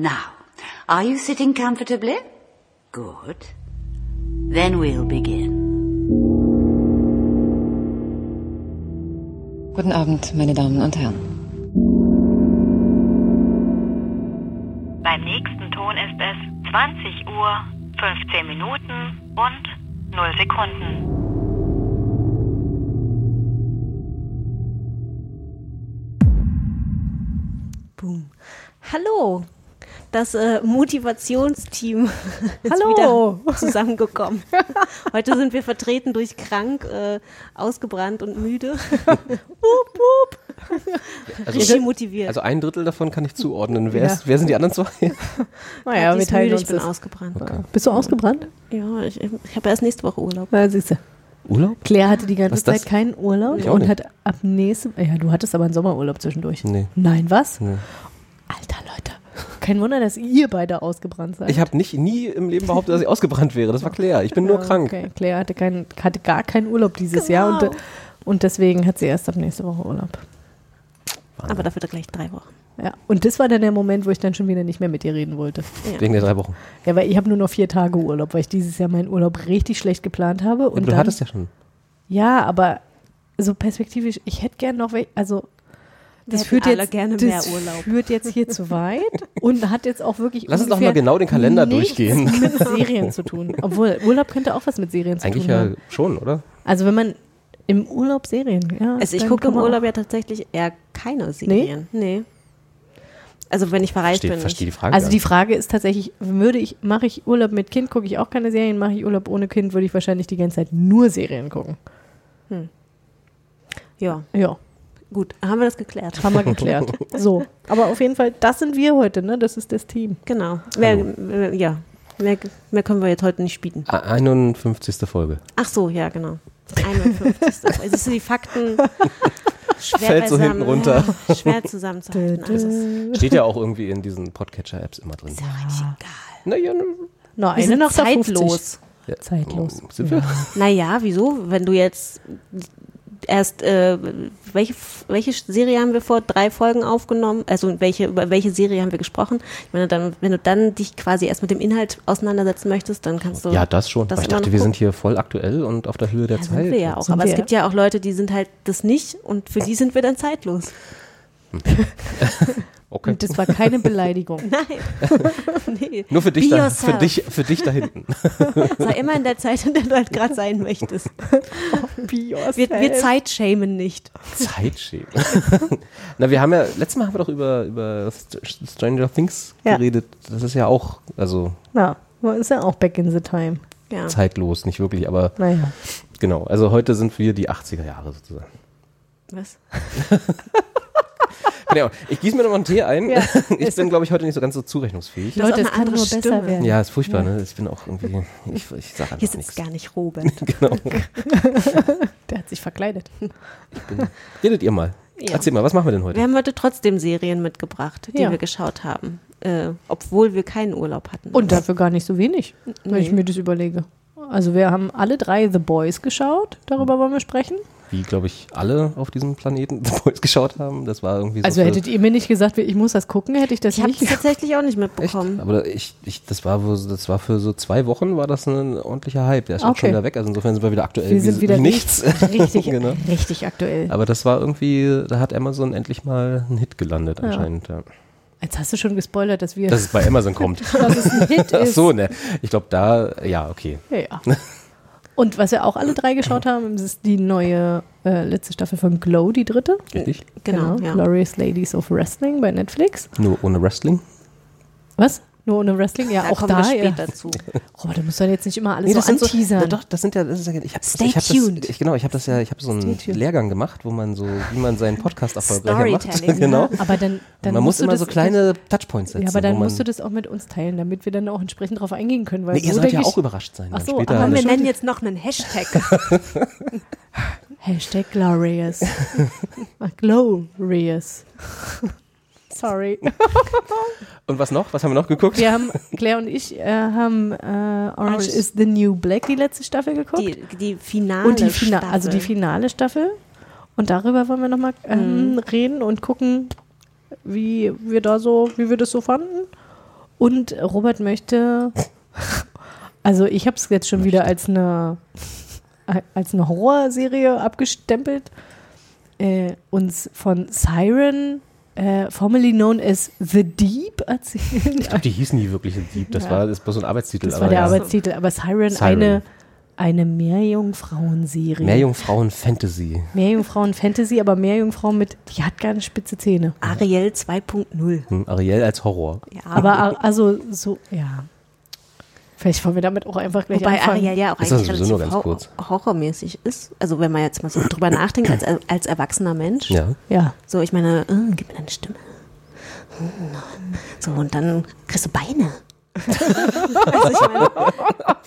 Now, are you sitting comfortably? Good. Then we'll begin. Guten Abend, meine Damen und Herren. Beim nächsten Ton ist es 20 Uhr, 15 Minuten und 0 Sekunden. Boom. Hallo, das äh, Motivationsteam Hallo. ist wieder zusammengekommen. Heute sind wir vertreten durch krank, äh, ausgebrannt und müde. wup, wup. Richtig motiviert. Also ein Drittel davon kann ich zuordnen. Wer, Ja. ist, wer sind die anderen zwei? Naja, Die wir ist teilen müde, uns ich bin das. ausgebrannt. Bist du ausgebrannt? Ja, ich, ich habe erst nächste Woche Urlaub. Na, siehst du. Urlaub? Claire hatte die ganze? Zeit keinen Urlaub Ich und hat ab nächstem, ja, du hattest aber einen Sommerurlaub zwischendurch. Nee. Nein, was? Nee. Alter Leute. Kein Wunder, dass ihr beide ausgebrannt seid. Ich habe nicht nie im Leben behauptet, dass ich ausgebrannt wäre. Das war Claire. Ich bin nur Ja, krank. Okay. Claire hatte, keinen, hatte gar keinen Urlaub dieses Genau. Jahr und, und deswegen hat sie erst ab nächste Woche Urlaub. Aber dafür gleich drei Wochen. Ja. Und das war dann der Moment, wo ich dann schon wieder nicht mehr mit ihr reden wollte. Wegen der drei Wochen. Ja, weil ich habe nur noch vier Tage Urlaub, weil ich dieses Jahr meinen Urlaub richtig schlecht geplant habe. Und Und du dann, hattest ja schon. Ja, aber so perspektivisch, ich hätte gern noch, also das führt jetzt gerne das mehr Urlaub. führt jetzt hier zu weit und hat jetzt auch wirklich Lass uns doch mal genau den Kalender nichts durchgehen. mit Serien zu tun. Obwohl Urlaub könnte auch was mit Serien zu Eigentlich tun ja haben. schon, oder? Also wenn man im Urlaub Serien, ja. Also ich gucke im Urlaub ja tatsächlich eher keine Serien. Nee. Also wenn ich verreist Verstehe bin. versteh die. Frage. Also die. Frage ist tatsächlich, würde ich, mache ich Urlaub mit Kind, gucke ich auch keine Serien, mache ich Urlaub ohne Kind, würde ich wahrscheinlich die ganze Zeit nur Serien gucken. Ja, Ja, gut, haben wir das geklärt. haben wir geklärt. so, aber auf jeden Fall, das sind wir heute, ne? Das ist das Team. Genau. Mehr, mehr, ja, mehr, mehr können wir jetzt heute nicht bieten. A- 51. Folge. Ach so, ja, genau. 51. Siehst du, die Fakten schwer Fällt so hinten runter. Ja, schwer zusammenzuhalten. alles. Steht ja auch irgendwie in diesen Podcatcher-Apps immer drin. Ist ja richtig egal. Naja, ne, Wir eine sind nach 50. zeitlos. ja. Zeitlos. Sind wir? Naja, wieso? Wenn du jetzt erst, äh, welche, welche Serie haben wir vor drei Folgen aufgenommen? Also welche, über welche Serie haben wir gesprochen? Ich meine, dann, wenn du dann dich quasi erst mit dem Inhalt auseinandersetzen möchtest, dann kannst du. Ja, das schon. das ich dachte, wir gucken. sind hier voll aktuell und auf der Höhe der Ja, Zeit. sind wir ja auch. Sind Aber es gibt ja auch Leute, die sind halt das nicht und für die sind wir dann zeitlos. Okay. Und das war keine Beleidigung. Nein. nee. Nur für dich, Be da, yourself. für dich, für dich da hinten. Sei immer in der Zeit, in der du halt gerade sein möchtest. Wir, wir zeitshamen nicht. Zeitschämen. Na, wir haben ja, letztes Mal haben wir doch über, über St- Stranger Things Ja. geredet. Das ist ja auch, also Na, man ist ja auch back in the time. Ja. zeitlos, nicht wirklich, aber Naja. genau. Also heute sind wir die 80er Jahre sozusagen. Was? Genau. Ich gieße mir noch mal einen Tee ein. Ja. Ich bin, glaube ich, heute nicht so ganz so zurechnungsfähig. Leute, eine es kann andere nur besser werden. Ja, ist furchtbar, ne? Ich bin auch irgendwie, ich, ich sage Hier sitzt nichts. gar nicht Robert. Genau. Der hat sich verkleidet. Redet ihr mal. Ja. Erzähl mal, was machen wir denn heute? Wir haben heute trotzdem Serien mitgebracht, die Ja. wir geschaut haben, äh, obwohl wir keinen Urlaub hatten. Und dafür gar nicht so wenig, wenn ich Nee. mir das überlege. Also wir haben alle drei The Boys geschaut, darüber wollen wir sprechen. Wie, glaube ich, alle auf diesem Planeten The Boys geschaut haben. Das war irgendwie so. Also hättet ihr mir nicht gesagt, ich muss das gucken, hätte ich das ich habe es nicht. tatsächlich auch nicht Echt? mitbekommen. Aber ich, ich, das war, das war für so zwei Wochen war das ein ordentlicher Hype. Der ist auch Okay. schon wieder weg. Also insofern sind wir wieder aktuell. Wir wie, sind wieder wie nichts. Richtig, genau. richtig aktuell. Aber das war irgendwie, da hat Amazon endlich mal einen Hit gelandet anscheinend. Ja. Jetzt hast du schon gespoilert, dass wir Dass es bei Amazon kommt. dass es ein Hit Ach ist. so, ne. Ich glaube, da, ja, okay. Ja, ja. Und was wir auch alle drei geschaut haben, ist die neue äh, letzte Staffel von Glow, die dritte. Richtig. Genau, ja. Glorious Ladies of Wrestling bei Netflix. Nur ohne Wrestling. Was? Nur ohne Wrestling? Ja, Da auch da. wir Ja. später zu. Oh, du musst doch jetzt nicht immer alles Nee, so das sind so, anteasern. na doch, das sind ja, das ist ja ich hab, Stay ich hab tuned. Das, ich, genau, ich habe das ja, ich habe so einen. Lehrgang gemacht, wo man so, wie man seinen Podcast erfolgreicher macht. Storytelling, genau. aber dann, dann man muss immer so kleine Touchpoints setzen. Ja, aber dann musst du das auch mit uns teilen, damit wir dann auch entsprechend darauf eingehen können. Weil Nee, ihr so sollt ja auch überrascht sein. Ach so, später aber wir nennen jetzt noch einen Hashtag. Hashtag Glorious. Glorious. Sorry. Und was noch? Was haben wir noch geguckt? Wir haben, Claire und ich äh, haben äh, Orange, Orange. is the New Black, die letzte Staffel geguckt. Die, die Finale. und die Fina Staffel. also die finale Staffel. Und darüber wollen wir nochmal ähm, Mhm. reden und gucken, wie wir da so, wie wir das so fanden. Und Robert möchte, also ich habe es jetzt schon wieder als eine, als eine Horrorserie abgestempelt, äh, uns von Siren, äh, formerly known as The Deep, erzählen. Ich glaube, die hießen nie wirklich Dieb. Das Ja. war das bloß so ein Arbeitstitel. Das aber war der ja. Arbeitstitel, aber Siren, Siren. eine, eine Meerjungfrauen-Serie. Meerjungfrauen Fantasy. Meerjungfrauen-Fantasy, aber Meerjungfrauen mit, die hat gar nicht spitze Zähne. Ariel 2.0. Hm, Ariel als Horror. Ja. Aber also so, ja. Vielleicht wollen wir damit auch einfach gleich Wobei anfangen. Ariel ja auch Ist das eigentlich sowieso nur relativ ganz kurz? horrormäßig ist. Also wenn man jetzt mal so drüber nachdenkt, als, als erwachsener Mensch. Ja. Ja. So, ich meine, äh, gib mir deine Stimme. So, und dann kriegst du Beine. also ich meine,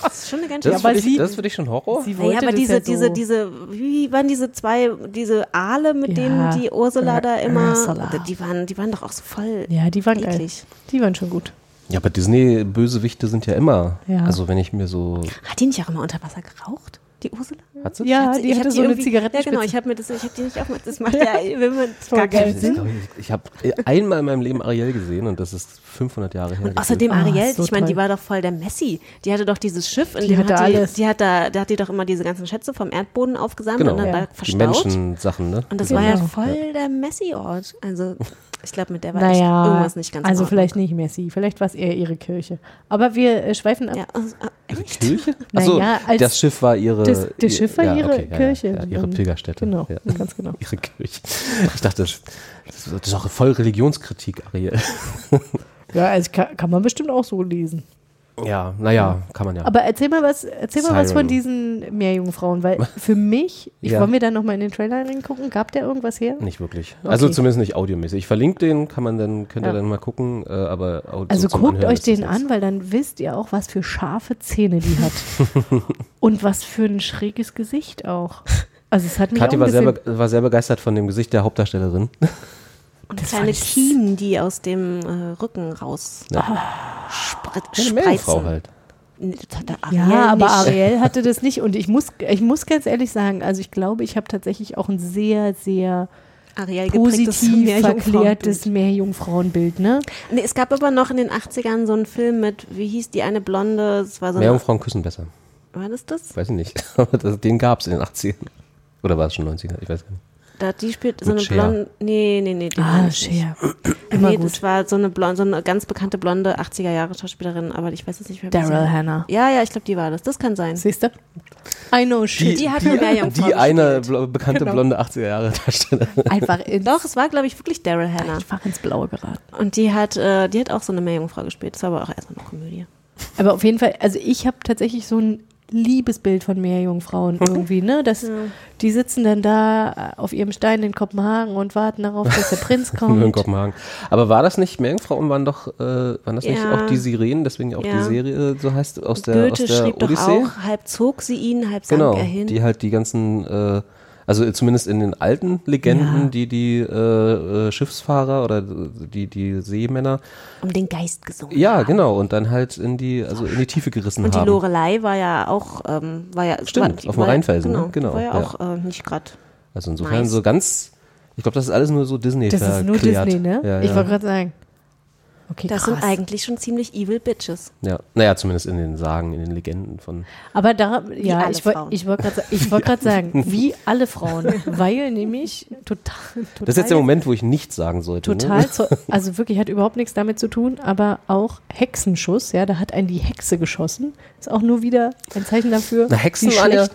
das ist schon eine ganz Das, schön. ist für aber dich, sie- das ist für dich schon Horror? Sie wollte aber das diese, ja diese, so. diese, wie waren diese zwei, diese Aale, mit Ja. denen die Ursula da immer, Ursula. die waren, die waren doch auch so voll Ja, die waren geil. eklig. Die waren schon gut. Ja, aber Disney-Bösewichte sind ja immer. Ja. Also wenn ich mir so. Hat die nicht auch immer unter Wasser geraucht, die Ursula? Hat sie? Ja, Ich hab die ich hatte so eine irgendwie- Zigarettenspitze. Ja, genau, ich habe mir das, ich habe die nicht aufgemacht. Das macht ja, wenn man gar keinen Sinn. Ich, ich habe einmal in meinem Leben Ariel gesehen und das ist 500 Jahre her. Und außerdem Ah, Ariel, so ich meine, die war doch voll der Messi. Die hatte doch dieses Schiff, in Die dem hatte hat die, alles. die hat da, da hat die doch immer diese ganzen Schätze vom Erdboden aufgesammelt genau. und dann Ja. da Die verstaut. Menschensachen, ne? Und das Genau. war ja voll der Messi-Ort. Also ich glaube, mit der war echt Naja, irgendwas nicht ganz also vielleicht nicht Messi, vielleicht war es eher ihre Kirche. Aber wir äh, schweifen ab. Ja, also, äh, echt? Kirche? Naja, Achso, als- das Schiff war ihre. Das, das Schiff war ja, ihre okay, Kirche. Ja, ja, ihre Pilgerstätte. Genau, Ja. ganz genau. Ihre Kirche. Ich dachte, das, das ist auch voll Religionskritik, Ariel. Ja, also kann, kann man bestimmt auch so lesen. Ja, naja, kann man ja. Aber erzähl mal was, erzähl mal was von diesen Meerjungfrauen, weil für mich, ich Ja. wollen wir da nochmal in den Trailer reingucken, gab der irgendwas her? nicht wirklich. Also Okay. zumindest nicht audiomäßig. Ich verlinke den, kann man dann, könnt ihr Ja. dann mal gucken, äh, aber Audio Also zum guckt euch den an, weil dann wisst ihr auch, was für scharfe Zähne die hat. Und was für ein schräges Gesicht auch. Also es hat mich Kathi auch war sehr, war sehr begeistert von dem Gesicht der Hauptdarstellerin. Und Das kleine Kiemen, die aus dem äh, Rücken raus Ja. sprit, Eine Meerjungfrau spreizen. halt. Ja, aber nicht. Ariel hatte das nicht und ich muss, ich muss ganz ehrlich sagen, also ich glaube, ich habe tatsächlich auch ein sehr, sehr Ariel positiv verklärtes Meerjungfrauenbild, ne? Nee, es gab aber noch in den 80ern so einen Film mit, wie hieß die eine Blonde? Es war so Meerjungfrauen küssen besser. war das das? Weiß ich nicht. Den gab es in den 80ern. Oder war es schon 90er? Ich weiß gar nicht. Da, die spielt so eine blonde, nee, nee, nee, die Ah. Cher. Immer nee, gut. das war so eine, blonde, so eine ganz bekannte blonde 80er Jahre Schauspielerin, aber ich weiß jetzt nicht mehr. Daryl. Hannah. Ja, ja, ich glaube, die war das. Das kann sein. Siehst du? I know shit. Die hat eine Meerjungfrau Die eine bl bekannte Genau. blonde 80er Jahre Darstellerin. Einfach ins, Doch, es war, glaube ich, wirklich Daryl Hannah. einfach ins Blaue geraten. Und die hat, äh, die hat auch so eine Meerjungfrau gespielt. Das war aber auch erstmal eine Komödie. Aber auf jeden Fall, also ich habe tatsächlich so ein Liebesbild von Meerjungfrauen irgendwie, ne? Das, Die sitzen dann da äh, auf ihrem Stein in Kopenhagen und warten darauf, dass der Prinz Nur in kommt. Kopenhagen. Aber war das nicht, Meerjungfrauen waren doch, äh, waren das nicht Ja. auch die Sirenen, deswegen auch Ja. die Serie so heißt, aus der, Goethe aus der schrieb Odyssee? doch auch, halb zog sie ihn, halb sank Genau, er hin. die halt die ganzen, äh, also zumindest in den alten Legenden, Ja. die die äh, äh, Schiffsfahrer oder die die Seemänner, um den Geist gesungen ja haben. genau, und dann halt in die, also in die Tiefe gerissen Und die haben. Lorelei war ja auch, ähm, war ja Stimmt, war, auf dem Rheinfelsen, ne? Genau, Genau, die war ja ja. auch äh, nicht gerade. Also insofern Nice. so ganz, ich glaube, das ist alles nur so Disney Das ist nur. Disney, ne? Ja, ich wollte gerade sagen. Okay, Das krass. sind eigentlich schon ziemlich evil Bitches. ja. Naja, zumindest in den Sagen, in den Legenden von Aber da, ja, alle ich wollte wollt gerade ich wollt sagen, wie alle Frauen, weil nämlich total, total Das ist jetzt der Moment, wo ich nichts sagen sollte. total, Ne? zu, also wirklich hat überhaupt nichts damit zu tun, aber auch Hexenschuss, ja, da hat einen die Hexe geschossen, ist auch nur wieder ein Zeichen dafür, Na, Hexen wie waren ja,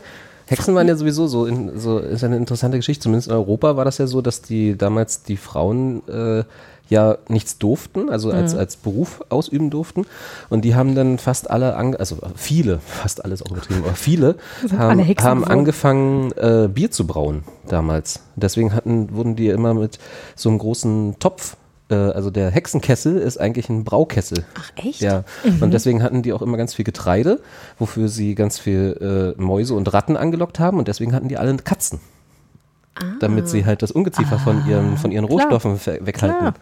Hexen waren ja sowieso so, in, so ist eine interessante Geschichte. Zumindest in Europa war das ja so, dass die damals die Frauen äh, ja nichts durften, also als, Mhm. als Beruf ausüben durften. Und die haben dann fast alle, also viele, fast alles auch übertrieben, aber viele haben, alle haben angefangen, äh, Bier zu brauen damals. Deswegen hatten, wurden die immer mit so einem großen Topf äh, also der Hexenkessel ist eigentlich ein Braukessel. Ach echt? Ja, und deswegen hatten die auch immer ganz viel Getreide, wofür sie ganz viel äh, Mäuse und Ratten angelockt haben und deswegen hatten die alle Katzen. Damit sie halt das Ungeziefer von, ihren, von ihren klar. Rohstoffen weghalten. Klar,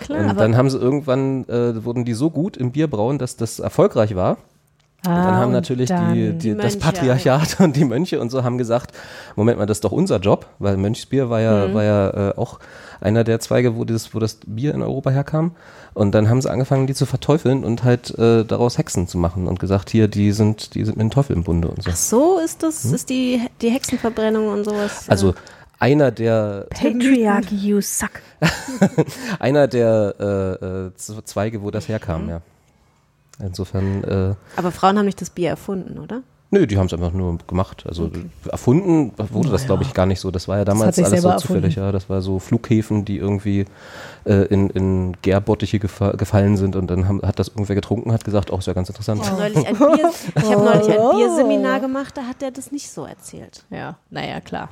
klar, und dann haben sie irgendwann, äh, wurden die so gut im Bierbrauen, dass das erfolgreich war. Und dann haben natürlich die, dann- die, Die das Mönche, Patriarchat und die Mönche und so haben gesagt, Moment mal, das ist doch unser Job, weil Mönchsbier war Mhm. ja, war ja äh, auch einer der Zweige, wo, dieses, wo das Bier in Europa herkam. Und dann haben sie angefangen, die zu verteufeln und halt äh, daraus Hexen zu machen und gesagt, hier, die sind, die sind mit dem Teufel im Bunde und so. Ach so ist das, ist die, die Hexenverbrennung und sowas. Hm? Also einer der Patriarchy, you suck. einer der äh, äh, Zweige, wo das herkam, ja. Insofern, äh, aber Frauen haben nicht das Bier erfunden, oder? nö, die haben es einfach nur gemacht. Also erfunden wurde das, glaube ich, gar nicht so. Das war ja damals alles so zufällig, ja. Das war so Flughäfen, die irgendwie äh, in, in Gärbottiche gefa gefallen sind und dann haben, hat das irgendwer getrunken, hat gesagt, oh, ist ja ganz interessant. Ich habe neulich ein, Bier, ich hab neulich ein Bierseminar gemacht, da hat der das nicht so erzählt. Ja, naja, klar.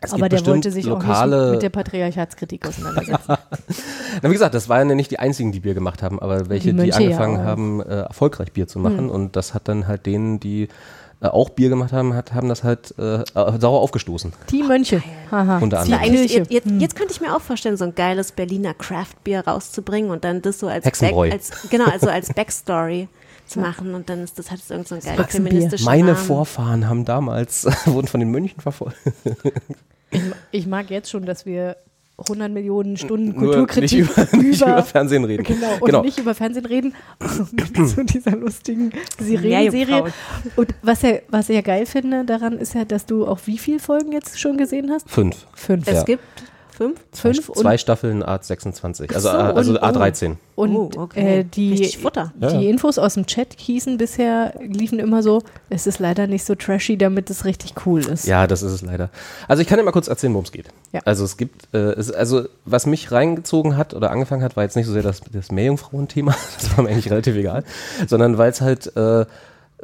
Es Aber der wollte sich auch lokale, nicht mit der Patriarchatskritik auseinandersetzen. Na, wie gesagt, das waren ja nicht die einzigen, die Bier gemacht haben, aber welche, Die die, Mönche ja angefangen auch. haben, äh, erfolgreich Bier zu machen. Und das hat dann halt denen, die äh, auch Bier gemacht haben, hat, haben das halt äh, äh, sauer aufgestoßen. Die Mönche. Haha. Unter Die anderem. Jetzt, jetzt, jetzt könnte ich mir auch vorstellen, so ein geiles Berliner Craft-Bier rauszubringen und dann das so als, Hexenbräu. als genau, also als Backstory zu machen und dann ist das hat so, so ein geiler Hexenbier. feministischer Meine Namen. Vorfahren haben damals, wurden von den Mönchen verfolgt. Ich, ich mag jetzt schon, dass wir 100 Millionen Stunden Kulturkritik nicht über, nicht über Fernsehen reden. Genau, und genau. nicht über Fernsehen reden, zu dieser lustigen Sirenenserie. Meerjungfrauen. Und was, ja, was ich ja geil finde daran, ist ja, dass du auch wie viele Folgen jetzt schon gesehen hast? Fünf. Fünf. Es Ja. gibt fünf. Fünf Zwei und, Staffeln Art 26, also, so, äh, also und- A13. und Oh, okay. äh, die. Ja, die ja. Infos aus dem Chat hießen bisher, liefen immer so, es ist leider nicht so trashy, damit es richtig cool ist. Ja, das ist es leider. Also ich kann dir mal kurz erzählen, worum es geht. Ja. Also es gibt, äh, es, also was mich reingezogen hat oder angefangen hat, war jetzt nicht so sehr das, das Meerjungfrauen-Thema, das war mir eigentlich relativ egal, sondern weil es halt äh,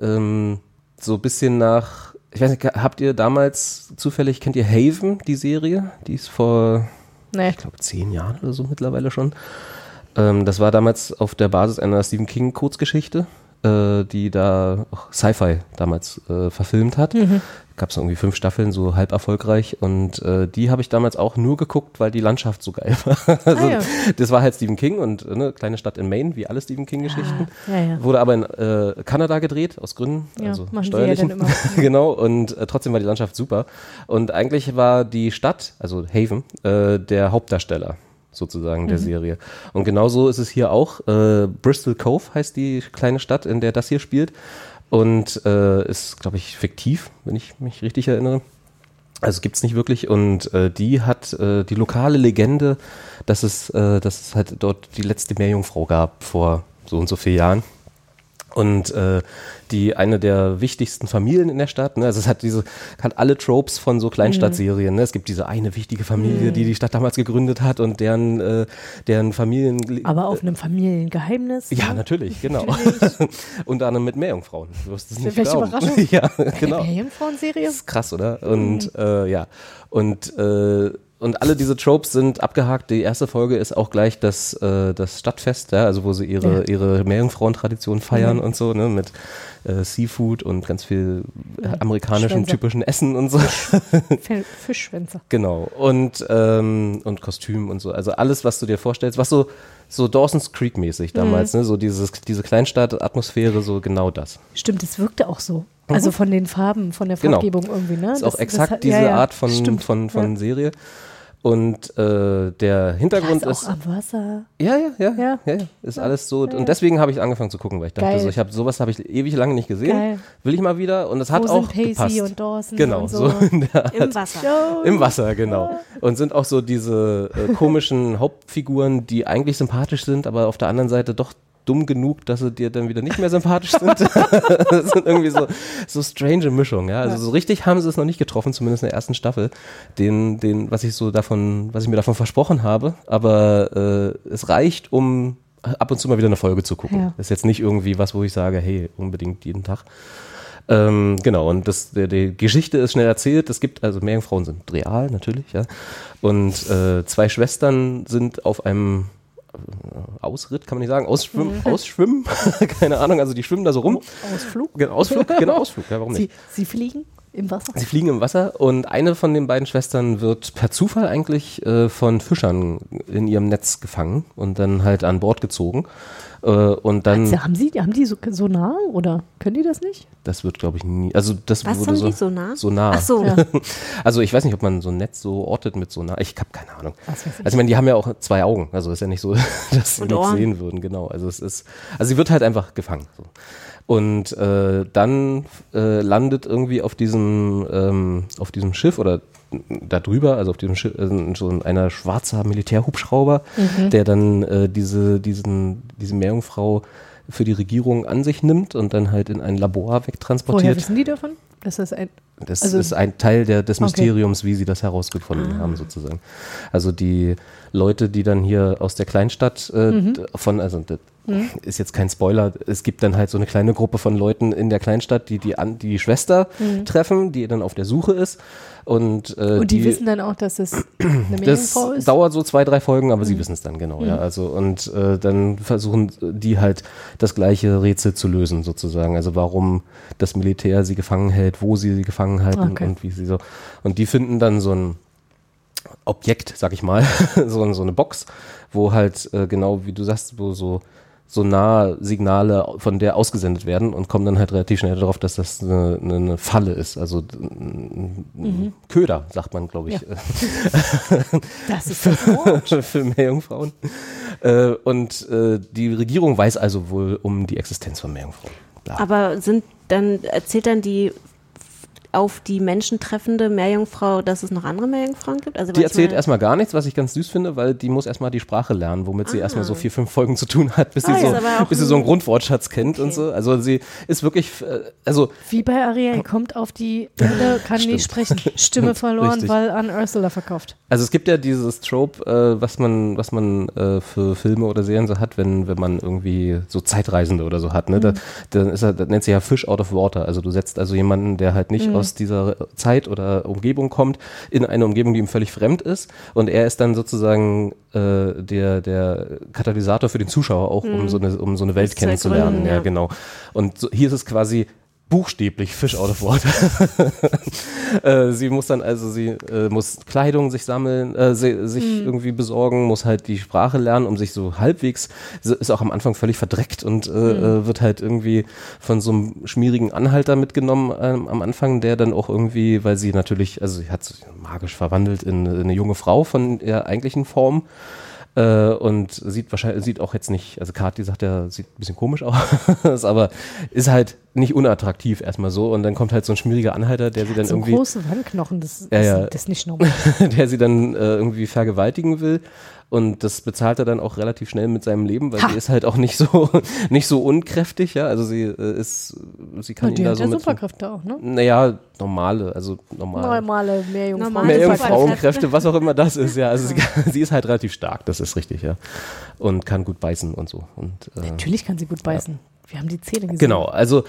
ähm, so ein bisschen nach, ich weiß nicht, habt ihr damals zufällig, kennt ihr Haven, die Serie? Die ist vor, Nee. ich glaube, zehn Jahren oder so mittlerweile schon. Ähm, das war damals auf der Basis einer Stephen King Kurzgeschichte, äh, die da auch Sci-Fi damals äh, verfilmt hat. Gab es irgendwie fünf Staffeln, so halb erfolgreich. Und äh, die habe ich damals auch nur geguckt, weil die Landschaft so geil war. also, Ah, ja. Das war halt Stephen King und äh, ne, kleine Stadt in Maine, wie alle Stephen King-Geschichten. Ja, ja. Wurde aber in äh, Kanada gedreht, aus Gründen, Ja, also steuerlichen. genau, und äh, trotzdem war die Landschaft super. Und eigentlich war die Stadt, also Haven, äh, der Hauptdarsteller sozusagen Mhm. der Serie. Und genauso ist es hier auch. Äh, Bristol Cove heißt die kleine Stadt, in der das hier spielt. Und äh, ist, glaube ich, fiktiv, wenn ich mich richtig erinnere. Also gibt's nicht wirklich und äh, die hat äh, die lokale Legende, dass es, äh, dass es halt dort die letzte Meerjungfrau gab vor so und so vielen Jahren. Und äh, die eine der wichtigsten Familien in der Stadt, ne? also es hat diese, hat alle Tropes von so Kleinstadtserien. Ne? Es gibt diese eine wichtige Familie, die die Stadt damals gegründet hat und deren, äh, deren Familien. Aber auf einem Familiengeheimnis. ja, ne? natürlich, genau. Unter anderem mit Meerjungfrauen. Du wirst es nicht Welche glauben. Überraschung. ja, genau. Meerjungfrauen-Serie? Das ist krass, oder? Und äh, ja, und äh, und alle diese Tropes sind abgehakt. Die erste Folge ist auch gleich das, äh, das Stadtfest, ja, also wo sie ihre, Ja. ihre Meerjungfrauentradition feiern und so, ne, mit äh, Seafood und ganz viel äh, amerikanischen Schwänze. typischen Essen und so. Fischschwänze. genau. Und, ähm, und Kostüm und so. Also alles, was du dir vorstellst, was so, so Dawson's Creek mäßig damals, ne, so dieses, diese Kleinstadt-Atmosphäre, so genau das. Stimmt, es wirkte auch so. Also von den Farben, von der Mhm. Genau. Farbgebung irgendwie, ne? Das ist auch Das- exakt das hat- diese ja, ja, Art von, stimmt. von, von ja. Serie. Und äh, der Hintergrund ist ist. auch am Wasser. Ja, ja, ja, ja, Ja. ja, ist alles so. Und deswegen habe ich angefangen zu gucken, weil ich dachte, Geil. so, ich habe sowas habe ich ewig lange nicht gesehen. Geil. Will ich mal wieder. Und es hat Wo auch sind Pacey gepasst. und Dawson genau, und so. so in der, Im Wasser. im Wasser, genau. Und sind auch so diese äh, komischen Hauptfiguren, die eigentlich sympathisch sind, aber auf der anderen Seite doch dumm genug, dass sie dir dann wieder nicht mehr sympathisch sind. das sind irgendwie so, so strange Mischungen, ja. Also so richtig haben sie es noch nicht getroffen, zumindest in der ersten Staffel, den, den, was ich so davon, was ich mir davon versprochen habe. Aber äh, es reicht, um ab und zu mal wieder eine Folge zu gucken. Ja. Ist jetzt nicht irgendwie was, wo ich sage, hey, unbedingt jeden Tag. Ähm, genau, und das, der, die Geschichte ist schnell erzählt. Es gibt, also Meerjungfrauen sind real, natürlich, ja. Und äh, zwei Schwestern sind auf einem Ausritt, kann man nicht sagen, Ausschwimmen, Ausschwimmen, keine Ahnung, also die schwimmen da so rum. Ausflug. Genau, Ausflug, genau, Ausflug, ja, warum Sie, nicht? sie fliegen im Wasser. Sie fliegen im Wasser und eine von den beiden Schwestern wird per Zufall eigentlich äh, von Fischern in ihrem Netz gefangen und dann halt an Bord gezogen. Äh, und dann, Also, haben, Sie, haben die so, so nah oder können die das nicht? das wird glaube ich nie, also das Was wurde haben so, die so nah? So nah. Ach so. Ja. Also ich weiß nicht, ob man so ein Netz so ortet mit so nah. Ich habe keine Ahnung. Also ich meine, die haben ja auch zwei Augen. Also ist ja nicht so, dass sie nichts sehen würden. Genau. Also es ist, also sie wird halt einfach gefangen. So. Und äh, dann äh, landet irgendwie auf diesem, ähm, auf diesem Schiff oder da drüber, also auf diesem Schiff, äh, so ein einer schwarzer Militärhubschrauber, Mhm. der dann äh, diese, diesen, diese Meerjungfrau für die Regierung an sich nimmt und dann halt in ein Labor Woher wegtransportiert. wissen die davon? Das ein. Das Also- ist ein Teil der, des Okay. Mysteriums, wie sie das herausgefunden haben, sozusagen. Also die Leute, die dann hier aus der Kleinstadt äh, Mhm. von, also das ist jetzt kein Spoiler, es gibt dann halt so eine kleine Gruppe von Leuten in der Kleinstadt, die die, an, die, die Schwester treffen, die dann auf der Suche ist. Und, äh. Und die, wissen dann auch, dass es eine das Meerjungfrau ist? dauert so zwei, drei Folgen, aber Mhm. sie wissen es dann genau, ja. Also und äh, dann versuchen die halt das gleiche Rätsel zu lösen, sozusagen. Also warum das Militär sie gefangen hält, wo sie sie gefangen halten Okay. und wie sie so. Und die finden dann so ein Objekt, sag ich mal, so, so eine Box, wo halt äh, genau wie du sagst, wo so so nah Signale von der ausgesendet werden und kommen dann halt relativ schnell darauf, dass das eine, eine, Falle ist. Also ein ein Köder, sagt man, glaube ich. Ja. Das ist das Wort. für Meerjungfrauen. Äh, und äh, die Regierung weiß also wohl um die Existenz von Meerjungfrauen. Bla. Aber sind dann, erzählt dann die auf die Menschen treffende Meerjungfrau, dass es noch andere Meerjungfrauen gibt? Also, Die erzählt erstmal gar nichts, was ich ganz süß finde, weil die muss erstmal die Sprache lernen, womit sie erstmal so vier, fünf Folgen zu tun hat, bis, Ah, sie, so, bis sie so einen ein- Grundwortschatz kennt und so. Also sie ist wirklich, äh, also Wie bei Ariel, kommt auf die Erde, kann nicht sprechen. Stimme verloren, Richtig. weil an Ursula verkauft. Also es gibt ja dieses Trope, äh, was man, was man äh, für Filme oder Serien so hat, wenn, wenn man irgendwie so Zeitreisende oder so hat, ne? Da, dann ist er, das nennt sich ja Fish out of water. Also du setzt also jemanden, der halt nicht aus dieser Zeit oder Umgebung kommt, in eine Umgebung, die ihm völlig fremd ist. Und er ist dann sozusagen äh, der, der Katalysator für den Zuschauer auch, um so eine, um so eine Welt kennenzulernen. ergründen, Ja, ja. genau. Und so, hier ist es quasi buchstäblich Fish out of water. Äh, sie muss dann also, sie äh, muss Kleidung sich sammeln, äh, sie, sich irgendwie besorgen, muss halt die Sprache lernen, um sich so halbwegs, ist auch am Anfang völlig verdreckt und äh, äh, wird halt irgendwie von so einem schmierigen Anhalter mitgenommen ähm, am Anfang, der dann auch irgendwie, weil sie natürlich, also sie hat sich magisch verwandelt in, in eine junge Frau von der eigentlichen Form. Äh, und sieht wahrscheinlich, sieht auch jetzt nicht, also Kati sagt ja, sieht ein bisschen komisch aus, aber ist halt nicht unattraktiv erstmal so. Und dann kommt halt so ein schmieriger Anhalter, der sie dann So irgendwie, große Wandknochen, das, Ja, ja. das ist nicht normal. der sie dann äh, irgendwie vergewaltigen will. Und das bezahlt er dann auch relativ schnell mit seinem Leben, weil Ha! sie ist halt auch nicht so, nicht so unkräftig, ja. Also sie äh, ist, sie kann Und ihn die da hat so ja mit. Superkräfte auch, ne? Naja, normale, also normal. Normale Meerjungfrauen. Normale Mehr Superkräfte. Frauenkräfte, was auch immer das ist, ja. Also sie, kann- sie ist halt relativ stark, das ist richtig, ja. Und kann gut beißen und so. Und, äh, Natürlich kann sie gut beißen. Wir haben die Zähne gesehen. Genau, also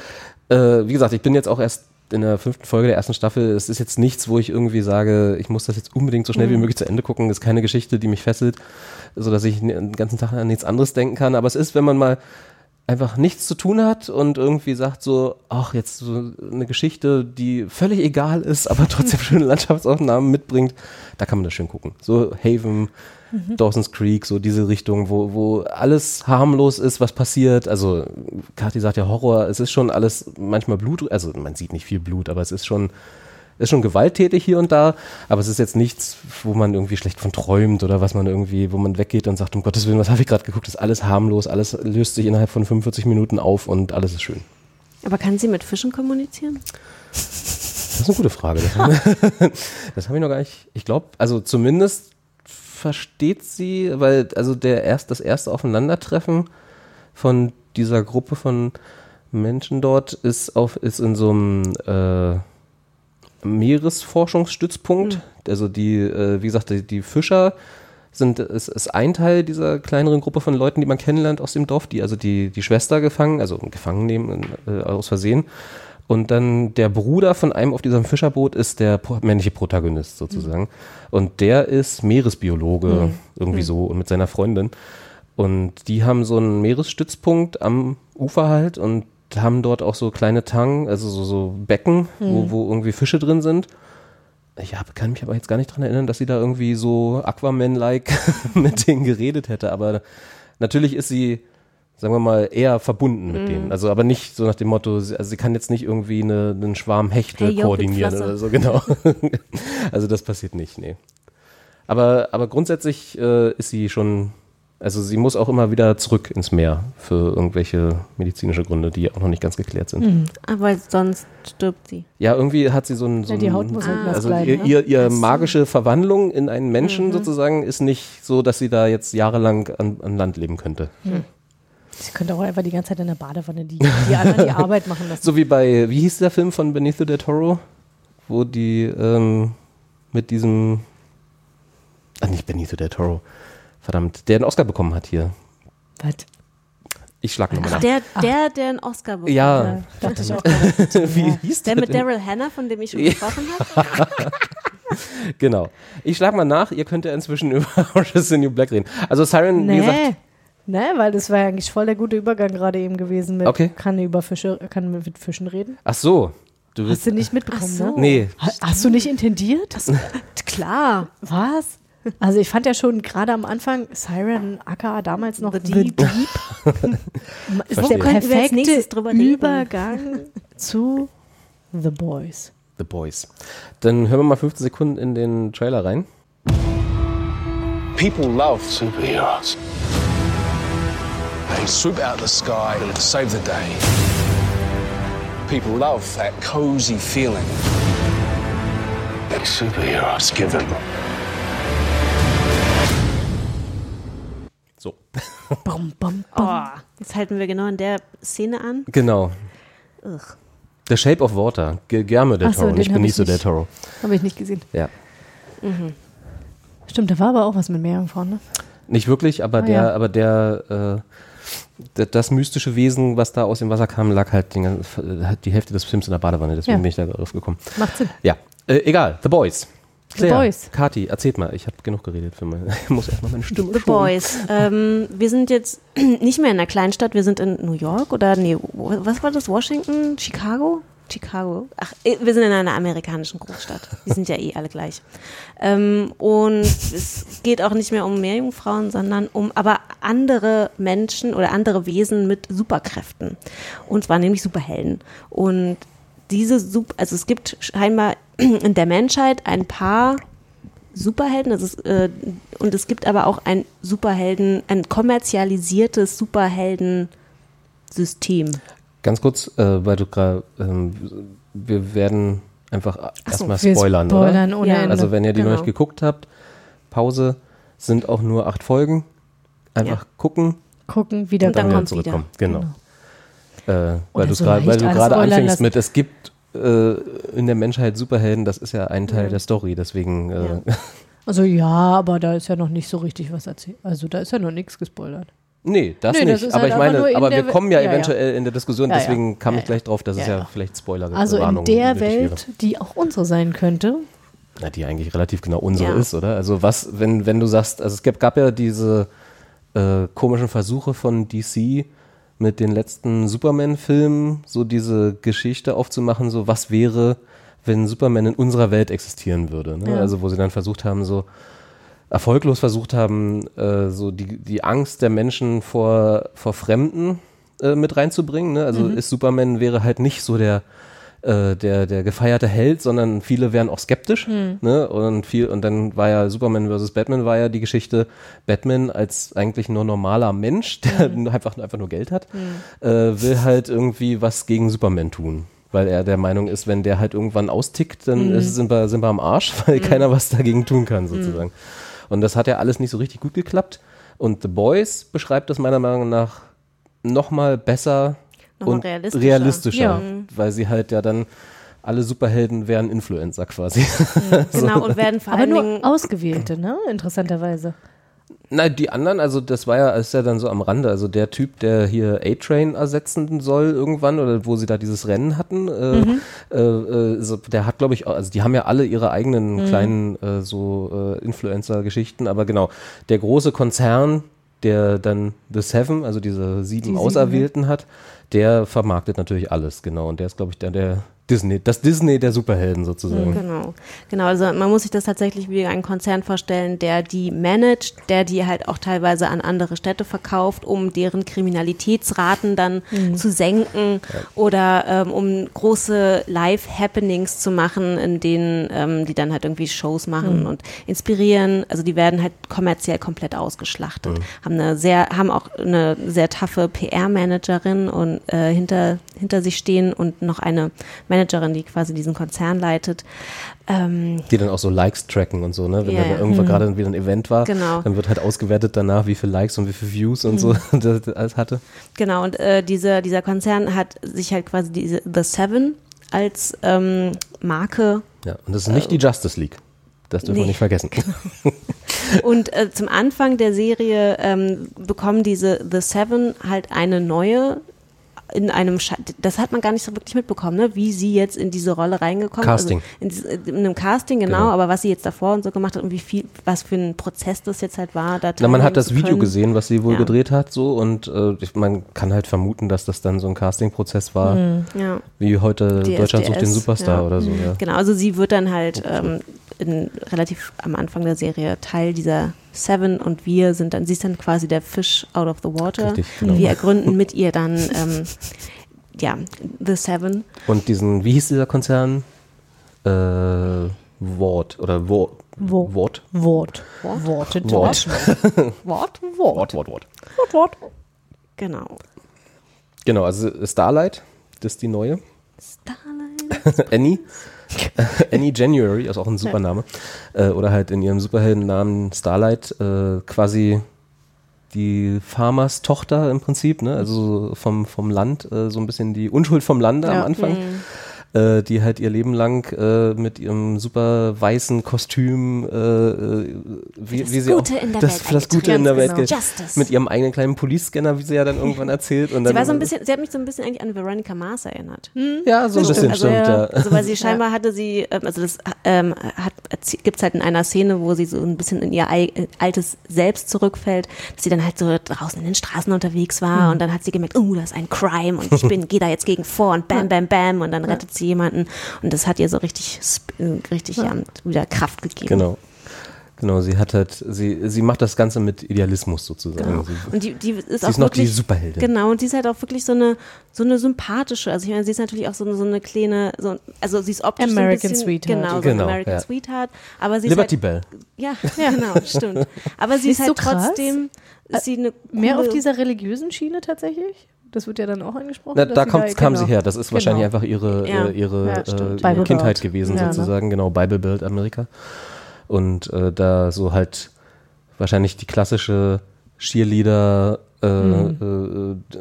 äh, wie gesagt, ich bin jetzt auch erst in der fünften Folge der ersten Staffel. Es ist jetzt nichts, wo ich irgendwie sage, ich muss das jetzt unbedingt so schnell Mhm. wie möglich zu Ende gucken. Es ist keine Geschichte, die mich fesselt, sodass ich den ganzen Tag an nichts anderes denken kann. Aber es ist, wenn man mal einfach nichts zu tun hat und irgendwie sagt so, ach, jetzt so eine Geschichte, die völlig egal ist, aber trotzdem schöne Landschaftsaufnahmen mitbringt, da kann man das schön gucken. So Haven, Dawson's Creek, so diese Richtung, wo, wo alles harmlos ist, was passiert. Also, Kathi sagt ja Horror, es ist schon alles manchmal Blut, also man sieht nicht viel Blut, aber es ist schon, ist schon gewalttätig hier und da, aber es ist jetzt nichts, wo man irgendwie schlecht von träumt oder was man irgendwie, wo man weggeht und sagt, um Gottes Willen, was habe ich gerade geguckt, das ist alles harmlos, alles löst sich innerhalb von 45 Minuten auf und alles ist schön. Aber kann sie mit Fischen kommunizieren? Das ist eine gute Frage. Das habe ich noch gar nicht. Ich glaube, also zumindest versteht sie, weil also der erst das erste Aufeinandertreffen von dieser Gruppe von Menschen dort ist auf ist in so einem äh, Meeresforschungsstützpunkt. Also die, äh, wie gesagt, die, die Fischer sind ist, ist ein Teil dieser kleineren Gruppe von Leuten, die man kennenlernt aus dem Dorf, die also die die Schwester gefangen, also gefangen nehmen äh, aus Versehen. Und dann der Bruder von einem auf diesem Fischerboot ist der männliche Protagonist sozusagen. Und der ist Meeresbiologe, irgendwie so, und mit seiner Freundin. Und die haben so einen Meeresstützpunkt am Ufer halt und haben dort auch so kleine Tangen, also so, so Becken, wo, wo irgendwie Fische drin sind. Ich hab, kann mich aber jetzt gar nicht dran erinnern, dass sie da irgendwie so Aquaman-like mit denen geredet hätte. Aber natürlich ist sie sagen wir mal, eher verbunden Mhm. mit denen. Also aber nicht so nach dem Motto, sie- also sie kann jetzt nicht irgendwie eine, einen Schwarm Hechte Hey, yo, koordinieren oder so, genau. also das passiert nicht, nee. Aber, aber grundsätzlich äh, ist sie schon, also sie muss auch immer wieder zurück ins Meer für irgendwelche medizinische Gründe, die auch noch nicht ganz geklärt sind. Mhm. Aber sonst stirbt sie. Ja, irgendwie hat sie so ein, so Ja, die Haut muss halt nass also bleiben, ihr, ne? ihr, ihr magische Verwandlung in einen Mhm. Menschen sozusagen ist nicht so, dass sie da jetzt jahrelang an, an Land leben könnte. Sie könnte auch einfach die ganze Zeit in der Badewanne die, die anderen die Arbeit machen lassen. So wie bei, wie hieß der Film von Benito del Toro, wo die ähm, mit diesem, ah nicht Benito del Toro, verdammt, der einen Oscar bekommen hat hier. Was? Ich schlag nochmal Ach, nach. der, der, der einen Oscar bekommen Ja, Ja, dachte ich auch. wie hieß Der der? mit denn? Daryl Hannah, von dem ich schon Ja. gesprochen habe? Genau. Ich schlag mal nach, ihr könnt ja inzwischen über Orange is the New Black reden. Also Siren, wie gesagt, Nee, weil das war ja eigentlich voll der gute Übergang gerade eben gewesen mit Okay. kann über Fische, kann mit Fischen reden. ach so. Du Hast du nicht mitbekommen, Ach so. ne? Nee, Ha- Hast du nicht intendiert? Klar. Was? Also ich fand ja schon gerade am Anfang Siren aka damals noch The The Deep. Deep, ist Verstehe. der Könnten wir als perfekte nächstes drüber reden? Übergang zu The Boys. The Boys. Dann hören wir mal 15 Sekunden in den Trailer rein. People love superheroes. They swoop out of the sky and save the day. People love that cozy feeling that superheroes give them. So. Bum, bum, bum. Oh, jetzt halten wir genau in der Szene an. Genau. Ugh. The Shape of Water. Guillermo del so, Toro, den nicht Benicio nicht. del Toro. Habe ich nicht gesehen. Ja. Stimmt, da war aber auch was mit Meerjungfrauen, ne? Nicht wirklich, aber Ah, der, ja. aber der, äh, das mystische Wesen, was da aus dem Wasser kam, lag halt den, äh, die Hälfte des Films in der Badewanne, deswegen Ja. bin ich da drauf gekommen. Macht Sinn. Ja, äh, egal, The Boys. The Claire, Boys. Kati, erzählt mal, ich habe genug geredet für meine, ich muss erstmal meine Stimme The schonen. Boys. Ähm, wir sind jetzt nicht mehr in einer Kleinstadt, wir sind in New York oder nee, was war das? Washington? Chicago? Chicago. Ach, eh, wir sind in einer amerikanischen Großstadt. Die sind ja eh alle gleich. Ähm, und es geht auch nicht mehr um Meerjungfrauen, sondern um aber andere Menschen oder andere Wesen mit Superkräften. Und zwar nämlich Superhelden. Und diese Sup also es gibt scheinbar in der Menschheit ein paar Superhelden, das ist, äh, und es gibt aber auch ein Superhelden, ein kommerzialisiertes Superhelden-System. Ganz kurz, äh, weil du gerade, ähm, wir werden einfach erstmal Wir spoilern, spoilern oder? ohne Ja. Ende. Also wenn ihr die noch Genau. nicht geguckt habt, Pause, sind auch nur acht Folgen. Einfach Ja. gucken, Gucken, wieder Und dann wieder kommt's zurückkommen. Genau. Äh, weil so weil du gerade anfängst lassen. mit, es gibt äh, in der Menschheit Superhelden, das ist ja ein Teil der Story, deswegen äh, Ja. Also ja, aber da ist ja noch nicht so richtig was erzählt. Also da ist ja noch nichts gespoilert. Nee, das Nee, das nicht. ist aber halt ich meine, in aber wir kommen ja, ja, ja. eventuell in der Diskussion, Ja, ja. deswegen kam Ja, ich gleich drauf, dass es Ja, ja, ja. vielleicht Spoiler Also in Warnung der nötig wäre. Welt, die auch unsere sein könnte. Na, die eigentlich relativ genau unsere Ja. ist, oder? Also was, wenn, wenn du sagst, also es gab, gab ja diese äh, komischen Versuche von DC mit den letzten Superman-Filmen, so diese Geschichte aufzumachen, so was wäre, wenn Superman in unserer Welt existieren würde. Ne? Ja. Also wo sie dann versucht haben, so erfolglos versucht haben, äh, so die, die Angst der Menschen vor, vor Fremden äh, mit reinzubringen. Ne? Also ist Superman wäre halt nicht so der äh, der, der gefeierte Held, sondern viele wären auch skeptisch. Ne? Und, viel, und dann war ja Superman vs. Batman war ja die Geschichte, Batman als eigentlich nur normaler Mensch, der einfach, einfach nur Geld hat, äh, will halt irgendwie was gegen Superman tun. Weil er der Meinung ist, wenn der halt irgendwann austickt, dann ist, sind, wir, sind wir am Arsch, weil keiner was dagegen tun kann, sozusagen. Und das hat ja alles nicht so richtig gut geklappt. Und The Boys beschreibt das meiner Meinung nach nochmal besser Nochmal und realistischer. realistischer, Ja. weil sie halt ja dann alle Superhelden wären Influencer quasi. Genau, und werden vor Aber allen nur Dingen. ausgewählte, ne? Interessanterweise. Na, die anderen, also das war ja, ist ja dann so am Rande, also der Typ, der hier A-Train ersetzen soll irgendwann oder wo sie da dieses Rennen hatten, äh, äh, äh, so, der hat glaube ich, also die haben ja alle ihre eigenen kleinen äh, so äh, Influencer-Geschichten, aber genau, der große Konzern, der dann The Seven, also diese sieben sieben, Auserwählten hat, der vermarktet natürlich alles, genau, und der ist glaube ich der, der Disney, das Disney der Superhelden sozusagen. Genau, genau. Also man muss sich das tatsächlich wie einen Konzern vorstellen, der die managt, der die halt auch teilweise an andere Städte verkauft, um deren Kriminalitätsraten dann zu senken oder ähm, um große Live-Happenings zu machen, in denen ähm, die dann halt irgendwie Shows machen und inspirieren. Also die werden halt kommerziell komplett ausgeschlachtet. Haben eine sehr, haben auch eine sehr taffe PR-Managerin und äh, hinter hinter sich stehen und noch eine Managerin, die quasi diesen Konzern leitet. Ähm, Die dann auch so Likes tracken und so, ne? Wenn Ja, da ja. irgendwann gerade wieder ein Event war, Genau. dann wird halt ausgewertet danach, wie viele Likes und wie viele Views und so das, das alles hatte. genau, und äh, diese, dieser Konzern hat sich halt quasi diese The Seven als ähm, Marke Ja, und das ist nicht die Justice League. Das dürfen wir Nee. nicht vergessen. Und äh, zum Anfang der Serie ähm, bekommen diese The Seven halt eine neue in einem, Scha das hat man gar nicht so wirklich mitbekommen, ne? wie sie jetzt in diese Rolle reingekommen Casting. Also in, in einem Casting, genau, Genau. aber was sie jetzt davor und so gemacht hat und wie viel, was für ein Prozess das jetzt halt war. Da Na, man hat das Video gesehen, was sie wohl Ja. gedreht hat, so und äh, ich, man kann halt vermuten, dass das dann so ein Casting-Prozess war, Ja. wie heute DSDS, Deutschland sucht den Superstar ja. oder so. Ja. Genau, also sie wird dann halt ähm, in, relativ am Anfang der Serie Teil dieser Seven und wir sind dann, sie ist dann quasi der Fish out of the water. Richtig, genau. Wir ergründen mit ihr dann ähm, ja, The Seven. Und diesen, wie hieß dieser Konzern? Äh, Wort oder Wort. Wo- Wort. Wort. Wort. Wort, Wort. Wort, Wort, Wort. Wort, Wort. Genau. Genau, also Starlight, das ist die neue. Starlight. Annie. Annie January, ist auch ein super Name. Äh, oder halt in ihrem Superheldennamen Starlight, äh, quasi die Farmers Tochter im Prinzip, ne? also vom, vom Land, äh, so ein bisschen die Unschuld vom Lande am Ja. Anfang. Äh, die halt ihr Leben lang äh, mit ihrem super weißen Kostüm, äh, äh, wie, das wie sie Gute auch, in der das, Welt für das. Gute in der Welt genau. mit ihrem eigenen kleinen Police-Scanner, wie sie ja dann irgendwann erzählt. Und Sie dann, war so ein bisschen, sie hat mich so ein bisschen eigentlich an Veronica Mars erinnert. ja, so ein bisschen, also, stimmt, ja. Also weil sie scheinbar hatte sie, ähm, also das ähm, hat, gibt es halt in einer Szene, wo sie so ein bisschen in ihr äh, altes Selbst zurückfällt, dass sie dann halt so draußen in den Straßen unterwegs war und dann hat sie gemerkt, oh, das ist ein Crime und ich bin, gehe da jetzt gegen vor und bam, bam, bam und dann rettet sie jemanden und das hat ihr so richtig, äh, richtig ja. wieder Kraft gegeben. Genau. Genau, sie hat halt, sie, sie macht das Ganze mit Idealismus sozusagen. Genau. Sie, Und die, die ist sie auch ist noch die wirklich, Superheldin. Genau, und sie ist halt auch wirklich so eine, so eine sympathische. Also ich meine, sie ist natürlich auch so eine, so eine kleine, so, also sie ist optisch American so ein bisschen, Sweetheart. Genau, so Genau, ein American ja. Sweetheart. Aber sie Liberty ist Bell. halt, ja, genau, stimmt. Aber sie ist, Ist halt so trotzdem, ist sie eine Mehr auf dieser religiösen Schiene tatsächlich? Das wird ja dann auch angesprochen. Na, da sie kommt, kam genau. sie her. Das ist wahrscheinlich Genau. einfach ihre, Ja. äh, ihre Ja, äh, ihre Kindheit gewesen Ja, ne? sozusagen. Genau, Bible Belt Amerika. Und äh, da so halt wahrscheinlich die klassische Cheerleader äh, Mhm. äh,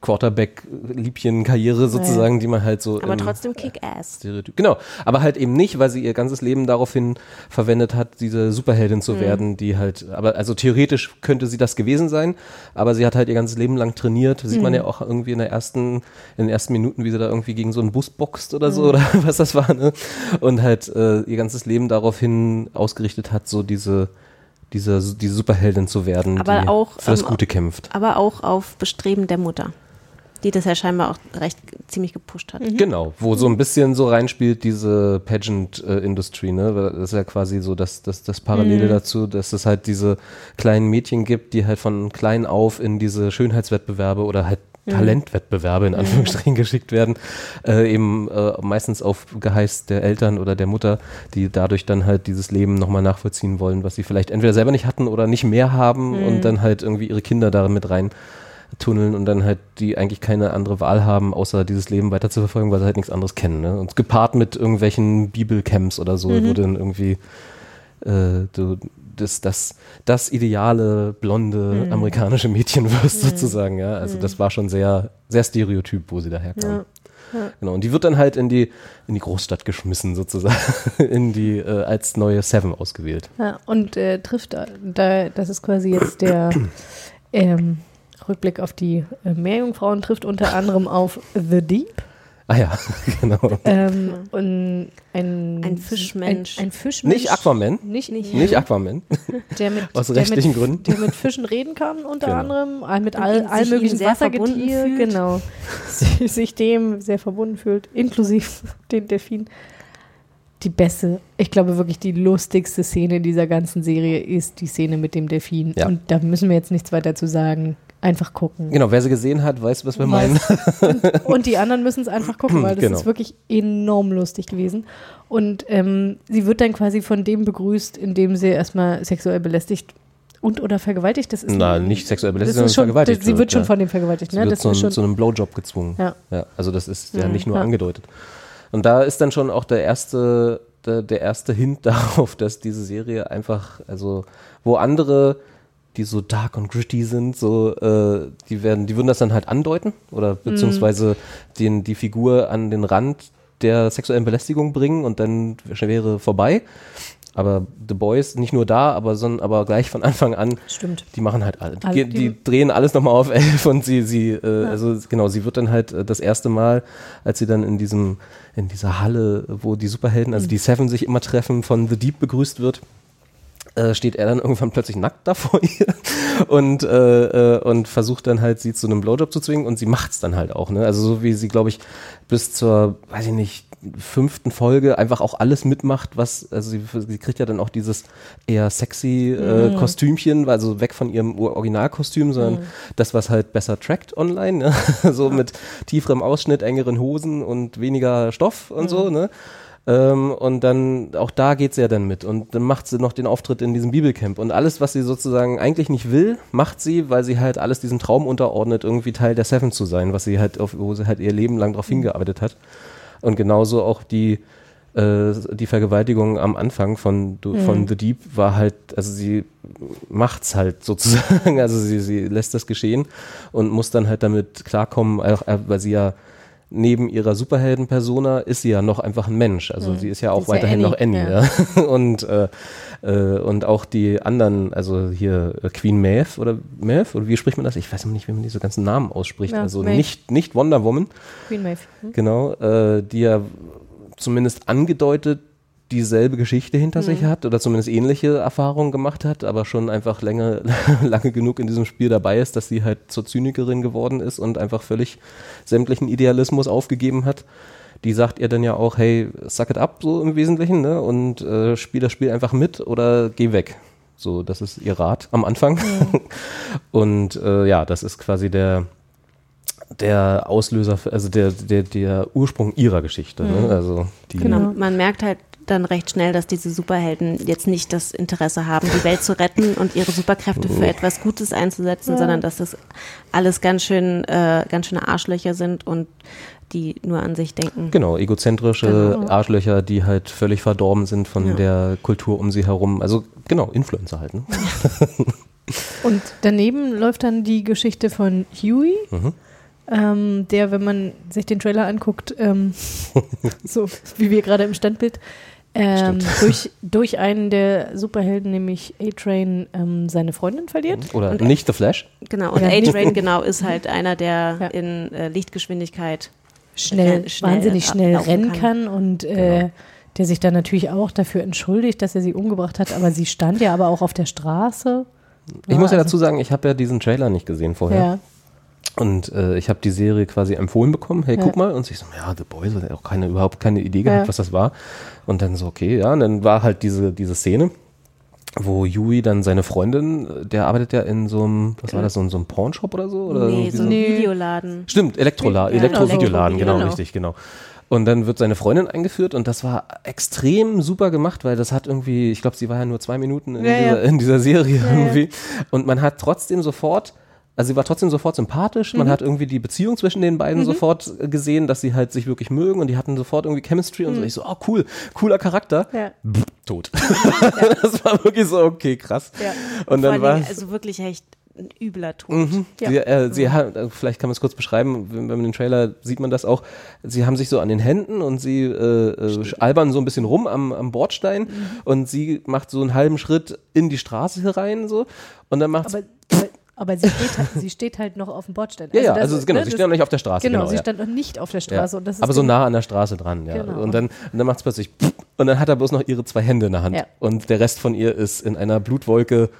Quarterback-Liebchen-Karriere sozusagen, die man halt so aber im trotzdem Kick-Ass. Stereotyp. Genau, aber halt eben nicht, weil sie ihr ganzes Leben daraufhin verwendet hat, diese Superheldin Mhm. zu werden, die halt, aber also theoretisch könnte sie das gewesen sein, aber sie hat halt ihr ganzes Leben lang trainiert. Sieht Mhm. man ja auch irgendwie in der ersten, in den ersten Minuten, wie sie da irgendwie gegen so einen Bus boxt oder Mhm. so oder was das war, ne? Und halt äh, ihr ganzes Leben daraufhin ausgerichtet hat, so diese diese, diese Superheldin zu werden, Aber die auch, für das ähm, Gute kämpft. Aber auch auf Bestreben der Mutter. Die das ja scheinbar auch recht ziemlich gepusht hat. Genau, wo so ein bisschen so reinspielt diese Pageant-Industrie, ne? Weil Das ist ja quasi so das, das, das Parallele dazu, dass es halt diese kleinen Mädchen gibt, die halt von klein auf in diese Schönheitswettbewerbe oder halt Talentwettbewerbe in Anführungsstrichen geschickt werden, äh, eben äh, meistens auf Geheiß der Eltern oder der Mutter, die dadurch dann halt dieses Leben nochmal nachvollziehen wollen, was sie vielleicht entweder selber nicht hatten oder nicht mehr haben und dann halt irgendwie ihre Kinder darin mit rein tunneln und dann halt die eigentlich keine andere Wahl haben, außer dieses Leben weiter zu verfolgen, weil sie halt nichts anderes kennen. Ne? Und gepaart mit irgendwelchen Bibelcamps oder so, wo dann irgendwie äh, du das, das, das ideale, blonde amerikanische Mädchen wirst, sozusagen, ja. Also das war schon sehr, sehr stereotyp, wo sie daherkam. Genau. Und die wird dann halt in die, in die Großstadt geschmissen, sozusagen, in die, äh, als neue Seven ausgewählt. Ja, und äh, trifft da, da, das ist quasi jetzt der ähm, Rückblick auf die äh, Meerjungfrauen, trifft unter anderem auf The Deep. Ah ja, genau. Ähm, und ein, Ein Fischmensch. Ein, ein Fischmensch. Nicht Aquaman. Nicht, nicht, Nicht Aquaman. der mit, Aus der rechtlichen mit, Gründen. Der mit Fischen reden kann, unter Genau. anderem. Mit Und all, ihm möglichen sehr verbunden Wassergetier. Genau. sich, dem sehr verbunden fühlt, inklusive den Delfin. Die beste, ich glaube wirklich die lustigste Szene in dieser ganzen Serie ist die Szene mit dem Delfin. Ja. Und da müssen wir jetzt nichts weiter zu sagen. Einfach gucken. Genau, wer sie gesehen hat, weiß, was wir Weiß. meinen. Und die anderen müssen es einfach gucken, weil das Genau. ist wirklich enorm lustig gewesen. Und ähm, sie wird dann quasi von dem begrüßt, indem sie erstmal sexuell belästigt und oder vergewaltigt. Das ist Na, nicht sexuell belästigt, sondern schon, vergewaltigt. Sie wird schon ja. von dem vergewaltigt, Sie ne? wird Das zu, schon. zu einem Blowjob gezwungen. Ja. also das ist ja Mhm. nicht nur Ja. angedeutet. Und da ist dann schon auch der erste, der, der erste Hint darauf, dass diese Serie einfach, also wo andere, die so dark und gritty sind, so, äh, die werden, die würden das dann halt andeuten oder beziehungsweise den, die Figur an den Rand der sexuellen Belästigung bringen und dann wäre vorbei. Aber The Boys nicht nur da, aber sondern aber gleich von Anfang an Stimmt. die machen halt alle. Die, Alle, die, drehen alles nochmal auf elf und sie, sie, äh, also genau, sie wird dann halt äh, das erste Mal, als sie dann in diesem, in dieser Halle, wo die Superhelden, Mhm. also die Seven sich immer treffen, von The Deep begrüßt wird, äh, steht er dann irgendwann plötzlich nackt da vor ihr und, äh, äh, und versucht dann halt sie zu einem Blowjob zu zwingen und sie macht's dann halt auch, ne? Also so wie sie, glaube ich, bis zur, weiß ich nicht, fünften Folge einfach auch alles mitmacht, was, also sie, sie kriegt ja dann auch dieses eher sexy äh, Mhm. Kostümchen, also weg von ihrem Originalkostüm, sondern das, was halt besser trackt online, ne? so mit tieferem Ausschnitt, engeren Hosen und weniger Stoff und so, ne? Ähm, und dann, auch da geht sie ja dann mit. Und dann macht sie noch den Auftritt in diesem Bibelcamp. Und alles, was sie sozusagen eigentlich nicht will, macht sie, weil sie halt alles diesem Traum unterordnet, irgendwie Teil der Seven zu sein, was sie halt, auf, wo sie halt ihr Leben lang darauf hingearbeitet hat. Und genauso auch die, äh, die Vergewaltigung am Anfang von, du- von The Deep war halt, also sie macht's halt sozusagen, also sie, sie lässt das geschehen und muss dann halt damit klarkommen, äh, weil sie ja neben ihrer Superhelden-Persona ist sie ja noch einfach ein Mensch. Also sie ist ja auch ist ja weiterhin Annie, noch Annie. ja. Ja. Und, äh, äh, und auch die anderen, also hier äh, Queen Maeve oder Maeve, oder wie spricht man das? Ich weiß nicht, wie man diese ganzen Namen ausspricht. Ja, also Maeve. nicht, nicht Wonder Woman, Queen Maeve. Hm? genau, äh, die ja zumindest angedeutet dieselbe Geschichte hinter sich hat oder zumindest ähnliche Erfahrungen gemacht hat, aber schon einfach länger, lange genug in diesem Spiel dabei ist, dass sie halt zur Zynikerin geworden ist und einfach völlig sämtlichen Idealismus aufgegeben hat. Die sagt ihr dann ja auch, hey, suck it up, so im Wesentlichen, ne? Und äh, spiel das Spiel einfach mit oder geh weg. So, das ist ihr Rat am Anfang. und äh, ja, das ist quasi der, der Auslöser, also der, der, der Ursprung ihrer Geschichte. Ne? Also die. Genau. Man merkt halt dann recht schnell, dass diese Superhelden jetzt nicht das Interesse haben, die Welt zu retten und ihre Superkräfte für etwas Gutes einzusetzen, sondern dass das alles ganz schön, äh, ganz schöne Arschlöcher sind und die nur an sich denken. Genau, egozentrische Genau. Arschlöcher, die halt völlig verdorben sind von Ja. der Kultur um sie herum. Also genau, Influencer halt. Ne? Und daneben läuft dann die Geschichte von Huey, Mhm. ähm, der, wenn man sich den Trailer anguckt, ähm, so wie wir gerade im Standbild, ähm, durch, durch einen der Superhelden, nämlich A-Train, ähm, seine Freundin verliert. Oder Und- nicht The Flash. Genau, und Ja. A-Train genau ist halt einer, der Ja. in äh, Lichtgeschwindigkeit Schnell, Renn- schnell wahnsinnig schnell rennen kann. kann, und äh, Genau. der sich dann natürlich auch dafür entschuldigt, dass er sie umgebracht hat, aber sie stand ja aber auch auf der Straße. Ich muss ja also- dazu sagen, ich habe ja diesen Trailer nicht gesehen vorher. Und äh, ich habe die Serie quasi empfohlen bekommen, hey, Ja. guck mal. Und ich so, ja, The Boys, hat auch keine, überhaupt keine Idee gehabt, Ja. was das war. Und dann so, okay, ja, und dann war halt diese, diese Szene, wo Yui dann seine Freundin, äh, der arbeitet ja in so einem, was war das, so, in so einem Pornshop oder so? Oder nee, so ein Nee. Videoladen. Stimmt, Elektrola Ja, Elektrovideoladen, genau. genau, richtig, genau. Und dann wird seine Freundin eingeführt und das war extrem super gemacht, weil das hat irgendwie, ich glaube, sie war ja nur zwei Minuten in, Ja, dieser, in dieser Serie irgendwie. Und man hat trotzdem sofort, also sie war trotzdem sofort sympathisch, Mhm. man hat irgendwie die Beziehung zwischen den beiden sofort äh, gesehen, dass sie halt sich wirklich mögen und die hatten sofort irgendwie Chemistry und so. Ich so, oh cool, cooler Charakter. Mhm. Ja. Pff, tot. das war wirklich so, okay, krass. Ja. Und dann Vor war allen Dingen, also wirklich echt ein übler Tod. Mhm. Ja. Sie, äh, sie hat, äh, vielleicht kann man es kurz beschreiben, wenn man den Trailer sieht man das auch. Sie haben sich so an den Händen und sie äh, äh, albern so ein bisschen rum am, am Bordstein Mhm. und sie macht so einen halben Schritt in die Straße herein so und dann macht aber, aber Aber sie steht, halt, sie steht halt noch auf dem Bordstein. Ja, ja, das- also genau, ne, sie das- steht noch nicht auf der Straße. Genau, Genau, sie ja. stand noch nicht auf der Ja. Straße. Und das ist aber so nah an der Straße dran, ja. Genau. Und dann, und dann macht es plötzlich und dann hat er bloß noch ihre zwei Hände in der Hand. Ja. Und der Rest von ihr ist in einer Blutwolke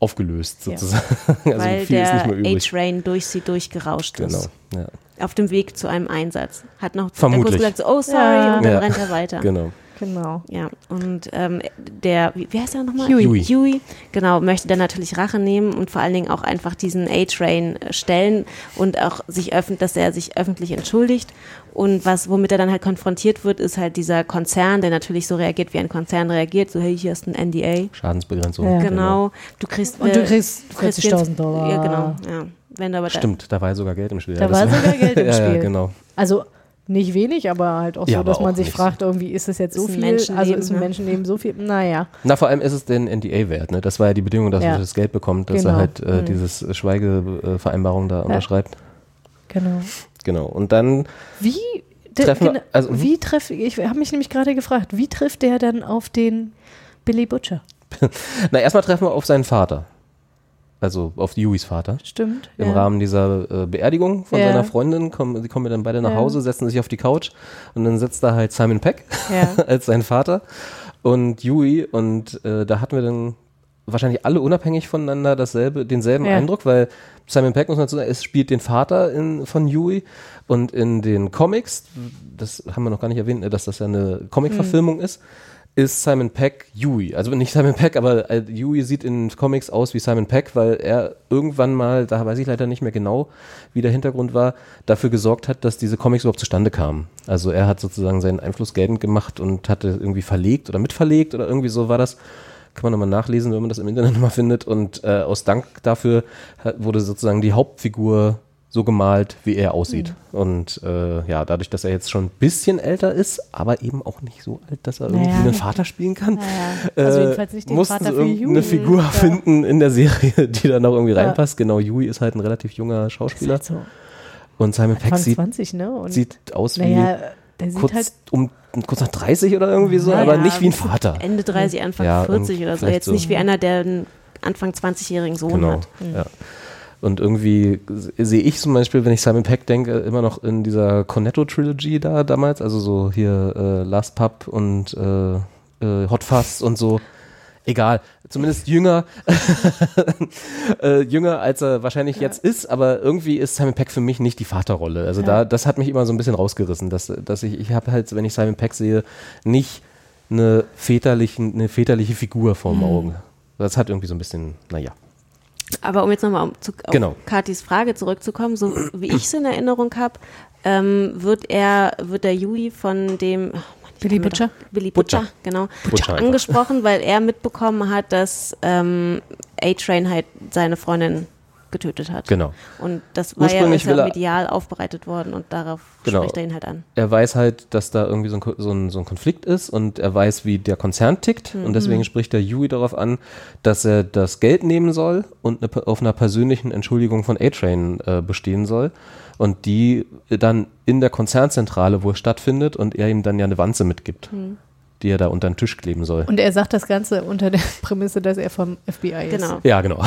aufgelöst, Ja. sozusagen. Also weil viel ist nicht mehr übrig. A-Train durch sie durchgerauscht Genau. ist. Ja. Auf dem Weg zu einem Einsatz. Hat noch Vermutlich. der Kurs gesagt, so, oh sorry, Ja. und dann Ja. rennt er weiter. Genau. Genau. Ja, und ähm, der, wie, wie heißt er nochmal? Huey. Huey. Huey, genau, möchte dann natürlich Rache nehmen und vor allen Dingen auch einfach diesen A-Train äh, stellen und auch sich öffnet, dass er sich öffentlich entschuldigt. Und was, womit er dann halt konfrontiert wird, ist halt dieser Konzern, der natürlich so reagiert, wie ein Konzern reagiert. So, hey, hier ist ein NDA. Schadensbegrenzung. Ja. Genau. Du kriegst. Und du äh, kriegst du kriegst 40.000 Dollar. Ja, genau. Ja. Wenn du aber da- Stimmt, da war ja sogar Geld im Spiel. Da Ja, war sogar Geld im ja, Spiel. Ja, genau. Also nicht wenig, aber halt auch so, Ja, aber dass man sich nicht fragt, irgendwie ist es jetzt so Ist ein viel? Also ist ein ne? Menschenleben so viel? Naja. Na, vor allem ist es den NDA wert. Ne? Das war ja die Bedingung, dass Ja. er das Geld bekommt, dass Genau. er halt äh, Mhm. dieses Schweigevereinbarung da unterschreibt. Genau. Genau. Und dann Wie de- Treffen wir- gena- also, mhm. wie treffe ich habe mich nämlich gerade gefragt, wie trifft der dann auf den Billy Butcher? Na, erstmal treffen wir auf seinen Vater. Also auf Hueys Vater. Stimmt. Im ja. Rahmen dieser äh, Beerdigung von Ja. seiner Freundin. Kommen, sie kommen dann beide nach Ja. Hause, setzen sich auf die Couch und dann sitzt da halt Simon Peck als sein Vater und Huey. Und äh, da hatten wir dann wahrscheinlich alle unabhängig voneinander dasselbe, denselben Ja. Eindruck, weil Simon Peck, muss man dazu sagen, es spielt den Vater in, von Huey und in den Comics, das haben wir noch gar nicht erwähnt, ne, dass das ja eine Comic-Verfilmung ist, ist Simon Peck Huey. Also nicht Simon Peck, aber äh, Huey sieht in Comics aus wie Simon Peck, weil er irgendwann mal, da weiß ich leider nicht mehr genau, wie der Hintergrund war, dafür gesorgt hat, dass diese Comics überhaupt zustande kamen. Also er hat sozusagen seinen Einfluss geltend gemacht und hatte irgendwie verlegt oder mitverlegt oder irgendwie so war das. Kann man nochmal nachlesen, wenn man das im Internet nochmal findet. Und äh, aus Dank dafür wurde sozusagen die Hauptfigur so gemalt, wie er aussieht. Und äh, ja, dadurch, dass er jetzt schon ein bisschen älter ist, aber eben auch nicht so alt, dass er irgendwie Naja. einen Vater spielen kann, Naja. Also äh, jedenfalls nicht den mussten Vater sie für irgendeine Huey. Figur Ja. finden in der Serie, die da noch irgendwie Ja. reinpasst. Genau, Huey ist halt ein relativ junger Schauspieler. Halt so Und Simon Peck sieht, 20, ne? Und sieht aus wie naja, kurz, halt um, kurz nach 30 oder irgendwie so, aber nicht wie ein Vater. Ende 30, Anfang Ja, 40 irgend- oder so. Jetzt so. nicht wie einer, der einen Anfang 20-jährigen Sohn Genau. hat. Ja. Und irgendwie sehe ich zum Beispiel, wenn ich Simon Peck denke, immer noch in dieser Cornetto-Trilogy da damals, also so hier äh, Last Pub und äh, äh, Hot Fuzz und so. Egal, zumindest jünger, äh, jünger als er wahrscheinlich jetzt ist, aber irgendwie ist Simon Peck für mich nicht die Vaterrolle. Also da, das hat mich immer so ein bisschen rausgerissen, dass, dass ich, ich habe halt, wenn ich Simon Peck sehe, nicht eine, väterlichen, eine väterliche Figur vor dem Auge. Das hat irgendwie so ein bisschen, naja. Aber um jetzt nochmal um zu, auf Genau. Katis Frage zurückzukommen, so wie ich es in Erinnerung habe, ähm, wird er, wird der Yui von dem oh Billy Butcher? doch- Billy Butcher, Butcher. genau. Butcher einfach. angesprochen, weil er mitbekommen hat, dass ähm, A-Train halt seine Freundin getötet hat. Genau. Und das war ja, ist ja er- medial aufbereitet worden und darauf Genau. spricht er ihn halt an. er weiß halt, dass da irgendwie so ein, so, ein, so ein Konflikt ist und er weiß, wie der Konzern tickt und deswegen spricht der Yui darauf an, dass er das Geld nehmen soll und eine, auf einer persönlichen Entschuldigung von A-Train äh, bestehen soll und die dann in der Konzernzentrale wohl stattfindet und er ihm dann ja eine Wanze mitgibt, die er da unter den Tisch kleben soll. und er sagt das Ganze unter der Prämisse, dass er vom FBI ist. Genau. ja, genau.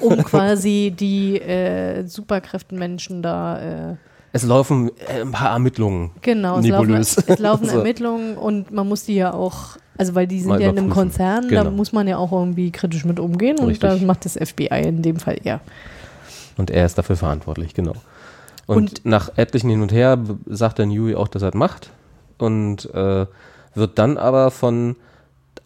Um quasi die äh, Superkräftenmenschen da äh, Es laufen äh, ein paar Ermittlungen. Genau, es laufen, Nebulös. es laufen So. Ermittlungen und man muss die ja auch, also weil die sind Mal ja in einem. Konzern, da Genau. muss man ja auch irgendwie kritisch mit umgehen und Richtig. das macht das FBI in dem Fall eher. Und er ist dafür verantwortlich, genau. Und, Und- nach etlichen Hin und Her sagt dann Yui auch, dass er es macht. Und äh, wird dann aber von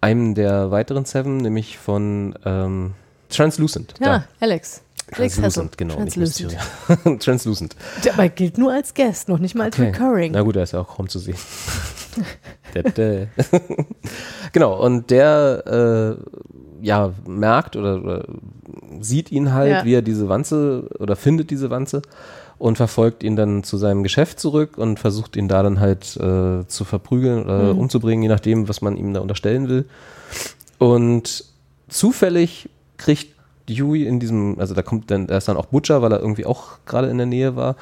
einem der weiteren Seven, nämlich von ähm, Translucent. Ja, Da. Alex. Translucent, genau. Translucent. Translucent. Der aber gilt nur als Guest, noch nicht mal als Recurring. Na gut, er ist ja auch kaum zu sehen. Genau, und der äh, ja, merkt oder, oder sieht ihn halt, Ja. wie er diese Wanze oder findet diese Wanze und verfolgt ihn dann zu seinem Geschäft zurück und versucht ihn da dann halt äh, zu verprügeln oder Mhm. umzubringen, je nachdem, was man ihm da unterstellen will. Und zufällig kriegt Yui in diesem, also da kommt dann, da ist dann auch Butcher, weil er irgendwie auch gerade in der Nähe war,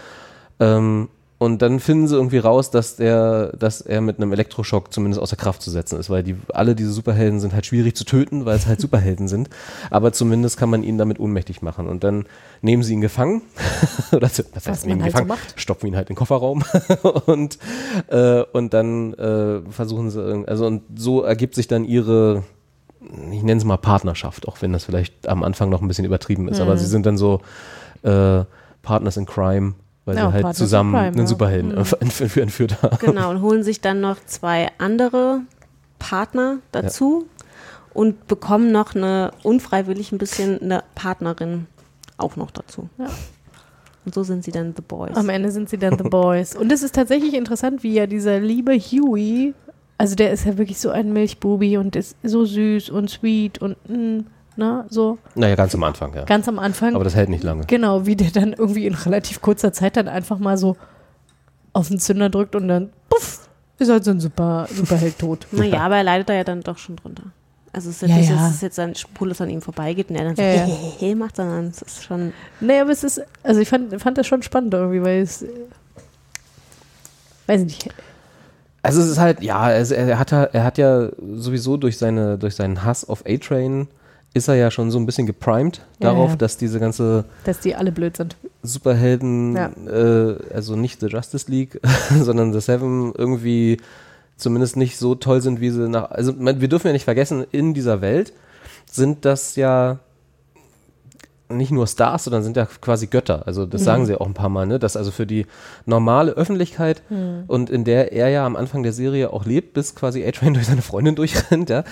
ähm, Und dann finden sie irgendwie raus, dass der, dass er mit einem Elektroschock zumindest außer Kraft zu setzen ist, weil die, alle diese Superhelden sind halt schwierig zu töten, weil es halt Superhelden sind. Aber zumindest kann man ihn damit ohnmächtig machen. Und dann nehmen sie ihn gefangen. Oder was heißt nehmen ihn halt so gefangen? macht. Stopfen ihn halt in den Kofferraum. und, äh, und dann äh, versuchen sie, also und so ergibt sich dann ihre, ich nenne es mal Partnerschaft, auch wenn das vielleicht am Anfang noch ein bisschen übertrieben ist. Aber Mhm. sie sind dann so äh, Partners in Crime, weil Ja, sie halt Partners zusammen Crime, einen ja. Mhm. Superhelden entf- für entführt haben. Genau, und holen sich dann noch zwei andere Partner dazu und bekommen noch eine unfreiwillig ein bisschen eine Partnerin auch noch dazu. Ja. Und so sind sie dann The Boys. Am Ende sind sie dann The Boys. Und es ist tatsächlich interessant, wie ja dieser liebe Huey, also der ist ja wirklich so ein Milchbubi und ist so süß und sweet und mm, na, so Naja, ganz am Anfang, ja. ganz am Anfang. Aber das hält nicht lange. Genau, wie der dann irgendwie in relativ kurzer Zeit dann einfach mal so auf den Zünder drückt und dann, puff, ist halt so ein super, Superheld tot. Naja, aber er leidet da ja dann doch schon drunter. Also es ist Ja, ja, nicht, so, ja. dass es jetzt dann spurlos an ihm vorbeigeht und er dann so Ja, ja. hey, macht, sondern es ist schon Nee, aber es ist, also ich fand, fand das schon spannend irgendwie, weil es, weiß nicht, Also es ist halt, ja, also er hat, ja- er hat ja sowieso durch, seine, durch seinen Hass auf A-Train ist er ja schon so ein bisschen geprimed Ja, darauf, ja. dass diese ganze dass die alle blöd sind. Superhelden, Ja. äh, also nicht The Justice League, sondern The Seven irgendwie zumindest nicht so toll sind, wie sie nach. Also man, wir dürfen ja nicht vergessen, in dieser Welt sind das ja nicht nur Stars, sondern sind ja quasi Götter. Also das sagen sie auch ein paar Mal, ne? Dass also für die normale Öffentlichkeit und in der er ja am Anfang der Serie auch lebt, bis quasi A-Train durch seine Freundin durchrennt, ja.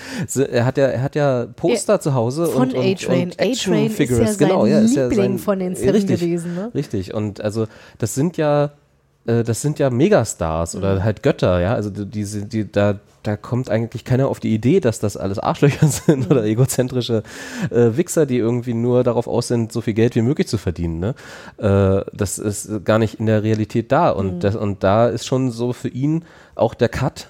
Er hat ja, er hat ja Poster zu Hause Von und, und, A-Train. und A-Train Action-Figures, ist ja genau, sein ja, ist ja Liebling sein, von den richtig, gewesen, ne? Richtig. Und also das sind ja, äh, das sind ja Megastars Mhm. oder halt Götter, ja. Also die, die, die da, da kommt eigentlich keiner auf die Idee, dass das alles Arschlöcher sind Mhm. oder egozentrische äh, Wichser, die irgendwie nur darauf aus sind, so viel Geld wie möglich zu verdienen. Ne? Äh, das ist gar nicht in der Realität da. Und, Mhm. das, und da ist schon so für ihn auch der Cut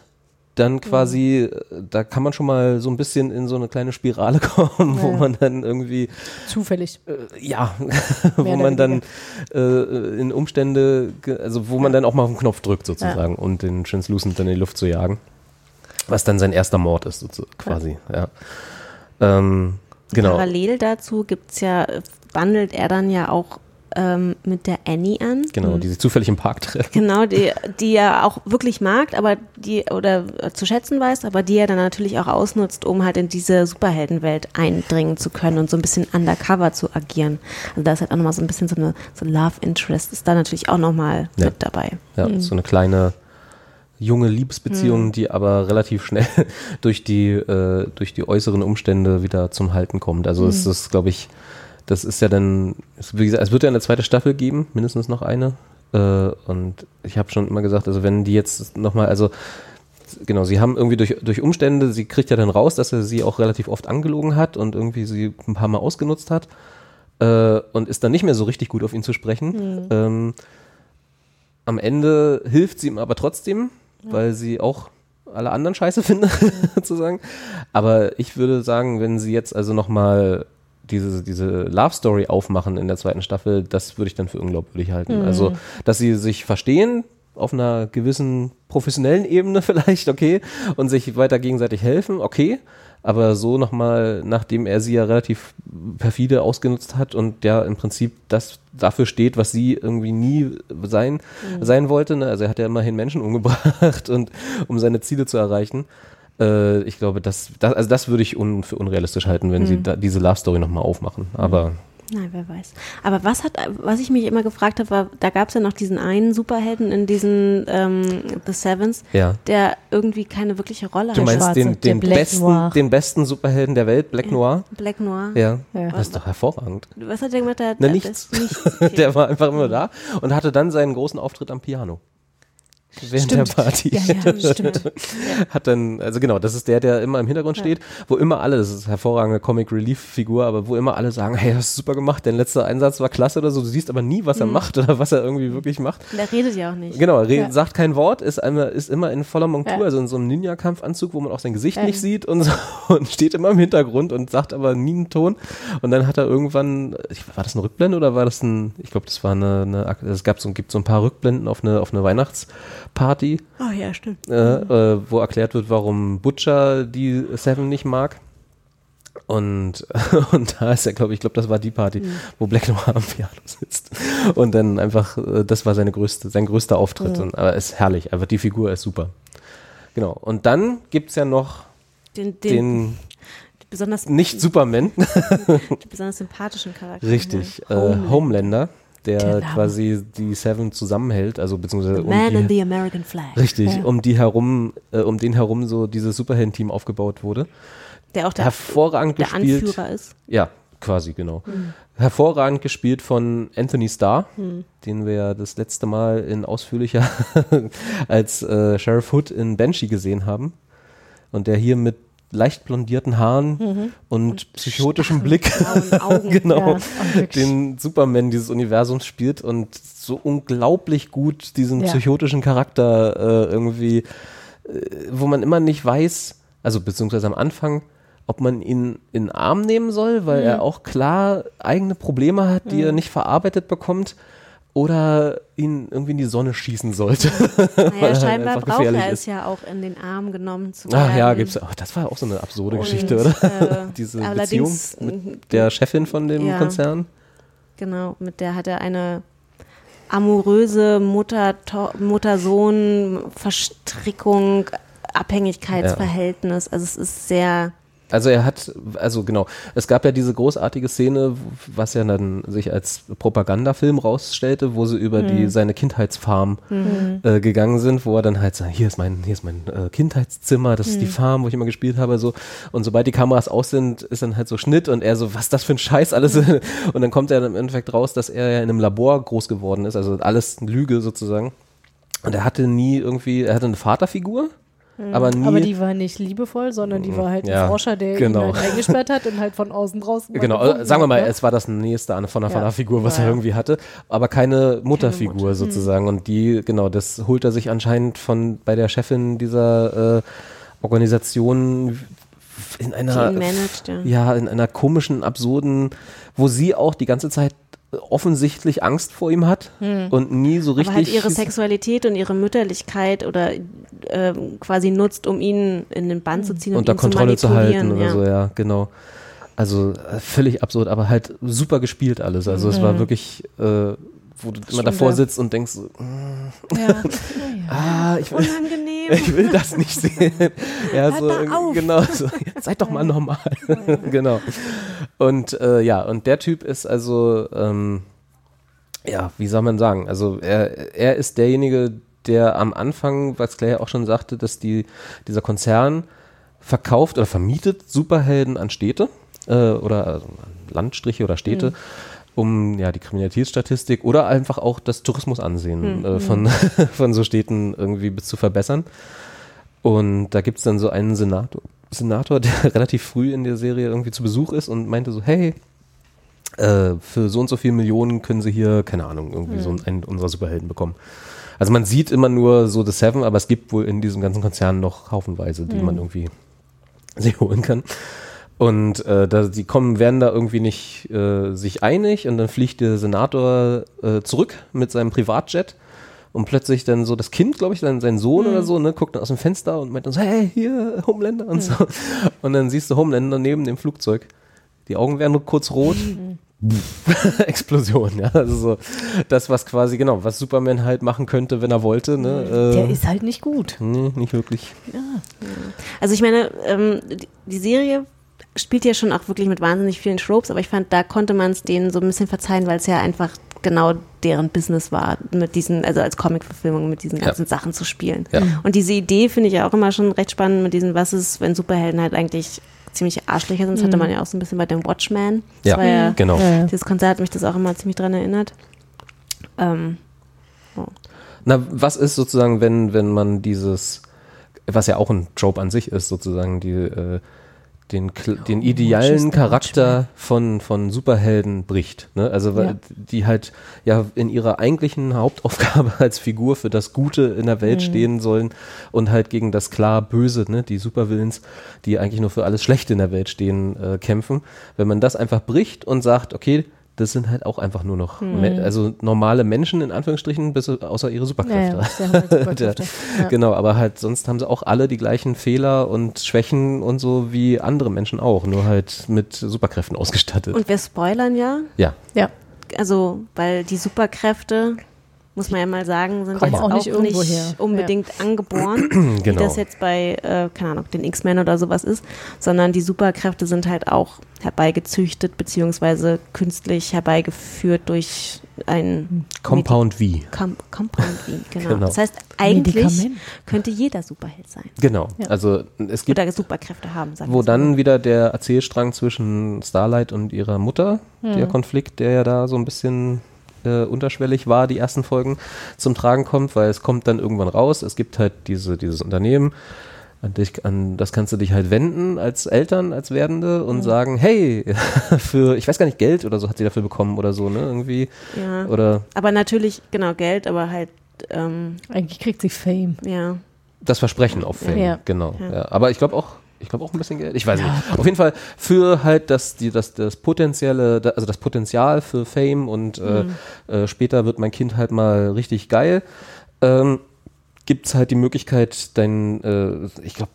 dann quasi, äh, da kann man schon mal so ein bisschen in so eine kleine Spirale kommen, wo Ja. man dann irgendwie Zufällig. ja, wo man dann äh, in Umstände, also wo man dann auch mal auf den Knopf drückt sozusagen und den Translucent dann in die Luft zu jagen. Was dann sein erster Mord ist, sozusagen, quasi, ja. Ähm, genau. parallel dazu gibt's ja, wandelt er dann ja auch ähm, mit der Annie an. Genau, die sich zufällig im Park treffen. Genau, die, die er auch wirklich mag, aber die, oder äh, zu schätzen weiß, aber die er dann natürlich auch ausnutzt, um halt in diese Superheldenwelt eindringen zu können und so ein bisschen undercover zu agieren. Also da ist halt auch nochmal so ein bisschen so eine so Love Interest ist da natürlich auch nochmal Ja. mit dabei. Ja, so eine kleine junge Liebesbeziehung, die aber relativ schnell durch die, äh, durch die äußeren Umstände wieder zum Halten kommt. Also es ist, glaube ich, das ist ja dann, es, wie gesagt, es wird ja eine zweite Staffel geben, mindestens noch eine. Äh, und ich habe schon immer gesagt, also wenn die jetzt nochmal, also genau, sie haben irgendwie durch, durch Umstände, sie kriegt ja dann raus, dass er sie auch relativ oft angelogen hat und irgendwie sie ein paar Mal ausgenutzt hat äh, und ist dann nicht mehr so richtig gut auf ihn zu sprechen. Ähm, am Ende hilft sie ihm aber trotzdem, weil sie auch alle anderen scheiße findet, sozusagen. Aber ich würde sagen, wenn sie jetzt also nochmal diese, diese Love Story aufmachen in der zweiten Staffel, das würde ich dann für unglaubwürdig halten. Also, dass sie sich verstehen, auf einer gewissen professionellen Ebene vielleicht, okay, und sich weiter gegenseitig helfen, okay. Aber so nochmal, nachdem er sie ja relativ perfide ausgenutzt hat und ja im Prinzip das dafür steht, was sie irgendwie nie sein, sein wollte. Ne? Also er hat ja immerhin Menschen umgebracht und um seine Ziele zu erreichen. Äh, ich glaube, das, das, also das würde ich un, für unrealistisch halten, wenn sie da, diese Love Story nochmal aufmachen. Aber Nein, wer weiß. Aber was hat, was ich mich immer gefragt habe, war, da gab es ja noch diesen einen Superhelden in diesen ähm, The Sevens, ja. der irgendwie keine wirkliche Rolle Du hat. meinst Schwarze, den, den, Black besten, Noir. den besten Superhelden der Welt, Black Noir? Black Noir. Ja. Ja. Das ist doch hervorragend. Was hat der gemacht? Der, Na, der- nichts. nichts. Okay. Der war einfach immer da und hatte dann seinen großen Auftritt am Piano. Während Stimmt. der Party. Ja, ja, stimmt. Hat dann, also genau, das ist der, der immer im Hintergrund steht, wo immer alle, das ist eine hervorragende Comic Relief Figur, aber wo immer alle sagen, hey, das ist super gemacht, dein letzter Einsatz war klasse oder so, du siehst aber nie, was er macht oder was er irgendwie wirklich macht. Und er redet ja auch nicht. Genau, er Ja. sagt kein Wort, ist, einmal, ist immer in voller Montur, Ja. also in so einem Ninja-Kampfanzug, wo man auch sein Gesicht Ja. nicht sieht und, so, und steht immer im Hintergrund und sagt aber nie einen Ton. Und dann hat er irgendwann, war das eine Rückblende oder war das ein, ich glaube, das war eine, eine es gab so, gibt so ein paar Rückblenden auf eine, auf eine Weihnachtsparty, Oh ja, stimmt. äh, äh, wo erklärt wird, warum Butcher die Seven nicht mag. Und, und da ist er, glaube ich, glaube, das war die Party, wo Black Noir am Piano sitzt. Und dann einfach, äh, das war seine größte, sein größter Auftritt. Und, aber ist herrlich, einfach die Figur ist super. Genau. Und dann gibt's ja noch Den, den, den besonders, nicht Superman, den besonders sympathischen Charakter. richtig, äh, Homelander. Der, Name. quasi die Seven zusammenhält, also beziehungsweise um Man in die, the American Flag. richtig, Ja. um die herum, äh, um den herum so dieses Superhelden-Team aufgebaut wurde. Der auch der, Hervorragend der gespielt. Anführer ist. Ja, quasi, genau. Hervorragend gespielt von Anthony Starr, Hm. den wir ja das letzte Mal in ausführlicher als äh, Sheriff Hood in Banshee gesehen haben. Und der hier mit leicht blondierten Haaren und, psychotischem Blick. genau. Ja, den Superman dieses Universums spielt und so unglaublich gut diesen Ja. psychotischen Charakter äh, irgendwie, äh, wo man immer nicht weiß, also beziehungsweise am Anfang, ob man ihn in den Arm nehmen soll, weil Mhm. er auch klar eigene Probleme hat, die er nicht verarbeitet bekommt, oder ihn irgendwie in die Sonne schießen sollte. Naja, er scheinbar braucht er ist. es ja auch in den Arm genommen zu werden. Ach ja, gibt's. Oh, das war auch so eine absurde Und, Geschichte, oder? äh, Diese Beziehung mit der Chefin von dem Ja. Konzern. Genau, mit der hat er eine amoröse Mutter, Mutter-Sohn-Verstrickung, Abhängigkeitsverhältnis. Also es ist sehr, Also er hat, also genau, es gab ja diese großartige Szene, was ja dann sich als Propagandafilm rausstellte, wo sie über Mhm. die seine Kindheitsfarm äh, gegangen sind, wo er dann halt sagt, hier ist mein, hier ist mein äh, Kindheitszimmer, das Mhm. ist die Farm, wo ich immer gespielt habe, so. Und sobald die Kameras aus sind, ist dann halt so Schnitt und er so, was das für ein Scheiß alles. Mhm. Und dann kommt er dann im Endeffekt raus, dass er ja in einem Labor groß geworden ist, also alles Lüge sozusagen. Und er hatte nie irgendwie, er hatte eine Vaterfigur, aber nie. Mhm. Aber die war nicht liebevoll, sondern die war halt ein Ja, Forscher, der genau. ihn halt eingesperrt hat und halt von außen draußen Genau, sagen wir hat, mal, ne? es war das nächste an von einer Ja. Vaterfigur, was Ja, er irgendwie hatte, aber keine Mutterfigur Mutter. sozusagen. Und die, genau, das holt er sich anscheinend von bei der Chefin dieser äh, Organisation in einer managt. Ja. ja, in einer komischen, absurden, wo sie auch die ganze Zeit offensichtlich Angst vor ihm hat und nie so richtig. Hm. Aber halt ihre Sexualität und ihre Mütterlichkeit oder ähm, quasi nutzt, um ihn in den Bann zu ziehen und unter ihn Kontrolle zu zu halten oder ja. so, ja, genau. Also äh, völlig absurd, aber halt super gespielt alles. Also es war wirklich, äh, wo du immer davor sitzt und denkst, so, Ja. ah, ich will, Unangenehm. ich will das nicht sehen. Ja, so, Hört mal auf. genau, so, seid doch mal normal. genau. Und äh, ja, und der Typ ist also, ähm, ja, wie soll man sagen? Also er, er ist derjenige, der am Anfang, was Claire auch schon sagte, dass die, dieser Konzern verkauft oder vermietet Superhelden an Städte äh, oder also an Landstriche oder Städte, um ja die Kriminalitätsstatistik oder einfach auch das Tourismusansehen äh, von, von so Städten irgendwie bis zu verbessern. Und da gibt es dann so einen Senator, Senator, der relativ früh in der Serie irgendwie zu Besuch ist und meinte so, hey, äh, für so und so viele Millionen können sie hier, keine Ahnung, irgendwie so einen unserer Superhelden bekommen. Also man sieht immer nur so The Seven, aber es gibt wohl in diesem ganzen Konzern noch haufenweise, die man irgendwie sich holen kann. Und äh, da, die kommen, werden da irgendwie nicht äh, sich einig und dann fliegt der Senator äh, zurück mit seinem Privatjet und plötzlich dann so das Kind, glaube ich, dann sein Sohn oder so, ne, guckt dann aus dem Fenster und meint dann so, hey, hier, Homelander und so. Und dann siehst du Homelander neben dem Flugzeug. Die Augen werden nur kurz rot. Explosion, ja. Also so das, was quasi, genau, was Superman halt machen könnte, wenn er wollte, ne? Der Äh, ist halt nicht gut. nee, nicht wirklich. Also ich meine, ähm, die Serie spielt ja schon auch wirklich mit wahnsinnig vielen Tropes, aber ich fand, da konnte man es denen so ein bisschen verzeihen, weil es ja einfach genau deren Business war, mit diesen, also als Comic-Verfilmung mit diesen Ja. ganzen Sachen zu spielen. Ja. Und diese Idee finde ich ja auch immer schon recht spannend mit diesem, was ist, wenn Superhelden halt eigentlich ziemlich Arschlöcher sind. Das hatte man ja auch so ein bisschen bei dem Watchman. Das Ja, war ja, genau. Ja, ja. Dieses Konzert hat mich das auch immer ziemlich dran erinnert. Ähm, Na, was ist sozusagen, wenn, wenn man dieses, was ja auch ein Trope an sich ist, sozusagen, die, äh, den, den idealen the Charakter von, von Superhelden bricht. Ne? Also weil Ja. die halt ja in ihrer eigentlichen Hauptaufgabe als Figur für das Gute in der Mhm. Welt stehen sollen und halt gegen das klar Böse, ne? die Supervillains, die eigentlich nur für alles Schlechte in der Welt stehen, äh, kämpfen. Wenn man das einfach bricht und sagt, okay, das sind halt auch einfach nur noch me also normale Menschen in Anführungsstrichen, bis außer ihre Superkräfte. Ja, ja, sie haben halt Superkräfte. Ja. Genau, aber halt sonst haben sie auch alle die gleichen Fehler und Schwächen und so wie andere Menschen auch, nur halt mit Superkräften ausgestattet. Und wir spoilern ja, ja, Ja, also weil die Superkräfte, muss man ja mal sagen, sind Kommen jetzt auch auch nicht nicht, unbedingt angeboren, wie Genau. das jetzt bei, äh, keine Ahnung, den X-Men oder sowas ist, sondern die Superkräfte sind halt auch herbeigezüchtet beziehungsweise künstlich herbeigeführt durch ein Compound V. Com Compound V, genau. Genau. Das heißt, eigentlich Medikament. könnte jeder Superheld sein Genau. Ja. Also es gibt, oder Superkräfte haben, sagen wo mal. dann wieder der Erzählstrang zwischen Starlight und ihrer Mutter, Hm. der Konflikt, der ja da so ein bisschen äh, unterschwellig war, die ersten Folgen, zum Tragen kommt, weil es kommt dann irgendwann raus, es gibt halt diese, dieses Unternehmen, an, dich, an das kannst du dich halt wenden als Eltern, als Werdende und sagen, hey, für, ich weiß gar nicht, Geld oder so hat sie dafür bekommen oder so, ne, irgendwie. Ja. Oder Aber natürlich, genau, Geld, aber halt, ähm, eigentlich kriegt sie Fame. ja. Das Versprechen auf Fame, Ja. genau. Ja. Ja. Aber ich glaube auch, ich glaube auch ein bisschen Geld. Ich weiß nicht. Auf jeden Fall für halt das, die, das, das potenzielle, also das Potenzial für Fame und äh, äh, später wird mein Kind halt mal richtig geil. Ähm, Gibt es halt die Möglichkeit, dein, äh, ich glaube,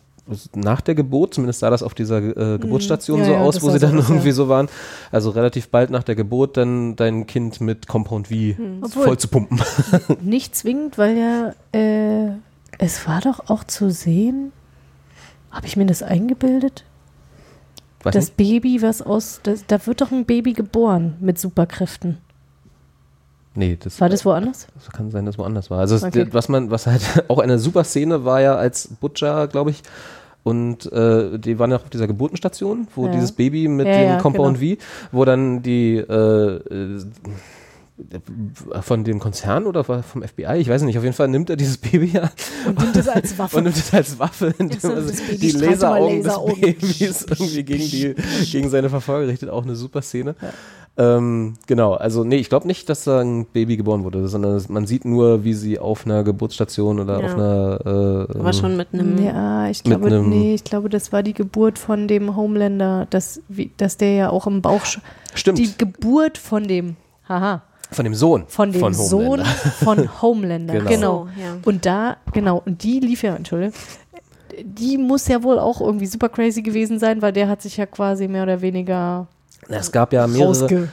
nach der Geburt, zumindest sah das auf dieser äh, Geburtsstation Ja, so ja, aus, wo sie so dann aus, ja. irgendwie so waren. Also relativ bald nach der Geburt dann dein Kind mit Compound V Obwohl- voll zu pumpen. Nicht zwingend, weil ja, äh, es war doch auch zu sehen, habe ich mir das eingebildet? Weiß Das nicht. Baby, was aus, das, da wird doch ein Baby geboren mit Superkräften. Nee, das War das woanders? Das kann sein, dass woanders war. Also es- Okay. was man, was halt auch eine super Szene war ja als Butcher, glaube ich. Und äh, die waren ja auch auf dieser Geburtenstation, wo Ja. dieses Baby mit Ja, dem ja, Compound genau. V, wo dann die äh, äh, von dem Konzern oder vom FBI, ich weiß nicht, auf jeden Fall nimmt er dieses Baby an Und nimmt es als Waffe. und nimmt es als Waffe, indem so, er die Laseraugen des Babys irgendwie gegen, die, gegen seine Verfolger richtet. Auch eine super Szene. Ähm, genau, also nee, ich glaube nicht, dass da ein Baby geboren wurde, sondern man sieht nur, wie sie auf einer Geburtsstation oder Ja. auf einer äh, Aber schon mit einem, Ja, ich glaube, einem- nee, ich glaube, das war die Geburt von dem Homelander, dass, wie, dass der ja auch im Bauch. Stimmt, Die Geburt von dem, haha, von dem Sohn. von dem von Sohn von Homelander. Genau. Genau. So, ja. Und da, genau, und die lief ja, Entschuldigung, die muss ja wohl auch irgendwie super crazy gewesen sein, weil der hat sich ja quasi mehr oder weniger Es gab ja mehrere,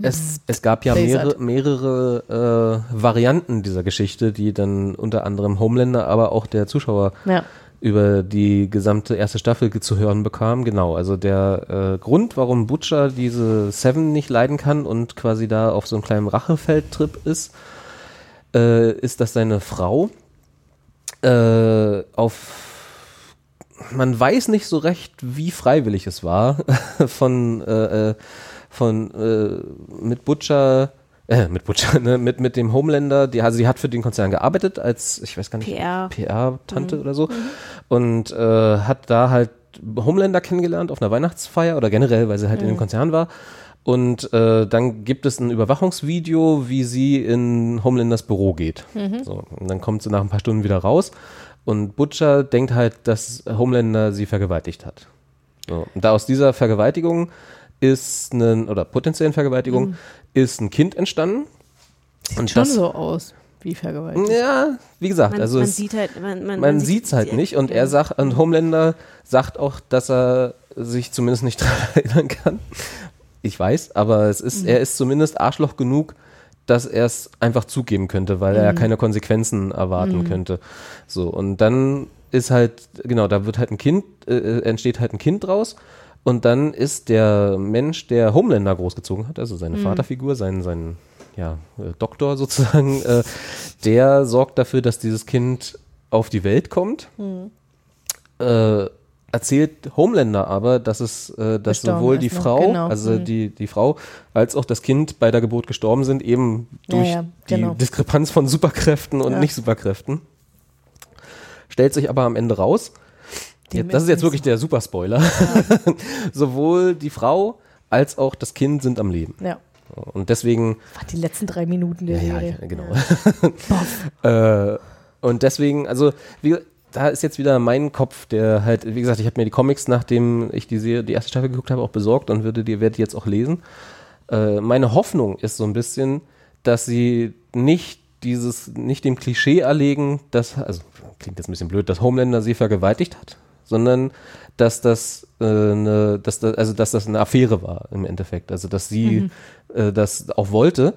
es, es gab ja mehrere, mehrere äh, Varianten dieser Geschichte, die dann unter anderem Homelander, aber auch der Zuschauer Ja. Über die gesamte erste Staffel zu hören bekam. Genau, also der äh, Grund, warum Butcher diese Seven nicht leiden kann und quasi da auf so einem kleinen Rachefeldtrip ist, äh, ist, dass seine Frau äh, auf man weiß nicht so recht, wie freiwillig es war, von, äh, äh, von äh, mit Butcher, äh, mit Butcher, ne, mit, mit dem Homelander, die, also die hat für den Konzern gearbeitet als, ich weiß gar nicht, PR. PR-Tante oder so und äh, hat da halt Homelander kennengelernt auf einer Weihnachtsfeier oder generell, weil sie halt in dem Konzern war. Und äh, dann gibt es ein Überwachungsvideo, wie sie in Homelanders Büro geht. So, und dann kommt sie nach ein paar Stunden wieder raus und Butcher denkt halt, dass Homelander sie vergewaltigt hat. So, und da aus dieser Vergewaltigung ist ein, oder potenziellen Vergewaltigung, ist ein Kind entstanden. und Schon so aus, wie vergewaltigt. ja, wie gesagt, man, also man es, sieht halt, man, man, man sieht es halt nicht und er sagt, und Homelander sagt auch, dass er sich zumindest nicht daran erinnern kann. Ich weiß, aber es ist, er ist zumindest Arschloch genug, dass er es einfach zugeben könnte, weil er ja keine Konsequenzen erwarten könnte. So, und dann ist halt, genau, da wird halt ein Kind, äh, entsteht halt ein Kind draus. Und dann ist der Mensch, der Homelander großgezogen hat, also seine Vaterfigur, sein, sein ja, äh, Doktor sozusagen, äh, der sorgt dafür, dass dieses Kind auf die Welt kommt. Äh, erzählt Homelander aber, dass es, äh, dass Gestorben sowohl ist, die ne? Frau, Genau. also Mhm. die, die Frau, als auch das Kind bei der Geburt gestorben sind, eben Ja, durch ja, genau. die Diskrepanz von Superkräften und Ja. Nicht-Superkräften. Stellt sich aber am Ende raus, Jetzt, das ist jetzt wirklich der Superspoiler, sowohl die Frau als auch das Kind sind am Leben. Ja. Und deswegen Ach, die letzten drei Minuten der ja, Serie. ja, genau. äh, und deswegen, also wie, da ist jetzt wieder mein Kopf, der halt, wie gesagt, ich habe mir die Comics, nachdem ich die, Serie, die erste Staffel geguckt habe, auch besorgt und würde die, werde die jetzt auch lesen. Äh, meine Hoffnung ist so ein bisschen, dass sie nicht dieses, nicht dem Klischee erlegen, dass, also klingt jetzt ein bisschen blöd, dass Homelander sie vergewaltigt hat, sondern dass das, äh, eine, dass das, also dass das eine Affäre war im Endeffekt. Also dass sie äh, das auch wollte,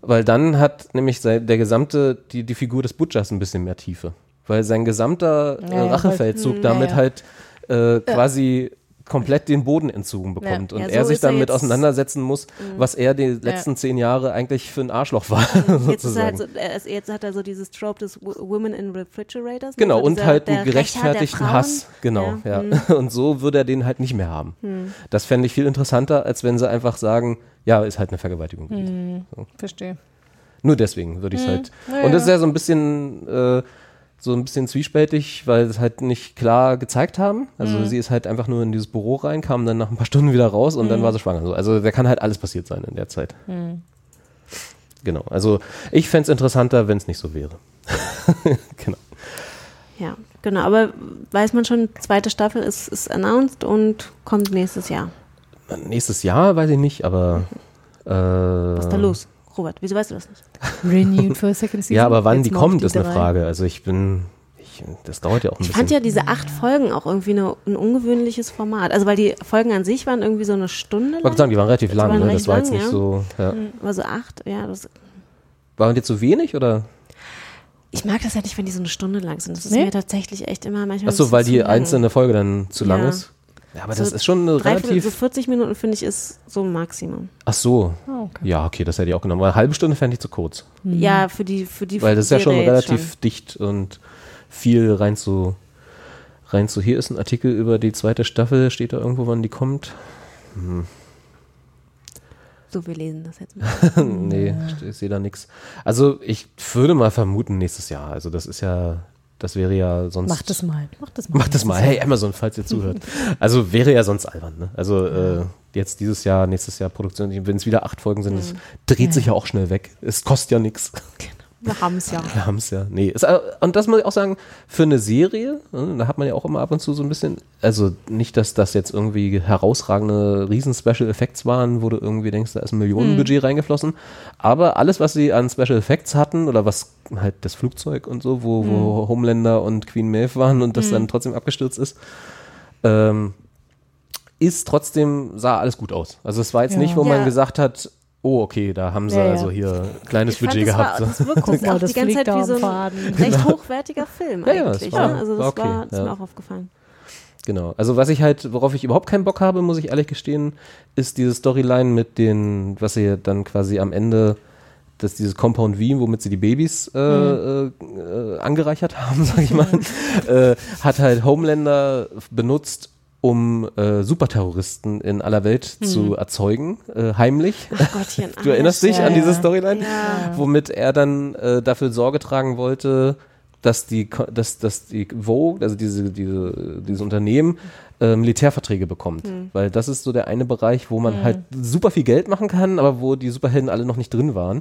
weil dann hat nämlich der gesamte, die, die Figur des Butchers ein bisschen mehr Tiefe. Weil sein gesamter äh, Ja, ja, Rachefeldzug weil- damit halt äh, quasi komplett den Boden entzogen bekommt und Ja, er so sich ist er dann mit jetzt- auseinandersetzen muss, was er die letzten zehn Jahre eigentlich für ein Arschloch war. Jetzt, ist er halt so, er jetzt hat er so dieses Trope des Women in Refrigerators. ne? Genau, so und dieser- halt einen gerechtfertigten Hass. Genau, ja. hm. Und so würde er den halt nicht mehr haben. Das fände ich viel interessanter, als wenn sie einfach sagen, ja, ist halt eine Vergewaltigung. gewesen. Verstehe. Nur deswegen würde ich es halt. Hm. Ja, und das ist ja. ja so ein bisschen, äh, so ein bisschen zwiespältig, weil sie es halt nicht klar gezeigt haben. Also Hm. sie ist halt einfach nur in dieses Büro rein, kam dann nach ein paar Stunden wieder raus und dann Hm. war sie schwanger. So, Also da kann halt alles passiert sein in der Zeit. Genau. Also ich fände es interessanter, wenn es nicht so wäre. genau. Ja, genau. Aber weiß man schon, zweite Staffel ist, ist announced und kommt nächstes Jahr. Nächstes Jahr weiß ich nicht, aber. Äh, Was ist da los? Robert, wieso weißt du das nicht? Renewed for a second season. Ja, aber wann Jetzt die kommt, ist eine. Frage. Also ich bin. Ich, das dauert ja auch ein Ich bisschen. fand ja diese acht Folgen auch irgendwie eine, ein ungewöhnliches Format. Also weil die Folgen an sich waren irgendwie so eine Stunde ich wollte lang. sagen, die waren relativ Die lang, waren ne? recht Das war jetzt lang, nicht ja. so. Ja. Aber so acht, ja. Das, Waren jetzt so wenig oder? ich mag das ja nicht, wenn die so eine Stunde lang sind. Das ist Nee? mir tatsächlich echt immer manchmal. Achso, weil die zu lang. einzelne Folge dann zu lang Ja. ist. Ja, aber So das ist schon eine Dreiviertel, relativ. so 40 Minuten finde ich ist so ein Maximum. Ach so. Ah, okay. Ja, okay, das hätte ich auch genommen. Weil eine halbe Stunde fände ich zu kurz. Ja, für die für die Weil das ist ja schon relativ dicht und viel rein zu. Rein zu. Hier ist ein Artikel über die zweite Staffel. Steht da irgendwo, wann die kommt? So, wir lesen das jetzt mal. nee, ich sehe da nichts. Also ich würde mal vermuten nächstes Jahr. Also das ist ja, das wäre ja sonst. Mach das mal. Mach das mal. Mach das mal. Hey Amazon, falls ihr zuhört. Also wäre ja sonst albern. Ne? Also äh, jetzt dieses Jahr, nächstes Jahr Produktion, wenn es wieder acht Folgen sind, das dreht sich ja auch schnell weg. Es kostet ja nichts. Wir haben es ja. Wir haben es ja. Nee. Äh, und das muss ich auch sagen, für eine Serie, ne, da hat man ja auch immer ab und zu so ein bisschen, also nicht, dass das jetzt irgendwie herausragende Riesen-Special Effects waren, wo du irgendwie denkst, da ist ein Millionenbudget reingeflossen. Aber alles, was sie an Special Effects hatten, oder was halt das Flugzeug und so, wo, wo Homelander und Queen Maeve waren und das dann trotzdem abgestürzt ist, ähm, ist trotzdem, sah alles gut aus. Also es war jetzt Ja. nicht, wo Ja. man gesagt hat, oh, okay, da haben sie Ja, ja. also hier kleines Ich fand, Budget das gehabt. War, so. das wirkt Guck mal, auch das die ganze Zeit wie so ein Faden. recht hochwertiger Film Ja, ja, es eigentlich. war- ne? Also das war okay, war, das ist ja. mir auch aufgefallen. Genau. Also was ich halt, worauf ich überhaupt keinen Bock habe, muss ich ehrlich gestehen, ist diese Storyline mit den, was sie dann quasi am Ende, dass dieses Compound V, womit sie die Babys äh, äh, äh, angereichert haben, sag ich mal, äh, hat halt Homelander benutzt, um äh, Superterroristen in aller Welt zu erzeugen, äh, heimlich. Ach Gottchen. Du erinnerst dich Ja, an diese. Storyline? Ja. Womit er dann äh, dafür Sorge tragen wollte, dass die, dass, dass die Vogue, also diese, diese, dieses Unternehmen, äh, Militärverträge bekommt. Hm. Weil das ist so der eine Bereich, wo man halt super viel Geld machen kann, aber wo die Superhelden alle noch nicht drin waren.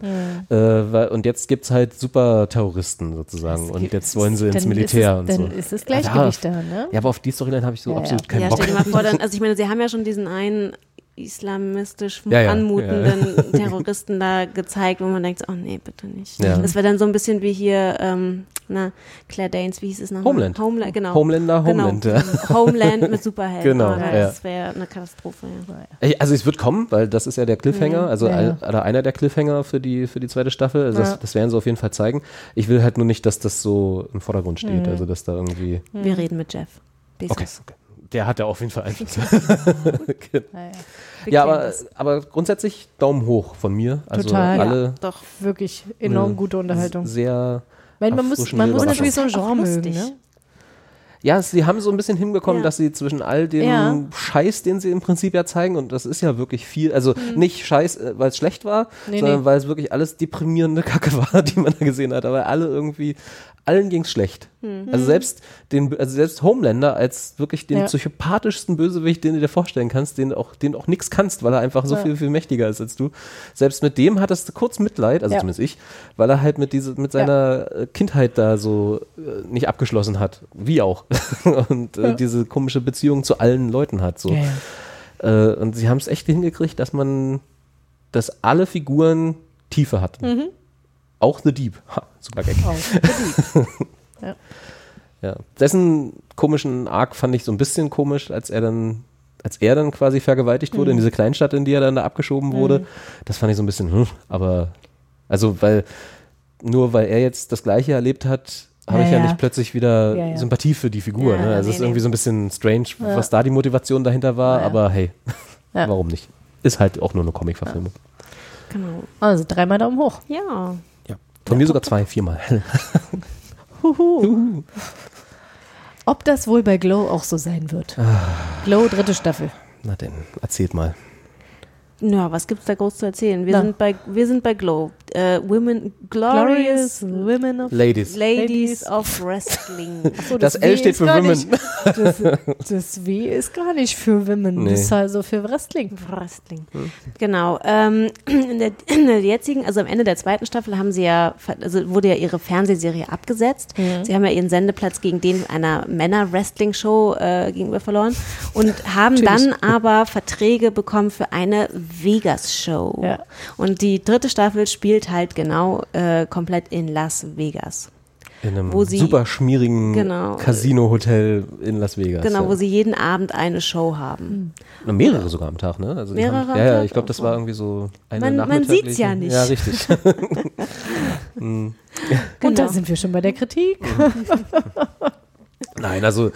Äh, weil, und jetzt gibt's halt Superterroristen sozusagen. Und jetzt wollen sie ins Dann Militär ist es, und Dann so. ist das Gleichgewicht da, ne? Ja, aber auf die Storyline habe ich so Ja, ja. absolut keinen Ja, Bock. stell dir mal vor, dann, also ich meine, sie haben ja schon diesen einen islamistisch Ja, ja, anmutenden Terroristen da gezeigt, wo man denkt, oh nee, bitte nicht. Ja. Das wäre dann so ein bisschen wie hier, ähm, na, Claire Danes, wie hieß es nochmal? Homeland. Homeland, genau. Homelander, Homeland, Genau. ja. Homeland mit Superhelden. Genau, ja. Das wäre eine Katastrophe, ja. Ey, Also es wird kommen, weil das ist ja der Cliffhanger, also Ja, ja. ein- oder einer der Cliffhanger für die, für die zweite Staffel. Also Ja. das, das werden sie auf jeden Fall zeigen. Ich will halt nur nicht, dass das so im Vordergrund steht, Mhm. also dass da irgendwie. Wir reden mit Jeff. Bezos. Okay, okay. Der hat ja auf jeden Fall Einfluss. Ja, ja. Wir ja, aber, das. aber grundsätzlich Daumen hoch von mir. Also Total. alle Doch. Wirklich enorm gute Unterhaltung. Sehr. Weil man muss, man muss natürlich so ein Genre mögen, ne? Ja, sie haben so ein bisschen hinbekommen, Ja. dass sie zwischen all dem Ja. Scheiß, den sie im Prinzip ja zeigen, und das ist ja wirklich viel, also nicht Scheiß, äh, weil es schlecht war, Mhm. Nee, sondern nee. weil es wirklich alles deprimierende Kacke war, die man da gesehen hat. Aber alle irgendwie, allen ging's schlecht. Mhm. Also selbst den, also selbst Homelander als wirklich den Ja. psychopathischen Bösewicht, den du dir vorstellen kannst, den auch, den auch nix kannst, weil er einfach so Ja. viel, viel mächtiger ist als du. Selbst mit dem hattest du kurz Mitleid, also Ja. zumindest ich, weil er halt mit diese, mit seiner äh, Kindheit da so äh, nicht abgeschlossen hat. Wie auch. und äh, diese komische Beziehung zu allen Leuten hat. So. Äh, und sie haben es echt hingekriegt, dass man, dass alle Figuren Tiefe hatten. Mhm. Auch The Deep. Ha, super Gag. Auch. ja. Ja. Dessen komischen Arc fand ich so ein bisschen komisch, als er dann, als er dann quasi vergewaltigt wurde in diese Kleinstadt, in die er dann da abgeschoben wurde. Das fand ich so ein bisschen, hm, aber also weil nur weil er jetzt das Gleiche erlebt hat, habe Ja, ich ja, ja. nicht plötzlich wieder Ja, ja. Sympathie für die Figur. Ja, ne? Also nee, es ist irgendwie so ein bisschen strange, was da die Motivation dahinter war, Ja. aber hey, Ja. warum nicht? Ist halt auch nur eine Comic-Verfilmung. Genau. Also dreimal Daumen hoch. Ja. Ja. Von mir sogar zwei, viermal. Huhu. Ob das wohl bei Glow auch so sein wird? Glow, dritte Staffel. Na denn, erzählt mal. Ja, was gibt's da groß zu erzählen? Wir Na. sind bei wir sind bei Glow. Äh, Women Glorious Glorious Women of Ladies. Ladies of Wrestling. So, Das W L steht ist für gar Women. Nicht, das, das W ist gar nicht für Women. Nee. Das ist also für Wrestling. Wrestling. Genau. Ähm, in, der, in der jetzigen, also am Ende der zweiten Staffel haben sie ja, also wurde ja ihre Fernsehserie abgesetzt. Sie haben ja ihren Sendeplatz gegen den einer Männer-Wrestling-Show äh, gegenüber verloren und haben dann aber Verträge bekommen für eine Vegas-Show. Ja. Und die dritte Staffel spielt halt genau äh, komplett in Las Vegas. In einem Wo sie- super schmierigen Genau. Casino-Hotel in Las Vegas. Genau, ja. wo sie jeden Abend eine Show haben. Na, mehrere sogar am Tag, ne? Also Mehrere haben, am ja, ja, Tag? ich glaube, das war irgendwie so eine Man- man nachmittagliche- sieht's ja nicht. Ja, richtig. Und Genau. da sind wir schon bei der Kritik. Nein, also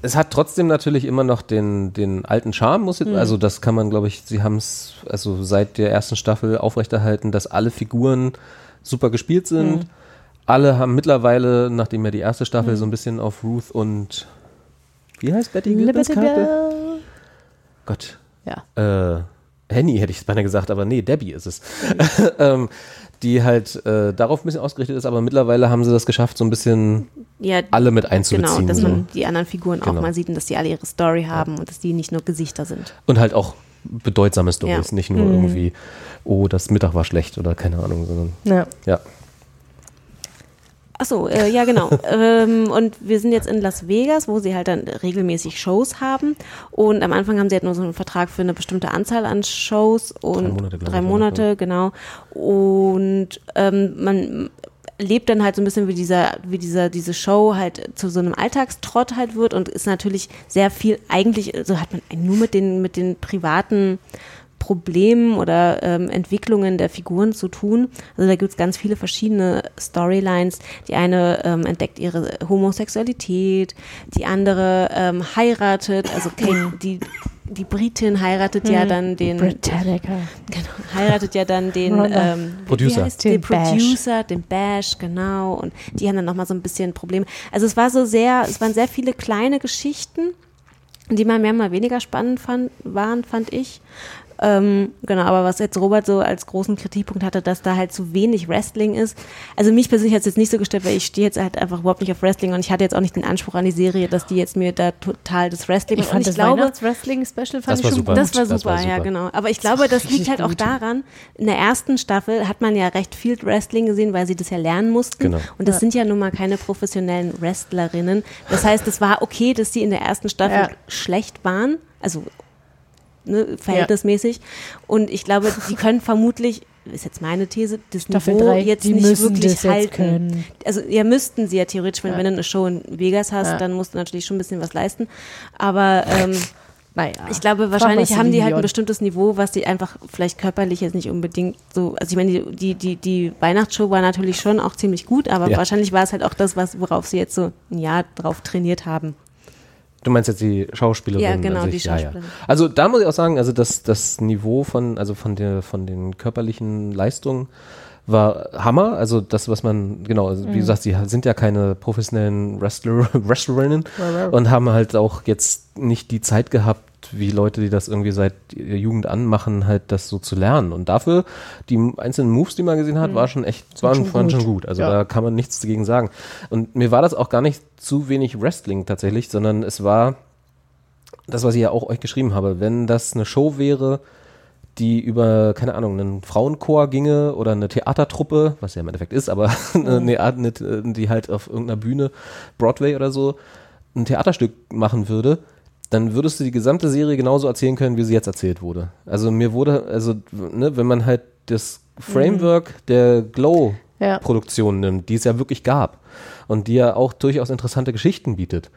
es hat trotzdem natürlich immer noch den, den alten Charme, muss Mhm. ich, also das kann man, glaube ich, sie haben es also seit der ersten Staffel aufrechterhalten, dass alle Figuren super gespielt sind. Mhm. Alle haben mittlerweile, nachdem ja die erste Staffel so ein bisschen auf Ruth und wie heißt Betty Liberty Charakter? Gott, Ja. äh, Henny hätte ich es beinahe gesagt, aber nee, Debbie ist es. ähm, die halt äh, darauf ein bisschen ausgerichtet ist, aber mittlerweile haben sie das geschafft, so ein bisschen Ja, alle mit Genau, einzubeziehen. dass so. man die anderen Figuren auch Genau. mal sieht und dass die alle ihre Story haben und dass die nicht nur Gesichter sind. Und halt auch bedeutsame Stories, Ja. nicht nur irgendwie, oh, das Mittag war schlecht oder keine Ahnung, sondern Ja. Ja. Achso, äh, ja genau. ähm, und wir sind jetzt in Las Vegas, wo sie halt dann regelmäßig Shows haben. Und am Anfang haben sie halt nur so einen Vertrag für eine bestimmte Anzahl an Shows und Drei Monate, drei ich, Monate, genau. Und ähm, man lebt dann halt so ein bisschen wie dieser, wie dieser, diese Show halt zu so einem Alltagstrott halt wird und ist natürlich sehr viel, eigentlich, so hat man nur mit den, mit den privaten Problemen oder ähm, Entwicklungen der Figuren zu tun. Also da gibt es ganz viele verschiedene Storylines. Die eine ähm, entdeckt ihre Homosexualität, die andere ähm, heiratet, also Kate, die, die Britin heiratet ja dann den Britannica. Genau, heiratet ja dann den ähm, Producer. Wie heißt den Den Bash. Producer, den Bash, genau. Und die haben dann nochmal so ein bisschen Probleme. Also es war so sehr, es waren sehr viele kleine Geschichten, die mal mehr, mal weniger spannend fand, waren, fand ich. Ähm, genau, aber was jetzt Robert so als großen Kritikpunkt hatte, dass da halt zu wenig Wrestling ist. Also mich persönlich hat es jetzt nicht so gestellt, weil ich stehe jetzt halt einfach überhaupt nicht auf Wrestling und ich hatte jetzt auch nicht den Anspruch an die Serie, dass die jetzt mir da total das Wrestling Ich und fand ich das glaube, Weihnachts-Wrestling-Special fand Das ich war schon super. gut. das war super, Das war ja, super. genau. Aber ich glaube, das liegt halt auch daran, in der ersten Staffel hat man ja recht viel Wrestling gesehen, weil sie das ja lernen mussten. Genau. Und das sind ja nun mal keine professionellen Wrestlerinnen. Das heißt, es war okay, dass sie in der ersten Staffel Ja. schlecht waren. Also ne, verhältnismäßig. Und ich glaube, die können vermutlich, ist jetzt meine These, das Staffel Niveau drei, jetzt die nicht wirklich das jetzt halten. können. Also ja, müssten sie ja theoretisch, wenn, Ja. wenn du eine Show in Vegas hast, Ja. dann musst du natürlich schon ein bisschen was leisten. Aber ähm, Naja. ich glaube, wahrscheinlich haben die halt ein bestimmtes Niveau, was die einfach vielleicht körperlich jetzt nicht unbedingt so. Also ich meine, die, die, die, die Weihnachtsshow war natürlich schon auch ziemlich gut, aber Ja. wahrscheinlich war es halt auch das, was, worauf sie jetzt so ein Jahr drauf trainiert haben. Du meinst jetzt die Schauspielerin? Ja, genau, an die sich? Ja, ja. Schauspielerin. Also da muss ich auch sagen, also das, das Niveau von, also von der, von den körperlichen Leistungen war Hammer. Also das, was man, genau, also wie gesagt, sie sind ja keine professionellen Wrestler, Wrestlerinnen und haben halt auch jetzt nicht die Zeit gehabt, wie Leute, die das irgendwie seit ihrer Jugend anmachen, halt das so zu lernen. Und dafür, die einzelnen Moves, die man gesehen hat, war schon echt, waren, schon waren gut. schon gut. Also Ja. da kann man nichts dagegen sagen. Und mir war das auch gar nicht zu wenig Wrestling tatsächlich, sondern es war das, was ich ja auch euch geschrieben habe. Wenn das eine Show wäre, die über, keine Ahnung, einen Frauenchor ginge oder eine Theatertruppe, was ja im Endeffekt ist, aber eine, eine, eine, die halt auf irgendeiner Bühne, Broadway oder so, ein Theaterstück machen würde, dann würdest du die gesamte Serie genauso erzählen können, wie sie jetzt erzählt wurde. Also mir wurde, also, ne, wenn man halt das Framework der Ja. Glow-Produktion nimmt, die es ja wirklich gab und die ja auch durchaus interessante Geschichten bietet,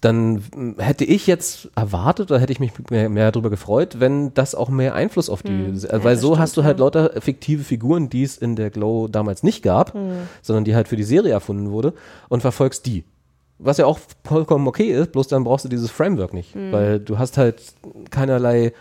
dann mm, hätte ich jetzt erwartet oder hätte ich mich mehr, mehr darüber gefreut, wenn das auch mehr Einfluss auf die, äh, weil so hast du halt lauter fiktive Figuren, die es in der Glow damals nicht gab, sondern die halt für die Serie erfunden wurde und verfolgst die. Was ja auch vollkommen okay ist, bloß dann brauchst du dieses Framework nicht, weil du hast halt keinerlei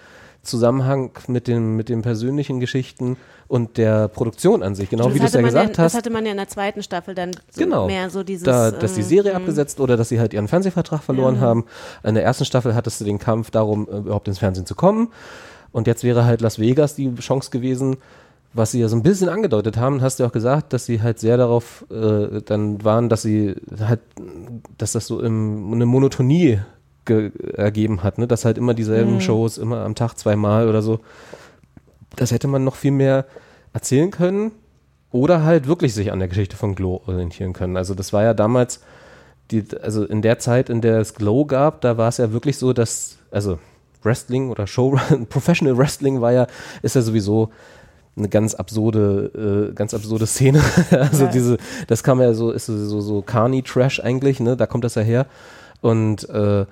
Zusammenhang mit den, mit den persönlichen Geschichten und der Produktion an sich, genau Das wie du es ja gesagt ja, hast. Das hatte man ja in der zweiten Staffel dann so Genau. mehr so dieses. da, dass die ähm, Serie abgesetzt oder dass sie halt ihren Fernsehvertrag verloren haben. In der ersten Staffel hattest du den Kampf darum, äh, überhaupt ins Fernsehen zu kommen. Und jetzt wäre halt Las Vegas die Chance gewesen, was sie ja so ein bisschen angedeutet haben, hast du ja auch gesagt, dass sie halt sehr darauf äh, dann waren, dass sie halt, dass das so im, eine Monotonie ge ergeben hat, ne? dass halt immer dieselben Shows, immer am Tag zweimal oder so. Das hätte man noch viel mehr erzählen können oder halt wirklich sich an der Geschichte von Glow orientieren können. Also das war ja damals, die, also in der Zeit, in der es Glow gab, da war es ja wirklich so, dass, also Wrestling oder Show, Professional Wrestling war ja, ist ja sowieso eine ganz absurde, äh, ganz absurde Szene. also diese, das kam ja so, ist so, so, so Carney-Trash eigentlich, ne? Da kommt das ja her. Und äh,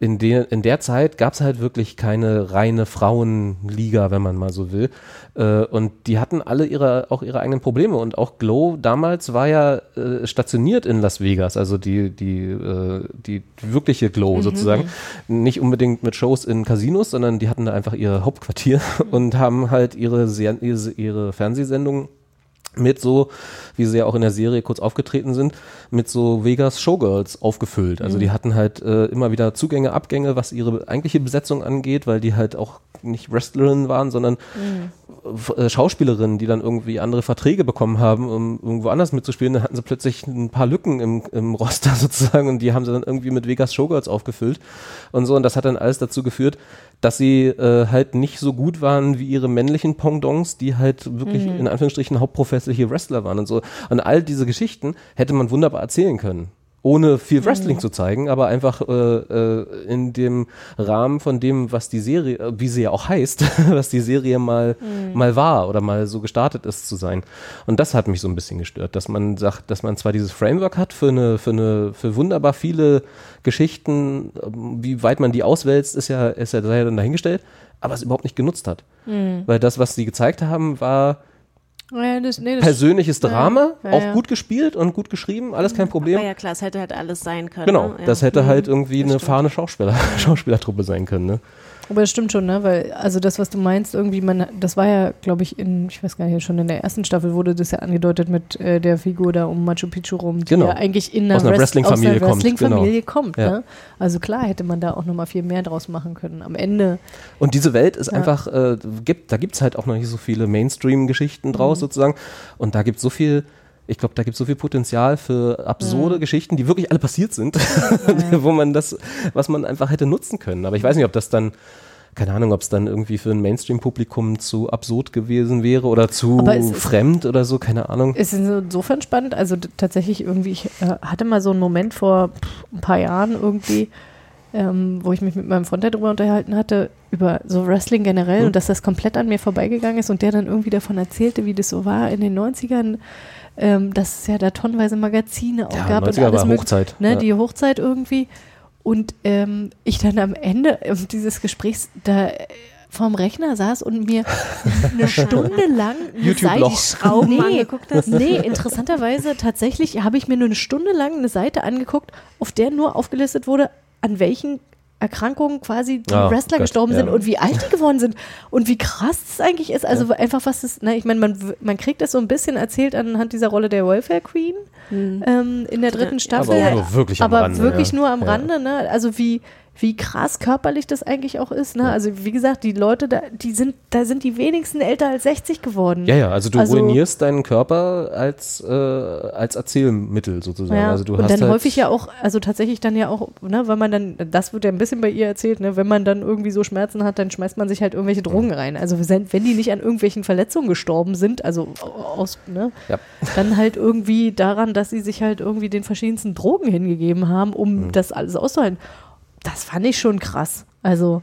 in, der in der Zeit gab es halt wirklich keine reine Frauenliga, wenn man mal so will. Äh, und die hatten alle ihre, auch ihre eigenen Probleme. Und auch Glow damals war ja äh, stationiert in Las Vegas, also die, die, äh, die wirkliche Glow sozusagen. Nicht unbedingt mit Shows in Casinos, sondern die hatten da einfach ihr Hauptquartier und haben halt ihre, ihre, ihre Fernsehsendungen mit so, wie sie ja auch in der Serie kurz aufgetreten sind, mit so Vegas Showgirls aufgefüllt. Also die hatten halt äh, immer wieder Zugänge, Abgänge, was ihre eigentliche Besetzung angeht, weil die halt auch nicht Wrestlerinnen waren, sondern f- äh, Schauspielerinnen, die dann irgendwie andere Verträge bekommen haben, um irgendwo anders mitzuspielen. Dann hatten sie plötzlich ein paar Lücken im, im Roster sozusagen und die haben sie dann irgendwie mit Vegas Showgirls aufgefüllt und so. Und das hat dann alles dazu geführt, dass sie äh, halt nicht so gut waren wie ihre männlichen Pendants, die halt wirklich in Anführungsstrichen hauptprofessionliche Wrestler waren und so. Und all diese Geschichten hätte man wunderbar erzählen können. Ohne viel Wrestling zu zeigen, aber einfach äh, äh, in dem Rahmen von dem, was die Serie, äh, wie sie ja auch heißt, was die Serie mal, mal war oder mal so gestartet ist zu sein. Und das hat mich so ein bisschen gestört, dass man sagt, dass man zwar dieses Framework hat für eine, für eine, für wunderbar viele Geschichten, ähm, wie weit man die auswälzt, ist ja, ist ja, dann dahingestellt, aber es überhaupt nicht genutzt hat. Weil das, was sie gezeigt haben, war Ja, das, nee, das persönliches Drama, ja, auch ja. gut gespielt und gut geschrieben, alles kein Problem. Aber ja klar, es hätte halt alles sein können. Genau, ne? ja. das hätte halt irgendwie eine stimmt. fahrende Schauspieler, Schauspielertruppe sein können. Ne? Aber das stimmt schon, ne? Weil, also das, was du meinst, irgendwie, man, das war ja, glaube ich, in, ich weiß gar nicht, schon in der ersten Staffel wurde das ja angedeutet mit äh, der Figur da um Machu Picchu rum, die Genau. ja eigentlich in einer, Aus einer Wrest- Wrestling-Familie aus einer kommt, genau. kommt, Ja. ne? Also klar hätte man da auch nochmal viel mehr draus machen können. Am Ende, Und diese Welt ist Ja. einfach, äh, gibt, da gibt es halt auch noch nicht so viele Mainstream-Geschichten draus Mhm. sozusagen. Und da gibt es so viel, ich glaube, da gibt es so viel Potenzial für absurde Mhm. Geschichten, die wirklich alle passiert sind, wo man das, was man einfach hätte nutzen können. Aber ich weiß nicht, ob das dann, keine Ahnung, ob es dann irgendwie für ein Mainstream-Publikum zu absurd gewesen wäre oder zu fremd oder so, keine Ahnung. es ist insofern spannend, also tatsächlich irgendwie, ich äh, hatte mal so einen Moment vor ein paar Jahren irgendwie, ähm, wo ich mich mit meinem Freund darüber unterhalten hatte, über so Wrestling generell Hm. und dass das komplett an mir vorbeigegangen ist und der dann irgendwie davon erzählte, wie das so war in den 90ern, ähm, dass es ja da tonnenweise Magazine auch Ja, gab und 90er alles war Hochzeit. Ne, Ja. Die Hochzeit irgendwie. Und ähm, ich dann am Ende ähm, dieses Gesprächs da äh, vorm Rechner saß und mir eine Stunde lang eine YouTube-Loch. Seite Schrauben angeguckt hast. Nee, interessanterweise tatsächlich habe ich mir nur eine Stunde lang eine Seite angeguckt, auf der nur aufgelistet wurde, an welchen Erkrankungen quasi die Ah, Wrestler Gott, gestorben sind ja. und wie alt die geworden sind und wie krass es eigentlich ist. Also einfach was es, ne, ich meine, man, man kriegt das so ein bisschen erzählt anhand dieser Rolle der Welfare Queen ähm, in der dritten Staffel. Aber auch nur wirklich am Aber Rande, wirklich ja. nur am Ja. Rande, ne? Also wie, wie krass körperlich das eigentlich auch ist, ne? Also wie gesagt, die Leute da, die sind, da sind die wenigsten älter als 60 geworden. Ja, ja, also du Also- ruinierst deinen Körper als, äh, als Erzählmittel sozusagen. Ja, Also du und hast dann halt, häufig ja auch, also tatsächlich dann ja auch, ne, weil man dann, das wird ja ein bisschen bei ihr erzählt, ne, wenn man dann irgendwie so Schmerzen hat, dann schmeißt man sich halt irgendwelche Drogen rein. Also wenn wenn die nicht an irgendwelchen Verletzungen gestorben sind, also aus, ne, Ja. dann halt irgendwie daran, dass sie sich halt irgendwie den verschiedensten Drogen hingegeben haben, um Mhm. das alles auszuhalten. Das fand ich schon krass. Also,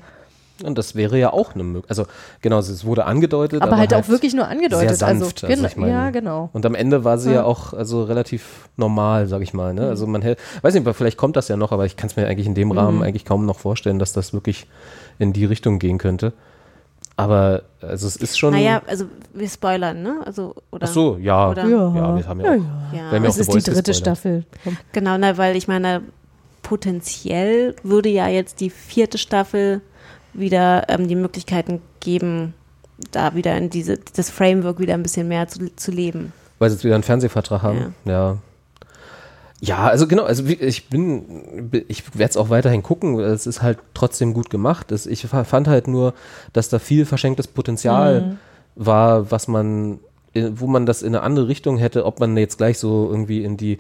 Und das wäre ja auch eine Möglichkeit. Also genau, es wurde angedeutet. aber, halt auch wirklich nur angedeutet. Sehr sanft, also, also genau, ich meine- ja, genau. Und am Ende war sie ja, Ja. Mhm. auch also relativ normal, sag ich mal. Ne? Also man hält, weiß nicht, vielleicht kommt das ja noch, aber ich kann es mir eigentlich in dem Rahmen eigentlich kaum noch vorstellen, dass das wirklich in die Richtung gehen könnte. Aber also es ist schon. Naja, also wir spoilern, ne? Also, oder? Ach so, ja. Oder? Ja. Ja, wir haben ja, Ja, auch. ja. Wir Ja. haben ja Das auch ist die dritte gespoilert. Staffel. Genau, na, weil ich meine, potenziell würde ja jetzt die vierte Staffel wieder ähm, die Möglichkeiten geben, da wieder in diese, das Framework wieder ein bisschen mehr zu, zu leben. Weil sie jetzt wieder einen Fernsehvertrag haben. Ja. Ja, also genau, also ich bin, ich werde es auch weiterhin gucken. Es ist halt trotzdem gut gemacht. Ich fa- fand halt nur, dass da viel verschenktes Potenzial war, was man, äh, wo man das in eine andere Richtung hätte, ob man jetzt gleich so irgendwie in die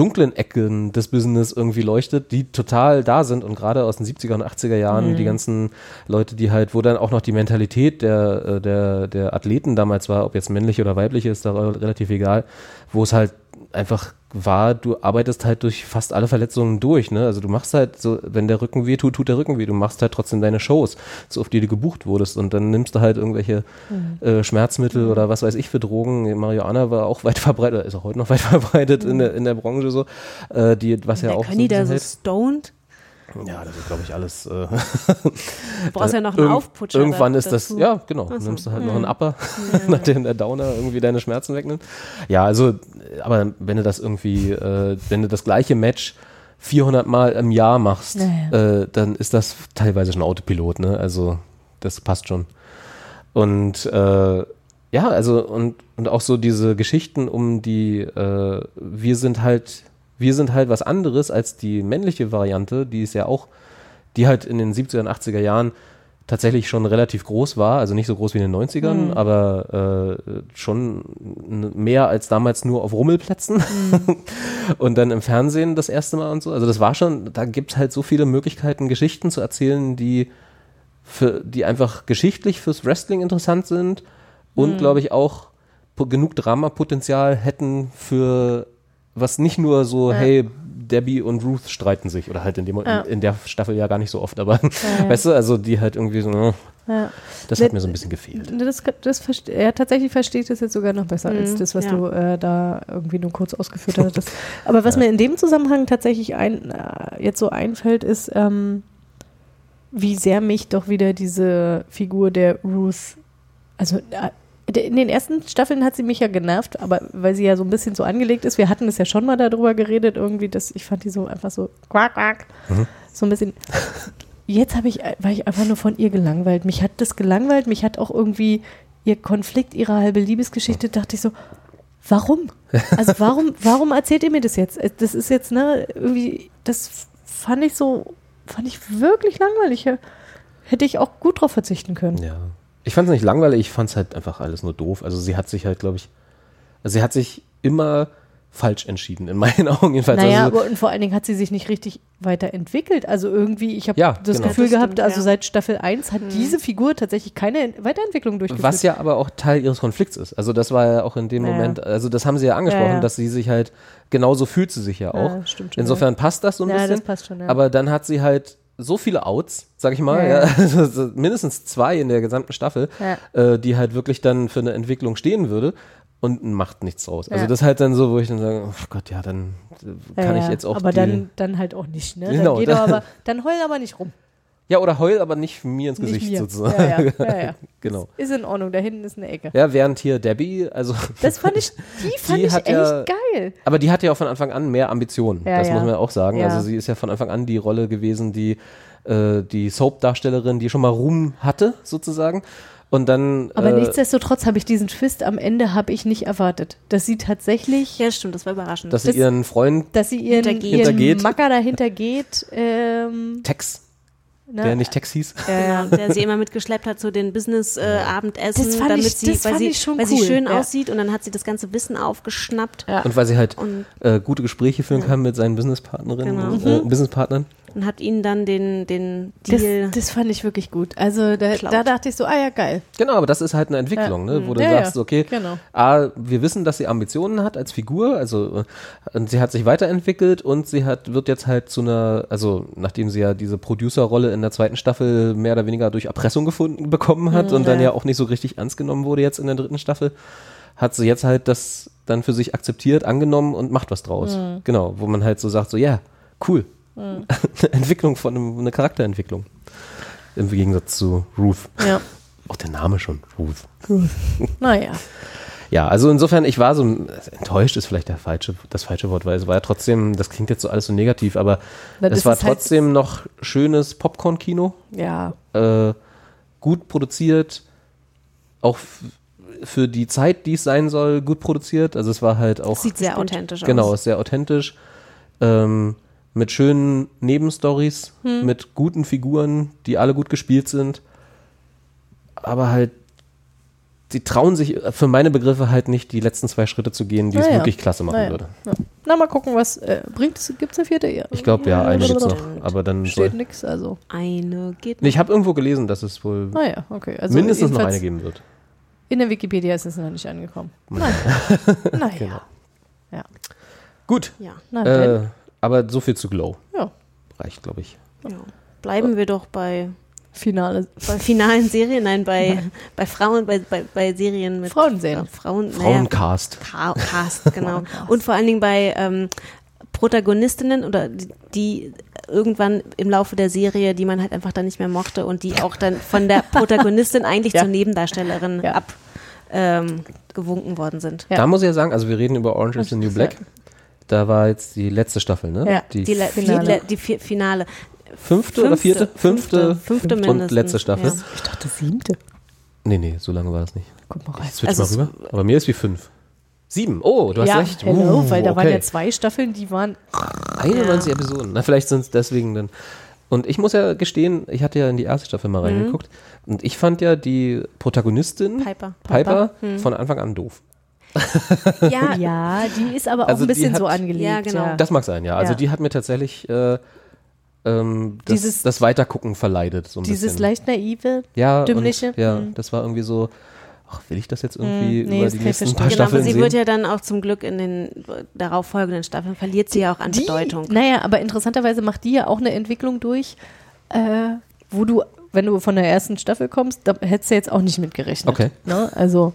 dunklen Ecken des Business irgendwie leuchtet, die total da sind und gerade aus den 70er und 80er Jahren, die ganzen Leute, die halt, wo dann auch noch die Mentalität der, äh, der, der Athleten damals war, ob jetzt männlich oder weiblich ist, da re- relativ egal, wo es halt einfach war, du arbeitest halt durch fast alle Verletzungen durch, ne? Also du machst halt so, wenn der Rücken weh tut, tut der Rücken weh. Du machst halt trotzdem deine Shows, so auf die du gebucht wurdest und dann nimmst du halt irgendwelche äh, Schmerzmittel oder was weiß ich für Drogen. Marihuana war auch weit verbreitet, ist auch heute noch weit verbreitet in, der, in der Branche so, äh, die, was ja Da auch können die da so stoned? Ja, das ist glaube ich alles. Äh, Du brauchst ja noch einen Aufputscher. Irgendwann ist das, dazu. ja, genau. So. Nimmst du halt noch einen Upper, nachdem der Downer irgendwie deine Schmerzen wegnimmt. Ja, also, aber wenn du das irgendwie, äh, wenn du das gleiche Match 400 Mal im Jahr machst, Naja. äh, dann ist das teilweise schon Autopilot, ne? Also, das passt schon. Und äh, ja, also und, und auch so diese Geschichten um die, äh, wir sind halt, wir sind halt was anderes als die männliche Variante, die ist ja auch, die halt in den 70er und 80er Jahren tatsächlich schon relativ groß war, also nicht so groß wie in den 90ern, aber äh, schon mehr als damals nur auf Rummelplätzen. Und dann im Fernsehen das erste Mal und so. Also das war schon, da gibt es halt so viele Möglichkeiten, Geschichten zu erzählen, die für, die einfach geschichtlich fürs Wrestling interessant sind und glaube ich auch genug Dramapotenzial hätten für was nicht nur so, hey, Debbie und Ruth streiten sich oder halt in, dem, Ja. in, in der Staffel ja gar nicht so oft, aber weißt du, also die halt irgendwie so, Ja. das Ne- hat mir so ein bisschen gefehlt. Ne, Das, das verste- er tatsächlich versteht es jetzt sogar noch besser als Mhm, das, was ja. du äh, da irgendwie nur kurz ausgeführt hattest. Aber was mir in dem Zusammenhang tatsächlich ein, äh, jetzt so einfällt, ist, ähm, wie sehr mich doch wieder diese Figur der Ruth, also äh, in den ersten Staffeln hat sie mich ja genervt, aber weil sie ja so ein bisschen so angelegt ist, wir hatten es ja schon mal darüber geredet, irgendwie, dass ich fand die so einfach so quack, quack, so ein bisschen. Jetzt habe ich, war ich einfach nur von ihr gelangweilt. Mich hat das gelangweilt, mich hat auch irgendwie ihr Konflikt, ihre halbe Liebesgeschichte, dachte ich so, warum? Also warum, warum erzählt ihr mir das jetzt? Das ist jetzt, ne, irgendwie, das fand ich so, fand ich wirklich langweilig. Hätte ich auch gut drauf verzichten können. Ja. Ich fand es nicht langweilig, ich fand es halt einfach alles nur doof. Also sie hat sich halt, glaube ich, also sie hat sich immer falsch entschieden, in meinen Augen jedenfalls. Naja, also, aber und vor allen Dingen hat sie sich nicht richtig weiterentwickelt. Also irgendwie, ich habe Ja, das genau. Gefühl Das gehabt, stimmt, also ja. seit Staffel 1 hat diese Figur tatsächlich keine Weiterentwicklung durchgeführt. was ja aber auch Teil ihres Konflikts ist. Also das war ja auch in dem Ja, ja. Moment, also das haben sie ja angesprochen, Ja, ja. dass sie sich halt, genauso fühlt sie sich ja auch. Ja, stimmt schon, Insofern passt das so ein Ja, bisschen. das passt schon, ja. Aber dann hat sie halt so viele Outs, sag ich mal, Ja, ja, also mindestens zwei in der gesamten Staffel, Ja. äh, die halt wirklich dann für eine Entwicklung stehen würde und macht nichts draus. Also das ist halt dann so, wo ich dann sage, oh Gott, ja, dann äh, kann ich jetzt auch Aber dann, dann halt auch nicht, ne? Genau, dann, aber, dann heul aber nicht rum. Ja, oder heul, aber nicht mir ins Gesicht mir. sozusagen. Ja, ja, ja, ja. genau. Ist in Ordnung, da hinten ist eine Ecke. Ja, während hier Debbie, also. Das fand ich, die fand Die ich hat echt ja- geil. Aber die hat ja auch von Anfang an mehr Ambitionen. Ja, das ja. muss man ja auch sagen. Ja. Also sie ist ja von Anfang an die Rolle gewesen, die äh, die Soap-Darstellerin, die schon mal Ruhm hatte, sozusagen. Und dann. Aber äh, nichtsdestotrotz habe ich diesen Twist am Ende habe ich nicht erwartet, dass sie tatsächlich, Ja, stimmt, das war überraschend. dass sie das- ihren Freund dass sie ihren, Hintergeht. ihren. Macker dahinter geht. Ähm, Tex, ne? der nicht Tex hieß. Genau, der sie immer mitgeschleppt hat zu den Business-Abendessen, fand damit ich- sie, weil, sie, weil sie cool, schön ja. aussieht und dann hat sie das ganze Wissen aufgeschnappt Und weil sie halt und, äh, gute Gespräche führen kann mit seinen Businesspartnerinnen, Genau. äh, Businesspartnern. Und hat ihnen dann den, den das, Deal. das fand ich wirklich gut. Also da, da dachte ich so, ah ja, geil. Genau, aber das ist halt eine Entwicklung, ne, wo du Ja, ja, sagst, okay, genau. A, wir wissen, dass sie Ambitionen hat als Figur, also und sie hat sich weiterentwickelt und sie hat wird jetzt halt zu einer, also nachdem sie ja diese Producer-Rolle in der zweiten Staffel mehr oder weniger durch Erpressung gefunden bekommen hat und dann ja. ja auch nicht so richtig ernst genommen wurde jetzt in der dritten Staffel, hat sie jetzt halt das dann für sich akzeptiert, angenommen und macht was draus. Mhm. Genau, wo man halt so sagt, so ja, cool, eine Entwicklung von einem, eine Charakterentwicklung im Gegensatz zu Ruth. Ja. Auch der Name schon, Ruth. Naja. Ja, also insofern, ich war so enttäuscht, ist vielleicht der falsche, das falsche Wort, weil es war ja trotzdem, das klingt jetzt so alles so negativ, aber es war halt- trotzdem noch schönes Popcorn-Kino, Ja. äh, gut produziert, auch für die Zeit, die es sein soll, gut produziert. Also es war halt auch. Sieht sehr authentisch Genau, aus. ist sehr authentisch. Ähm, mit schönen Nebenstories, Hm. mit guten Figuren, die alle gut gespielt sind. Aber halt, sie trauen sich für meine Begriffe halt nicht, die letzten zwei Schritte zu gehen, die es Naja. wirklich klasse machen Naja. würde. Ja. Na, mal gucken, was äh, bringt es. Gibt es eine vierte? Ja. Ich glaube, ja, eine gibt's noch. Aber dann Steht nix, also. Eine geht Nee, ich habe irgendwo gelesen, dass es wohl Naja, okay. Also mindestens noch eine geben wird. In der Wikipedia ist es noch nicht angekommen. Nein. naja. Genau. Ja. Gut, Ja, Na, dann. äh, aber so viel zu Glow. ja. Reicht, glaube ich. ja. Bleiben wir doch bei, Finale. bei finalen Serien, nein, bei, bei Frauen, bei, bei, bei Serien mit Frauenserien. Frauen, naja, Frauencast. Ka- Cast, genau. Und vor allen Dingen bei ähm, Protagonistinnen oder die, die irgendwann im Laufe der Serie, die man halt einfach dann nicht mehr mochte und die auch dann von der Protagonistin eigentlich Ja. zur Nebendarstellerin Ja. ab ähm, gewunken worden sind. Ja. Da muss ich ja sagen, also wir reden über Orange is the New Black. Da war jetzt die letzte Staffel, ne? Ja, die Die, Le Finale. Die Finale. fünfte, oder vierte? Fünfte, fünfte und mindestens, letzte Staffel. ja. Ich dachte siebte. Nee, nee, so lange war das nicht. Guck mal rein. Ich switch Also mal rüber. Aber mir ist wie fünf. Sieben. Oh, du hast ja, recht. hello, Uh, weil da waren okay. ja zwei Staffeln, die waren 91 Episoden. Na, vielleicht sind es deswegen dann. Und ich muss ja gestehen, ich hatte ja in die erste Staffel Mhm. mal reingeguckt. Und ich fand ja die Protagonistin, Piper. Piper, Mhm. von Anfang an doof. Ja, Ja, die ist aber auch Also ein die bisschen so Ja, hat- angelegt. genau. Das mag sein, ja. Also Ja. die hat mir tatsächlich äh, ähm, das, Dieses- das Weitergucken verleidet. So ein Dieses bisschen. leicht naive. ja, dümmliche. Und, ja, Mhm. das war irgendwie so, ach, will ich das jetzt irgendwie Mhm, nee, über das die nächsten verstehen. paar genau, aber sie sehen? wird ja dann auch zum Glück in den darauffolgenden Staffeln verliert sie ja auch an Bedeutung. Naja, aber interessanterweise macht die ja auch eine Entwicklung durch, äh, wo du, wenn du von der ersten Staffel kommst, da hättest du jetzt auch nicht mitgerechnet. Okay. Ne? Also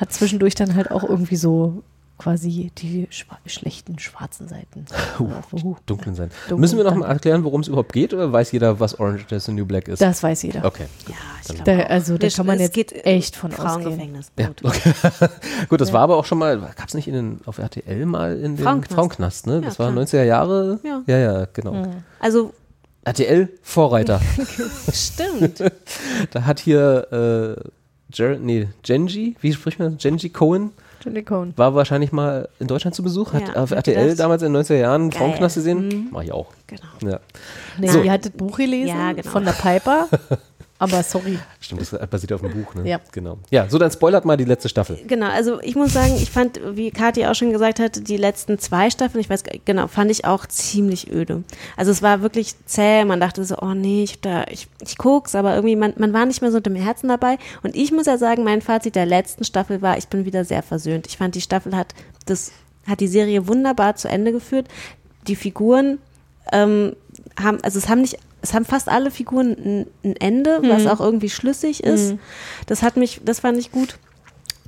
hat zwischendurch dann halt auch irgendwie so quasi die schwa schlechten schwarzen Seiten. Uh, Dunklen sein. Dunkel, Müssen wir noch mal erklären, worum es überhaupt geht, oder weiß jeder, was Orange is the New Black ist? Das weiß jeder. okay. Ja, ich Da, also da kann man es jetzt geht echt von. Frauengefängnis. Ja, Gut. okay. Gut, das war aber auch schon mal, gab es nicht in den, auf RTL mal in den Frauenknast. Frauenknast ne? Das Ja, war klar. 90er Jahre. Ja. ja, ja genau. Also RTL Vorreiter. stimmt. da hat hier äh, Jer nee, Genji, wie spricht man? das? Genji Cohen Jenny Cohn. war wahrscheinlich mal in Deutschland zu Besuch, hat Ja, auf RTL damals in den 90er Jahren Geil. Frauenknast gesehen. Mach ich auch. Genau. Ja. Nee, So. ihr hattet Buch gelesen Ja, genau. von der Piper. Aber sorry. Stimmt, das basiert auf dem Buch, ne? Ja. Genau. Ja, so dann spoilert mal die letzte Staffel. Genau, also ich muss sagen, ich fand, wie Kathi auch schon gesagt hat, die letzten zwei Staffeln, ich weiß gar- genau, fand ich auch ziemlich öde. Also es war wirklich zäh, man dachte so, oh nee, ich, da, ich, ich guck's, aber irgendwie, man, man war nicht mehr so mit dem Herzen dabei. Und ich muss ja sagen, mein Fazit der letzten Staffel war, ich bin wieder sehr versöhnt. Ich fand, die Staffel hat das, hat die Serie wunderbar zu Ende geführt. Die Figuren ähm, haben, also es haben nicht, es haben fast alle Figuren ein, ein Ende, was auch irgendwie schlüssig ist. Das hat mich, das fand ich gut.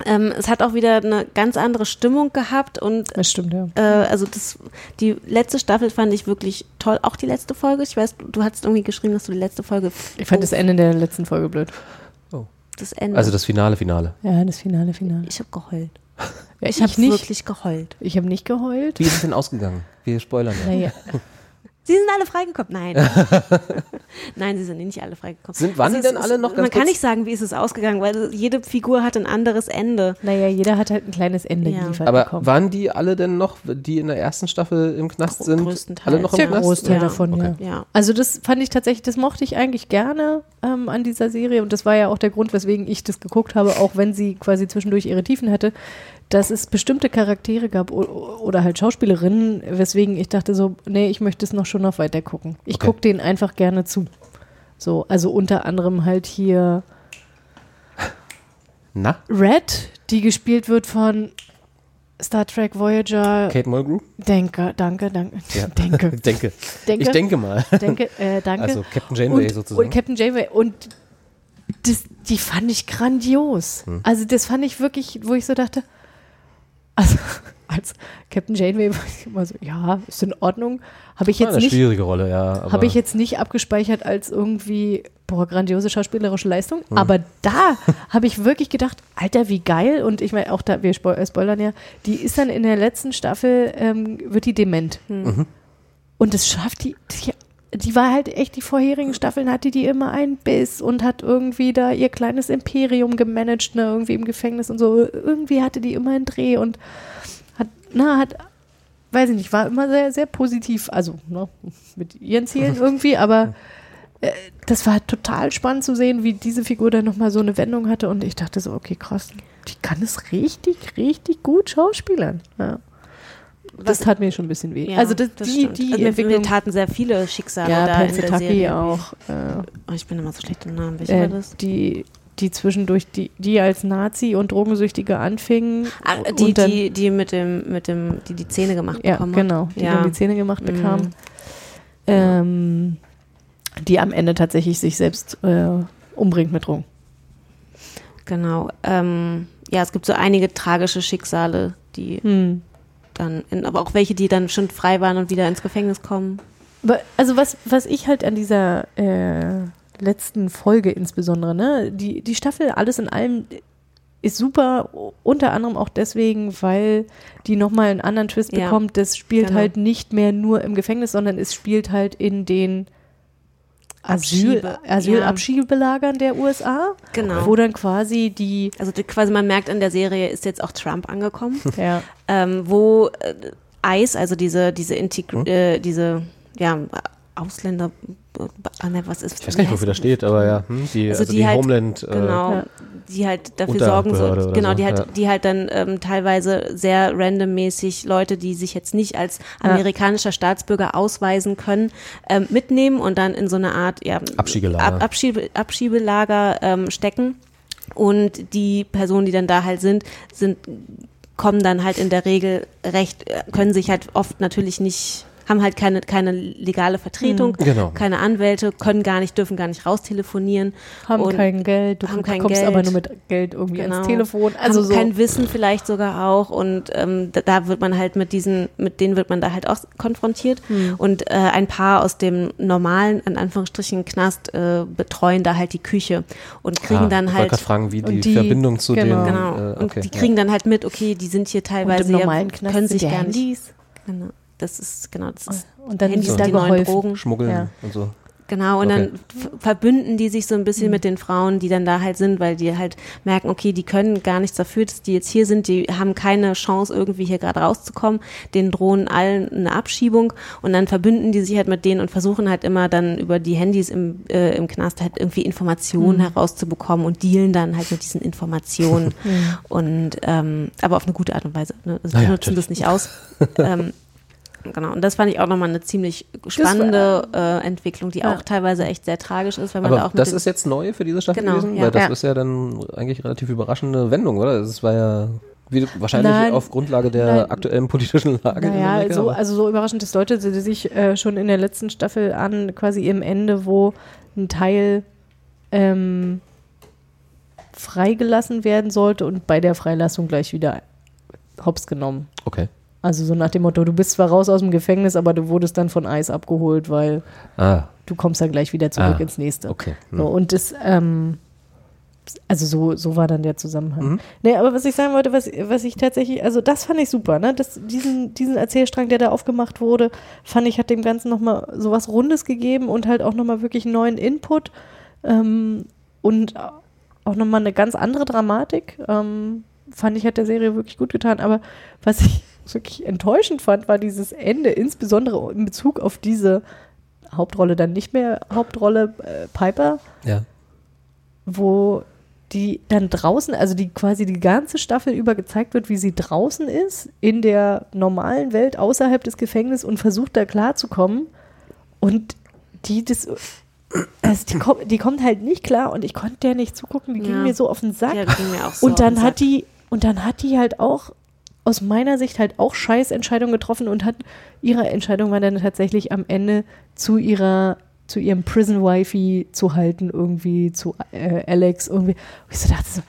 Ähm, es hat auch wieder eine ganz andere Stimmung gehabt und Das stimmt, ja. äh, also das, die letzte Staffel fand ich wirklich toll. Auch die letzte Folge. Ich weiß, du, du hattest irgendwie geschrieben, dass du die letzte Folge. Ich fand das Ende der letzten Folge blöd. das Ende. Also das Finale, Finale. Ja, das Finale, Finale. ich habe geheult. Ja, Ich habe nicht. wirklich geheult. Ich habe nicht geheult. Wie ist es denn ausgegangen? Wir spoilern ja. Naja. Sie sind alle freigekommen. Nein. Nein, sie sind nicht alle freigekommen. Sind- waren Es die ist- denn alle noch Man kann nicht sagen, wie ist es ausgegangen, weil jede Figur hat ein anderes Ende. naja, jeder hat halt ein kleines Ende Ja. geliefert Aber bekommen. waren die alle denn noch, die in der ersten Staffel im Knast Gro- sind? größtenteils. Alle noch im der Knast? Großteil Ja. davon, Okay. ja. Ja. Also das fand ich tatsächlich, das mochte ich eigentlich gerne ähm, an dieser Serie und das war ja auch der Grund, weswegen ich das geguckt habe, auch wenn sie quasi zwischendurch ihre Tiefen hatte, dass es bestimmte Charaktere gab oder halt Schauspielerinnen, weswegen ich dachte so, nee, ich möchte es noch schon noch weiter gucken. Ich Okay. gucke denen einfach gerne zu. So, also unter anderem halt hier Na, Red, die gespielt wird von Star Trek Voyager. Kate Mulgrew? Denke, danke, danke, Ja. denke, denke. denke, Ich denke mal. denke, äh, danke. Also Captain Janeway und, sozusagen. Und Captain Janeway. Und das, die fand ich grandios. Hm. Also das fand ich wirklich, wo ich so dachte, also als Captain Janeway war ich immer so, ja, ist in Ordnung. Habe ich jetzt eine nicht, schwierige Rolle, ja. habe ich jetzt nicht abgespeichert als irgendwie, boah, grandiose schauspielerische Leistung. Hm. Aber da habe ich wirklich gedacht, Alter, wie geil. Und ich meine, auch da, wir äh, spoilern ja, die ist dann in der letzten Staffel, ähm, wird die dement. Mhm. Und es schafft die, die, die war halt echt, die vorherigen Staffeln hatte die immer einen Biss und hat irgendwie da ihr kleines Imperium gemanagt, ne, irgendwie im Gefängnis und so. Irgendwie hatte die immer einen Dreh und hat, na, hat, weiß ich nicht, war immer sehr, sehr positiv, also ne, mit ihren Zielen irgendwie, aber äh, das war total spannend zu sehen, wie diese Figur dann nochmal so eine Wendung hatte und ich dachte so, okay, krass, die kann es richtig, richtig gut schauspielern. Ja. Das tat mir schon ein bisschen weh. Ja, also das, die, stimmt. die also mir, mir taten sehr viele Schicksale ja, da in der Serie. auch. Äh, Oh, ich bin immer so schlecht im Namen. Welcher äh, war das? die, die zwischendurch, die, die als Nazi und Drogensüchtige anfingen. Ah, die, dann, die, die mit dem, mit dem, die die Zähne gemacht ja, bekommen genau, die dann die Zähne gemacht Mhm. bekam. Ähm, die am Ende tatsächlich sich selbst äh, umbringt mit Drogen. Genau. Ähm, ja, es gibt so einige tragische Schicksale, die Hm. Dann, in, aber auch welche, die dann schon frei waren und wieder ins Gefängnis kommen. Also was, was ich halt an dieser äh, letzten Folge insbesondere, ne, die, die Staffel alles in allem ist super, unter anderem auch deswegen, weil die nochmal einen anderen Twist Ja, bekommt. Das spielt genau. halt nicht mehr nur im Gefängnis, sondern es spielt halt in den Asyl, Abschiebe- Asylabschiebelagern der USA, Genau. wo dann quasi die Also die, quasi man merkt, in der Serie ist jetzt auch Trump angekommen, ja, ähm, wo äh, ICE, also diese, diese, Integ Hm? äh, diese ja, Ausländer, ne, was ist Ich weiß gar nicht, wofür das steht, aber ja. Hm, die, Also also, die die, halt- Homeland. Äh, Genau, Ja. die halt dafür sorgen, so, genau, so, die halt, ja. die halt dann ähm, teilweise sehr randommäßig Leute, die sich jetzt nicht als amerikanischer Staatsbürger ausweisen können, ähm, mitnehmen und dann in so eine Art ja, Abschiebelager. Ab, Abschiebe, Abschiebelager ähm, stecken. Und die Personen, die dann da halt sind, sind kommen dann halt in der Regel recht, äh, können sich halt oft natürlich nicht, haben halt keine, keine legale Vertretung, Genau. keine Anwälte, können gar nicht, dürfen gar nicht raustelefonieren. haben und kein Geld, du haben kein kommst Geld. aber nur mit Geld irgendwie Genau. ans Telefon. Also haben so. kein Wissen vielleicht sogar auch und ähm, da, da wird man halt mit diesen, mit denen wird man da halt auch konfrontiert Hm. und äh, ein paar aus dem normalen, in Anführungsstrichen, Knast äh, betreuen da halt die Küche und kriegen ah, dann ich wollte halt gerade fragen, wie die, Und die- Verbindung zu genau. den. Genau. Äh, und okay, die kriegen dann halt mit, okay, die sind hier und teilweise, im ja, normalen Knast können sind sich gar nicht. Handys. Genau. Das ist, genau, das ist Und dann Handys da die neuen. Drogen. Schmuggeln Ja. und so. Genau, und Okay. dann f- verbünden die sich so ein bisschen mit den Frauen, die dann da halt sind, weil die halt merken, okay, die können gar nichts dafür, dass die jetzt hier sind, die haben keine Chance, irgendwie hier gerade rauszukommen, denen drohen allen eine Abschiebung und dann verbünden die sich halt mit denen und versuchen halt immer dann über die Handys im, äh, im Knast halt irgendwie Informationen herauszubekommen und dealen dann halt mit diesen Informationen und ähm, aber auf eine gute Art und Weise. Ne? Also Naja, wir nutzen das nicht aus. ähm, Genau, und das fand ich auch nochmal eine ziemlich spannende äh, Entwicklung, die Ja. auch teilweise echt sehr tragisch ist, weil man da Aber auch mit das ist jetzt neu für diese Staffel Genau, gewesen? ja. Weil das Ja. ist ja dann eigentlich relativ überraschende Wendung, oder? Es war ja wie, wahrscheinlich Nein. auf Grundlage der Nein. aktuellen politischen Lage. Naja, Amerika, so, also so überraschend, das deutete sich äh, schon in der letzten Staffel an, quasi im Ende, wo ein Teil ähm, freigelassen werden sollte und bei der Freilassung gleich wieder hops genommen. Okay. Also so nach dem Motto, du bist zwar raus aus dem Gefängnis, aber du wurdest dann von Eis abgeholt, weil Ah, du kommst dann gleich wieder zurück Ah, ins nächste. okay. Hm. So, und das, ähm, also so, so war dann der Zusammenhang. Mhm. Nee, aber was ich sagen wollte, was, was ich tatsächlich, also das fand ich super, ne? Das, diesen, diesen Erzählstrang, der da aufgemacht wurde, fand ich, hat dem Ganzen nochmal sowas Rundes gegeben und halt auch nochmal wirklich neuen Input ähm, und auch nochmal eine ganz andere Dramatik. Ähm, fand ich, hat der Serie wirklich gut getan. Aber was ich wirklich enttäuschend fand, war dieses Ende, insbesondere in Bezug auf diese Hauptrolle, dann nicht mehr Hauptrolle äh, Piper, ja. wo die dann draußen, also die quasi die ganze Staffel über gezeigt wird, wie sie draußen ist, in der normalen Welt außerhalb des Gefängnisses und versucht da klarzukommen. Und die das, also die, kommt, die kommt halt nicht klar und ich konnte der nicht zugucken, die ging Ja. mir so auf den Sack. Ja, ging mir auch so und auf den dann Sack. hat die, und dann hat die halt auch aus meiner Sicht halt auch Scheißentscheidungen getroffen und hat ihre Entscheidung war dann tatsächlich am Ende zu ihrer zu ihrem Prison Wifey zu halten irgendwie zu äh, Alex irgendwie. Und ich so dachte so,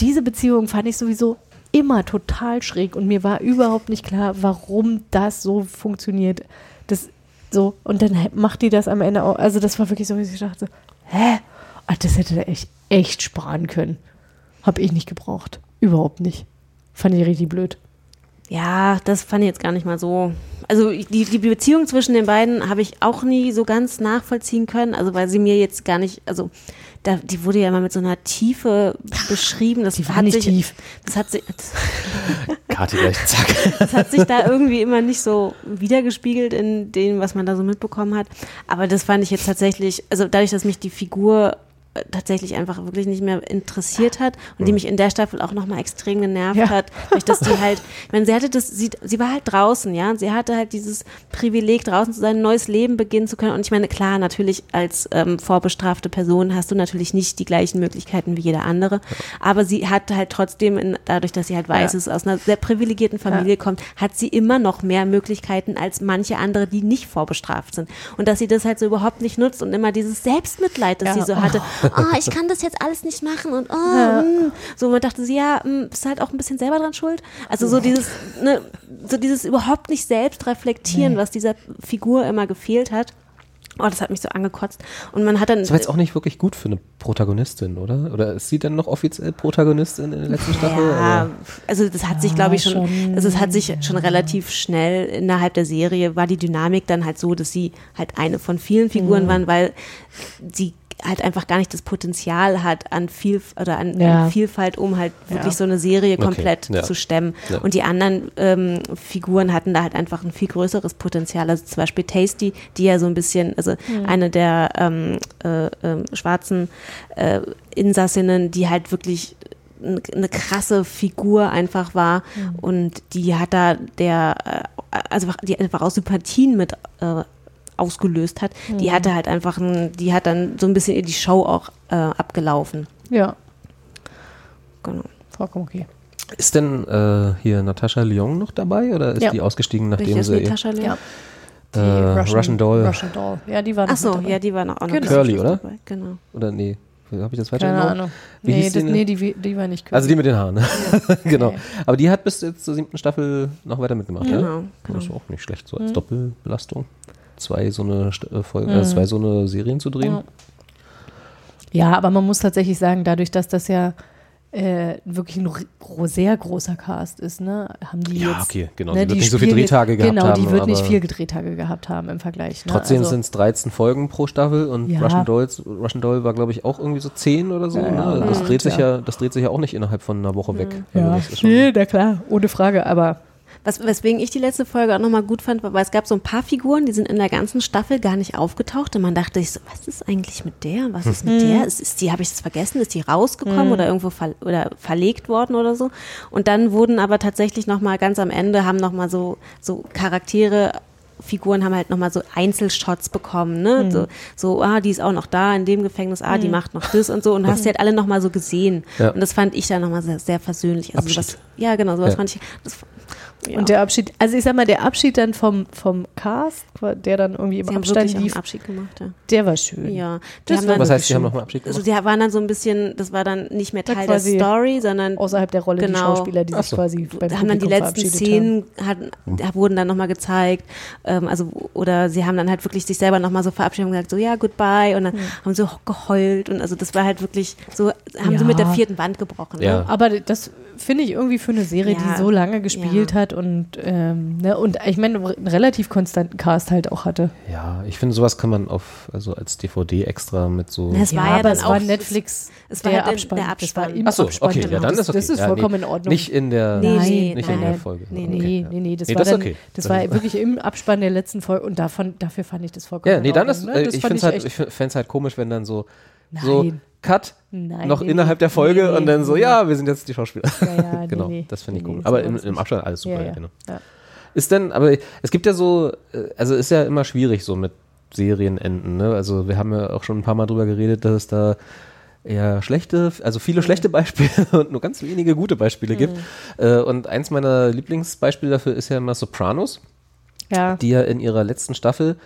diese Beziehung fand ich sowieso immer total schräg und mir war überhaupt nicht klar, warum das so funktioniert. Das so und dann macht die das am Ende auch. Also das war wirklich so, wie ich dachte, hä? Ah, das hätte er echt echt sparen können. Hab ich nicht gebraucht, überhaupt nicht. Fand ich richtig blöd. Ja, das fand ich jetzt gar nicht mal so. Also die, die Beziehung zwischen den beiden habe ich auch nie so ganz nachvollziehen können. Also weil sie mir jetzt gar nicht, also da, die wurde ja immer mit so einer Tiefe beschrieben. Das Die war hat nicht sich, tief. Das hat sich, Kati gleich, zack. das hat sich da irgendwie immer nicht so wiedergespiegelt in dem, was man da so mitbekommen hat. Aber das fand ich jetzt tatsächlich, also dadurch, dass mich die Figur tatsächlich einfach wirklich nicht mehr interessiert hat und die mich in der Staffel auch nochmal extrem genervt Ja. hat, durch dass die halt, ich meine, sie hatte das, sie, sie war halt draußen, ja, und sie hatte halt dieses Privileg, draußen zu sein, ein neues Leben beginnen zu können. Und ich meine, klar, natürlich als ähm, vorbestrafte Person hast du natürlich nicht die gleichen Möglichkeiten wie jeder andere, aber sie hat halt trotzdem, in, dadurch, dass sie halt weiß, Ja. dass es aus einer sehr privilegierten Familie kommt, hat sie immer noch mehr Möglichkeiten als manche andere, die nicht vorbestraft sind. Und dass sie das halt so überhaupt nicht nutzt und immer dieses Selbstmitleid, das sie so hatte, oh, ich kann das jetzt alles nicht machen und oh, mm. so man dachte sie, ja, mm, bist halt auch ein bisschen selber dran schuld. Also so dieses, ne, so dieses überhaupt nicht selbst reflektieren, was dieser Figur immer gefehlt hat. Oh, das hat mich so angekotzt. Und man hat dann. Das war jetzt auch nicht wirklich gut für eine Protagonistin, oder? Oder ist sie denn noch offiziell Protagonistin in der letzten Staffel? Ja, also das hat sich, glaube ich, schon, schon. also es hat sich schon relativ schnell innerhalb der Serie war die Dynamik dann halt so, dass sie halt eine von vielen Figuren waren, weil sie halt einfach gar nicht das Potenzial hat an viel oder an, Ja. an Vielfalt, um halt wirklich Ja. so eine Serie Okay, komplett ja. zu stemmen. Ja. Und die anderen ähm, Figuren hatten da halt einfach ein viel größeres Potenzial. Also zum Beispiel Tasty, die ja so ein bisschen, also eine der ähm, äh, ähm, schwarzen äh, Insassinnen, die halt wirklich eine krasse Figur einfach war und die hat da der, äh, also die einfach aus Sympathien mit äh, ausgelöst hat, die hatte halt einfach, ein, die hat dann so ein bisschen in die Show auch äh, abgelaufen. Ja, Genau. vollkommen okay. Ist denn äh, hier Natascha Lyon noch dabei oder ist Ja. die ausgestiegen, nachdem sie Natascha Leon? Ja. Die äh, Russian, Doll Russian Doll. Ja, die war noch Ach so, mit dabei. ja, die war noch auch noch Genau. Curly, oder? dabei. Genau. oder nee, habe ich das falsch Keine erinnert? Ahnung. Wie nee, hieß das, die? nee die, die war nicht Also die mit den Haaren, ne? genau. Nee. Aber die hat bis jetzt zur siebten Staffel noch weiter mitgemacht, ja? Genau, Das ist auch nicht schlecht, so als Doppelbelastung. Zwei so eine äh, Folge, äh, zwei so eine Serien zu drehen. Ja. Ja, aber man muss tatsächlich sagen, dadurch, dass das ja äh, wirklich ein sehr großer Cast ist, ne, haben die Ja, jetzt. okay, genau. Ne, Sie wird die nicht so viele Drehtage gehabt Genau, haben, die wird nicht viel Drehtage gehabt haben im Vergleich. Ne? Trotzdem also, sind es 13 Folgen pro Staffel und Ja. Russian, Dolls, Russian Doll war, glaube ich, auch irgendwie so 10 oder so. Ja, ne? Das, Mhm. dreht sich Ja. das dreht sich ja auch nicht innerhalb von einer Woche weg. Also Ja, nee, na klar, ohne Frage, aber Was, weswegen ich die letzte Folge auch nochmal gut fand, war, weil es gab so ein paar Figuren, die sind in der ganzen Staffel gar nicht aufgetaucht und man dachte sich so, was ist eigentlich mit der? Was ist mit der? Ist, ist die, habe ich das vergessen? Ist die rausgekommen oder irgendwo ver, oder verlegt worden oder so? Und dann wurden aber tatsächlich nochmal ganz am Ende haben nochmal so, so Charaktere Figuren haben halt nochmal so Einzelshots bekommen, ne? So, so, ah, die ist auch noch da in dem Gefängnis, ah, die macht noch das und so. Und du hast die halt alle nochmal so gesehen. Ja. Und das fand ich dann nochmal sehr, sehr versöhnlich. Also Abschied. sowas, ja, genau, sowas Ja. fand ich, das, Ja. Und der Abschied, also ich sag mal, der Abschied dann vom, vom Cast, der dann irgendwie im Sie haben Abstand einen lief, Abschied gemacht, ja. der war schön. Ja, die Das haben war dann, Was heißt, die haben nochmal Abschied also gemacht? die waren dann so ein bisschen, das war dann nicht mehr Teil der Story, sondern Außerhalb der Rolle die Genau. Schauspieler, die Ach sich so. quasi beim haben dann die letzten Szenen hatten, da wurden dann nochmal gezeigt, ähm, also oder sie haben dann halt wirklich sich selber nochmal so verabschiedet und gesagt, so ja, goodbye und dann haben sie geheult und also das war halt wirklich so, haben sie Ja. mit der vierten Wand gebrochen. Ja. Ne? Aber das finde ich irgendwie für eine Serie, Ja. die so lange gespielt Ja. hat und, ähm, ne, und ich meine, einen relativ konstanten Cast halt auch hatte. Ja, ich finde, sowas kann man auf, also als DVD extra mit so. Na, Es war ja aber dann es war auch- Netflix, es war der, halt Abspann. der Das war Abspann. im Ach so, Abspann. okay, ja, dann das, ist okay. Das ist ja, vollkommen nee, in Ordnung. Nicht in der, Nee, nee, nicht nein, in der. Folge. Nee, Okay, nee, ja. nee, nee, das Nee, war das ist dann, okay. das war wirklich im Abspann der letzten Folge und davon, dafür fand ich das vollkommen Ja, in nee, dann Ordnung, ist, ne? äh, Das ich fand finde es halt, echt- ich fände halt komisch, wenn dann so, so Nein. Cut, Nein, noch nee, innerhalb der nee, Folge nee, und dann so, nee. ja, wir sind jetzt die Schauspieler. Ja, ja, nee, genau, nee. das finde ich Nee, nee, so Aber im, im. Abstand alles super, Ja, genau. Ist denn, aber es gibt ja so, äh, also ist ja immer schwierig so mit Serienenden, ne? Also wir haben ja auch schon ein paar Mal drüber geredet, dass es da eher schlechte, also viele schlechte Beispiele und nur ganz wenige gute Beispiele gibt. Äh, Und eins meiner Lieblingsbeispiele dafür ist ja immer Sopranos Ja. die ja in ihrer letzten Staffel,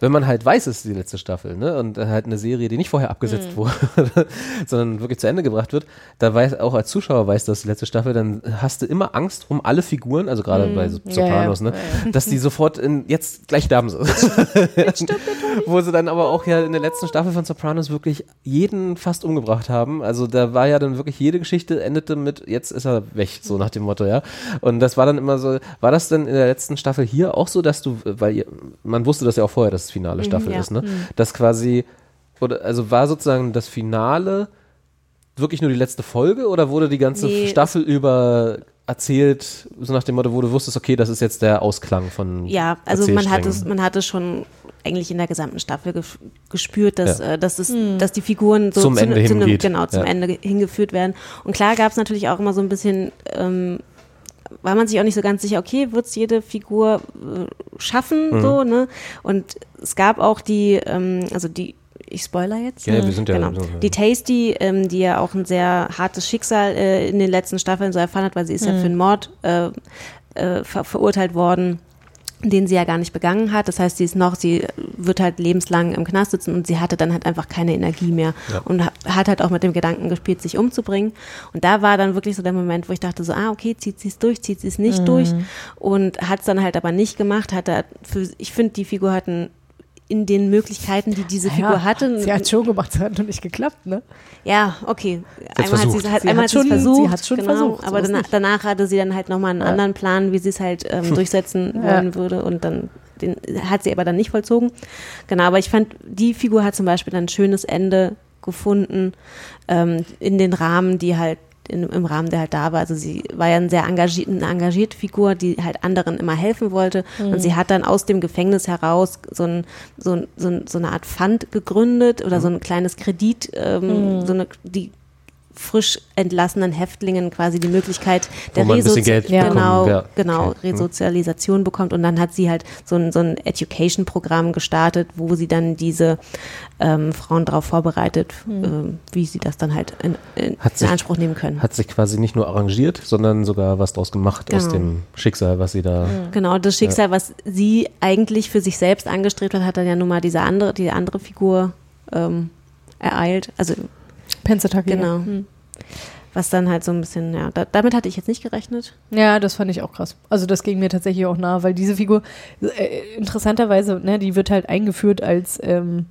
wenn man halt weiß, es ist die letzte Staffel, ne, und halt eine Serie, die nicht vorher abgesetzt wurde, sondern wirklich zu Ende gebracht wird, da weiß auch als Zuschauer weiß, das ist die letzte Staffel, dann hast du immer Angst um alle Figuren, also gerade bei So- Sopranos, ja. ne, dass die sofort in, jetzt gleich sterben sie. Wo sie dann aber auch ja in der letzten Staffel von Sopranos wirklich jeden fast umgebracht haben. Also da war ja dann wirklich jede Geschichte endete mit, jetzt ist er weg, so nach dem Motto, ja. Und das war dann immer so, war das denn in der letzten Staffel hier auch so, dass du, weil ihr, man wusste das ja auch vorher, dass es finale Staffel ja. ist, ne? Dass quasi, oder also war sozusagen das Finale wirklich nur die letzte Folge oder wurde die ganze Nee, Staffel über erzählt, so nach dem Motto, wo du wusstest, okay, das ist jetzt der Ausklang von Ja, also man hat es, man hat es schon eigentlich in der gesamten Staffel gef- gespürt, dass, Ja. äh, dass, es, dass die Figuren so Zum zu, Ende zu einem, hingeht. genau zum Ja. Ende ge- hingeführt werden. Und klar gab es natürlich auch immer so ein bisschen, ähm, war man sich auch nicht so ganz sicher, okay, wird es jede Figur äh, schaffen, Mhm. so, ne? Und es gab auch die, ähm, also die, ich spoiler jetzt. Ja, ja, wir sind ja- genau. Die Tasty, ähm, die ja auch ein sehr hartes Schicksal äh, in den letzten Staffeln so erfahren hat, weil sie ist ja für einen Mord äh, äh, ver verurteilt worden den sie ja gar nicht begangen hat. Das heißt, sie ist noch, sie wird halt lebenslang im Knast sitzen und sie hatte dann halt einfach keine Energie mehr Ja. und ha- hat halt auch mit dem Gedanken gespielt, sich umzubringen. Und da war dann wirklich so der Moment, wo ich dachte so, ah, okay, zieht sie es durch, zieht sie es nicht durch und hat es dann halt aber nicht gemacht. Hatte für, ich finde, die Figur hatten in den Möglichkeiten, die diese Figur hatte. Sie hat schon gemacht, es hat noch nicht geklappt, ne? Ja, okay. Einmal hat sie, hat, Sie einmal hat hat sie es schon- versucht, sie hat's schon genau, versucht, aber danach, danach hatte sie dann halt nochmal einen anderen Plan, wie sie es halt ähm, durchsetzen Ja. wollen würde und dann den hat sie aber dann nicht vollzogen. Genau, aber ich fand, die Figur hat zum Beispiel dann ein schönes Ende gefunden ähm, in den Rahmen, die halt in, im Rahmen, der halt da war. Also sie war ja eine sehr engagiert, eine engagierte Figur, die halt anderen immer helfen wollte. Und sie hat dann aus dem Gefängnis heraus so, ein, so, ein, so, ein, so eine Art Fund gegründet oder so ein kleines Kredit, ähm, so eine, die frisch entlassenen Häftlingen quasi die Möglichkeit der Resozi- genau, ja. genau. Mhm. Resozialisation bekommt und dann hat sie halt so ein, so ein Education-Programm gestartet, wo sie dann diese ähm, Frauen darauf vorbereitet, ähm, wie sie das dann halt in, in, Hat in sich- Anspruch nehmen können. Hat sich quasi nicht nur arrangiert, sondern sogar was draus gemacht aus Genau. dem Schicksal, was sie da. Genau, das Schicksal, was sie eigentlich für sich selbst angestrebt hat, hat dann ja nun mal diese andere, die andere Figur ähm, ereilt. Also Pennsatucky. genau. Was dann halt so ein bisschen, ja, da, damit hatte ich jetzt nicht gerechnet. Ja, das fand ich auch krass. Also das ging mir tatsächlich auch nahe, weil diese Figur, äh, interessanterweise, ne, die wird halt eingeführt als, ähm,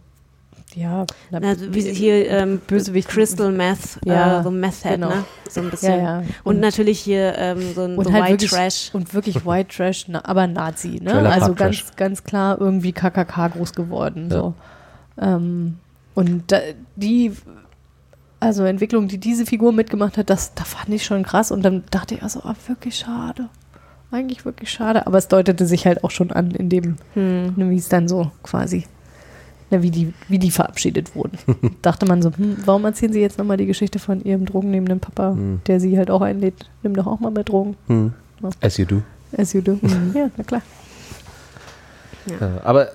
ja, na, Also wie sie hier ähm, Bösewicht. Crystal Meth, Ja, äh, so Meth Head, genau. ne? So ein bisschen. Ja, ja. Und, Und- natürlich hier ähm, so ein und so halt White wirklich, Trash. Und wirklich White Trash, na, aber Nazi, ne? Trailer Also Park ganz, Trash. ganz klar irgendwie KKK groß geworden. Ja. So. Ähm, und da, die, also Entwicklung, die diese Figur mitgemacht hat, das, da fand ich schon krass. Und dann dachte ich also, ah, wirklich schade. Eigentlich wirklich schade. Aber es deutete sich halt auch schon an, in dem, Hm. ne, wie es dann so quasi, ne, wie, die, wie die verabschiedet wurden. dachte man so, hm, warum erzählen sie jetzt nochmal die Geschichte von ihrem drogennehmenden Papa, Hm. der sie halt auch einlädt, nimm doch auch mal mit Drogen. Hm. As you do. As you do. Ja, na klar. Ja, aber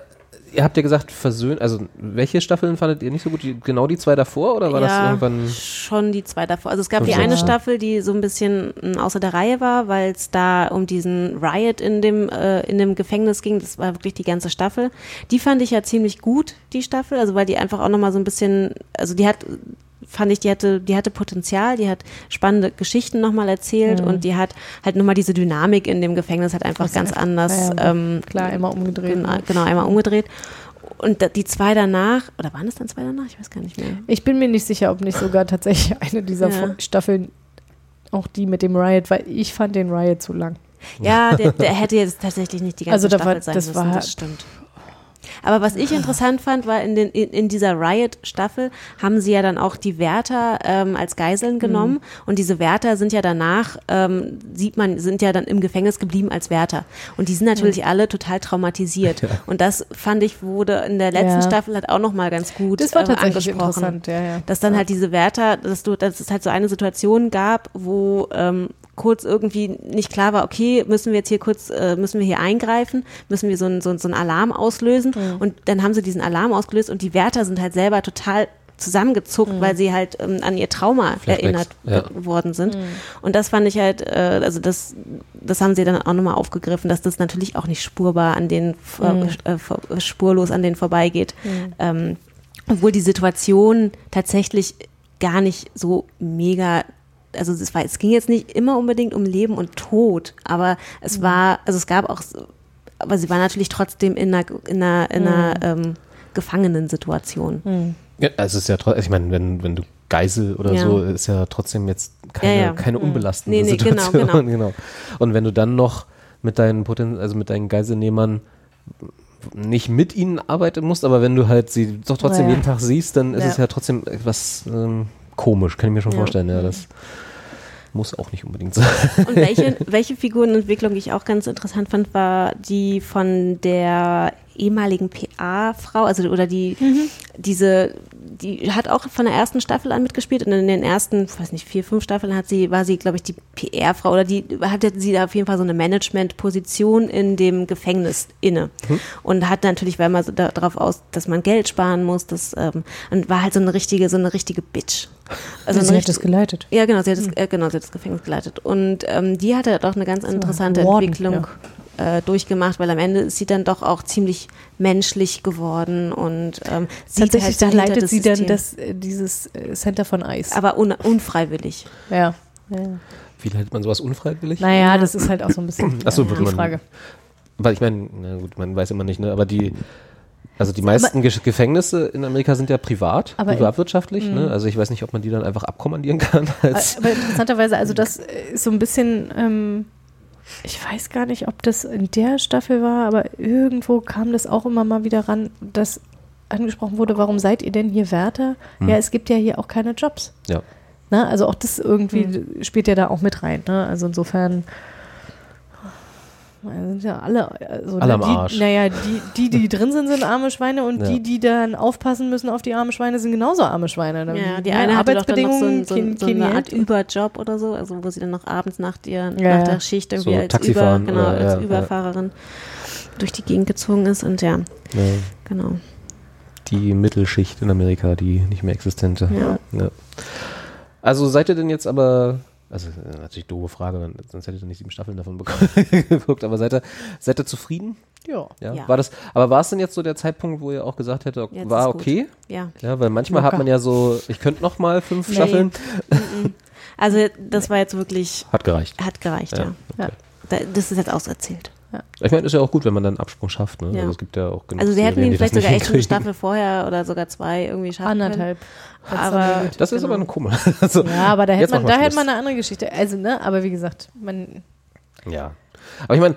ihr habt ja gesagt, versöhnt, also welche Staffeln fandet ihr nicht so gut? Die, genau die zwei davor oder war das ja, irgendwann? schon die zwei davor. Also es gab die eine sechs. Staffel, die so ein bisschen mm, außer der Reihe war, weil es da um diesen Riot in dem, äh, in dem Gefängnis ging. Das war wirklich die ganze Staffel. Die fand ich ja ziemlich gut, die Staffel, also weil die einfach auch nochmal so ein bisschen, also die hat fand ich, die hatte, die hatte Potenzial, die hat spannende Geschichten nochmal erzählt und die hat halt nochmal diese Dynamik in dem Gefängnis halt einfach Das ganz einfach- anders. ja, ähm, Klar, einmal umgedreht. Genau, ne? genau, einmal umgedreht. Und die zwei danach, oder waren es dann zwei danach? Ich weiß gar nicht mehr. Ich bin mir nicht sicher, ob nicht sogar tatsächlich eine dieser Ja. Staffeln auch die mit dem Riot, weil ich fand den Riot zu lang. Ja, der, der hätte jetzt tatsächlich nicht die ganze Also da Staffel war- sein das müssen, war- das stimmt. Aber was ich interessant fand, war in, den, in, in dieser Riot-Staffel haben sie ja dann auch die Wärter ähm, als Geiseln genommen. Und diese Wärter sind ja danach, ähm, sieht man, sind ja dann im Gefängnis geblieben als Wärter. Und die sind natürlich alle total traumatisiert. Und das fand ich wurde in der letzten Ja. Staffel halt auch nochmal ganz gut Das war ähm, tatsächlich angesprochen. interessant, ja, ja. Dass dann halt diese Wärter, dass du, dass es halt so eine Situation gab, wo ähm, kurz irgendwie nicht klar war, okay, müssen wir jetzt hier kurz, äh, müssen wir hier eingreifen, müssen wir so einen so, so einen Alarm auslösen? Und dann haben sie diesen Alarm ausgelöst und die Wärter sind halt selber total zusammengezuckt, weil sie halt ähm, an ihr Trauma Flashbacks, erinnert ja. worden sind. Und das fand ich halt, äh, also das, das haben sie dann auch nochmal aufgegriffen, dass das natürlich auch nicht spurbar an den, vor- äh, spurlos an denen vorbeigeht. Ähm, obwohl die Situation tatsächlich gar nicht so mega, also es, war, es ging jetzt nicht immer unbedingt um Leben und Tod, aber es war, also es gab auch, so- aber sie war natürlich trotzdem in einer, in einer, in einer ähm, Gefangenensituation. Ja, also es ist ja trotzdem, ich meine, wenn, wenn du Geisel oder Ja. so, ist ja trotzdem jetzt keine, Ja, ja. keine unbelastende Nee, nee, genau, Situation. genau. Und wenn du dann noch mit deinen Poten also mit deinen Geiselnehmern nicht mit ihnen arbeiten musst, aber wenn du halt sie doch trotzdem Ja. jeden Tag siehst, dann ist Ja. es ja trotzdem etwas ähm, komisch, kann ich mir schon Ja. vorstellen. Ja, das muss auch nicht unbedingt sein. Und welche, welche Figurenentwicklung ich auch ganz interessant fand, war die von der ehemaligen PA-Frau, also oder die, diese, die hat auch von der ersten Staffel an mitgespielt und in den ersten, ich weiß nicht, vier, fünf Staffeln hat sie, war sie, glaube ich, die PR-Frau oder die hatte sie da auf jeden Fall so eine Management-Position in dem Gefängnis inne. Und hat natürlich, weil man so da- darauf aus, dass man Geld sparen muss, das, ähm, und war halt so eine richtige, so eine richtige Bitch. Also sie hat das richtig- geleitet. ja, genau, sie hat das, äh, genau, sie hat das Gefängnis geleitet. Und ähm, die hatte doch eine ganz interessante Warden, Entwicklung äh, durchgemacht, weil am Ende ist sie dann doch auch ziemlich menschlich geworden und ähm, sieht Tatsächlich, halt leitet das sie dann System. das, äh, dieses äh, Center von Ice. aber un unfreiwillig. ja. ja. Wie leitet man sowas unfreiwillig? Naja, das ist halt auch so ein bisschen Ach so, ja, die man- Frage. Weil ich meine, na gut, man weiß immer nicht, ne? Aber die, also die meisten Ge Gefängnisse in Amerika sind ja privat, Aber in- privatwirtschaftlich, ne? Also ich weiß nicht, ob man die dann einfach abkommandieren kann. Als, Aber interessanterweise, also das ist so ein bisschen, ähm, ich weiß gar nicht, ob das in der Staffel war, aber irgendwo kam das auch immer mal wieder ran, dass angesprochen wurde, warum seid ihr denn hier Wärter? Ja, es gibt ja hier auch keine Jobs. ja. Ne? Also auch das irgendwie spielt ja da auch mit rein. Ne? Also insofern sind ja alle, also Alle am die, Arsch. Naja, die, die, die drin sind, sind arme Schweine und Ja. die, die dann aufpassen müssen auf die armen Schweine, sind genauso arme Schweine. Ne? Ja, die Ne? eine hatte doch dann noch so, ein, so, kein- ein, so eine Art. Überjob oder so, also wo sie dann noch abends nach, ihr, Ja, nach ja. der Schicht irgendwie So als, Über, Taxifahren genau, oder- als ja, ja. Überfahrerin durch die Gegend gezogen ist und ja, Ne? genau. Die Mittelschicht in Amerika, die nicht mehr existente. Ja. Ja. Also seid ihr denn jetzt aber, also äh, natürlich doofe Frage, sonst hättet ihr nicht sieben Staffeln davon bekommen, geguckt, aber seid ihr, seid ihr zufrieden? Ja. Ja. Ja. War das, aber war es denn jetzt so der Zeitpunkt, wo ihr auch gesagt hättet, Jetzt war okay? Ja. Ja, weil manchmal Locker. hat man ja so, ich könnte noch mal fünf Nee. Staffeln. Also das war jetzt wirklich, Hat gereicht. hat gereicht, ja. Ja. Da, das ist jetzt auserzählt. Ich meine, ist ja auch gut, wenn man dann einen Absprung schafft. Ne? Ja. Also es gibt ja auch genug Also sie hätten ihn vielleicht sogar echt schon eine. Staffel vorher oder sogar zwei irgendwie schaffen Anderthalb. können. Aber Das ist genau. aber eine Kummer. Also, Ja, aber da hätte man, da hätte man eine andere Geschichte. Also, ne, aber wie gesagt, man, Ja. Aber ich meine,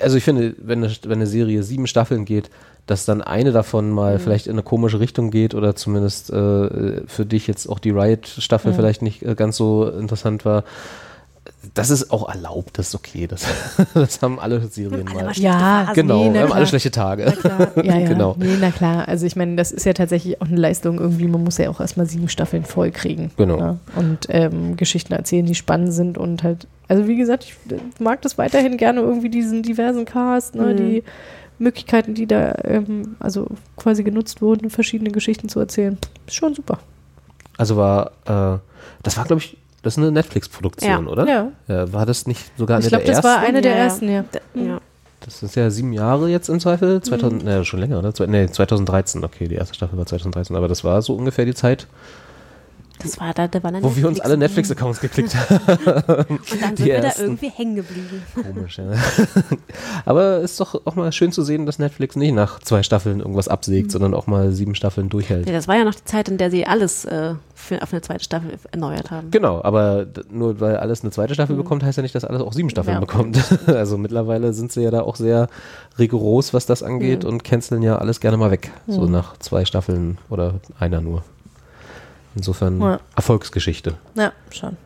also ich finde, wenn eine, wenn eine Serie sieben Staffeln geht, dass dann eine davon Mhm. mal vielleicht in eine komische Richtung geht oder zumindest äh, für dich jetzt auch die Riot-Staffel Mhm. vielleicht nicht äh, ganz so interessant war. Das ist auch erlaubt, das ist okay. Das, das haben alle Serien Alle mal. Ja, Phasen. Genau, nee, haben alle schlechte Tage. ja, ja, Genau. nee, na klar. Also ich meine, das ist ja tatsächlich auch eine Leistung irgendwie. Man muss ja auch erstmal sieben Staffeln voll kriegen. Genau. Ne? Und ähm, Geschichten erzählen, die spannend sind und halt, also wie gesagt, ich mag das weiterhin gerne irgendwie diesen diversen Cast, ne, Mhm. die Möglichkeiten, die da ähm, also quasi genutzt wurden, verschiedene Geschichten zu erzählen. Ist schon super. Also war, äh, das war, glaube ich, das ist eine Netflix-Produktion, Ja. oder? Ja. Ja, War das nicht sogar eine Ich glaube, der das ersten? war eine der ersten, ja. Ja. Das ist ja sieben Jahre jetzt im Zweifel. 2000, Mhm. ne, schon länger, oder? Nee, 2013. Okay, die erste Staffel war 2013. Aber das war so ungefähr die Zeit, Das war da, da war wo wir uns alle Netflix-Accounts geklickt haben. Und dann sind wir da irgendwie hängen geblieben. Komisch, ja. Aber ist doch auch mal schön zu sehen, dass Netflix nicht nach zwei Staffeln irgendwas absägt, sondern auch mal sieben Staffeln durchhält. Ja, das war ja noch die Zeit, in der sie alles äh, für, auf eine zweite Staffel erneuert haben. Genau, aber nur weil alles eine zweite Staffel bekommt, heißt ja nicht, dass alles auch sieben Staffeln Ja. bekommt. Also mittlerweile sind sie ja da auch sehr rigoros, was das angeht und canceln ja alles gerne mal weg. So nach zwei Staffeln oder einer nur. Insofern Ja. Erfolgsgeschichte. Ja, schon.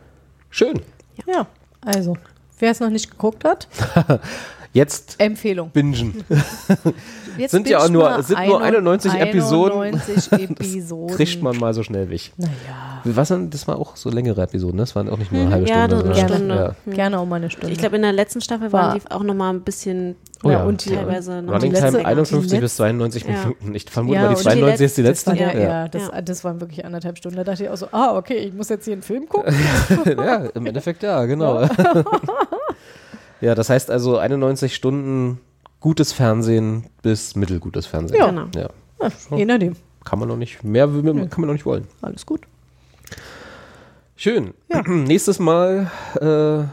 Schön. Ja, also, wer es noch nicht geguckt hat, Jetzt Empfehlung. bingen. Jetzt Sind ja auch nur- sind nur 91 Episoden. 91 Episoden. Kriegt man mal so schnell weg. Naja, Was denn? Das war auch so längere Episoden, ne? Das waren auch nicht nur eine halbe Ja, Stunde. eine sondern- Stunde. Ja. gerne auch mal eine Stunde. Ich glaube, in der letzten Staffel War- waren die auch noch mal ein bisschen Oh ja. und die, teilweise noch Running Die letzte- Time 51 die bis 92 Ja. Minuten. Ich vermute Ja, mal, die und die 92 ist die das letzte. war der, ja, ja. das, Ja. das waren wirklich anderthalb Stunden. Da dachte ich auch so, ah, okay, ich muss jetzt hier einen Film gucken. ja, im Endeffekt ja, genau. ja, das heißt also 91 Stunden gutes Fernsehen bis mittelgutes Fernsehen. Ja. Genau. ja. Ja, je nachdem. Kann man noch nicht, mehr will- kann man noch nicht wollen. Alles gut. Schön. Nächstes Mal, äh,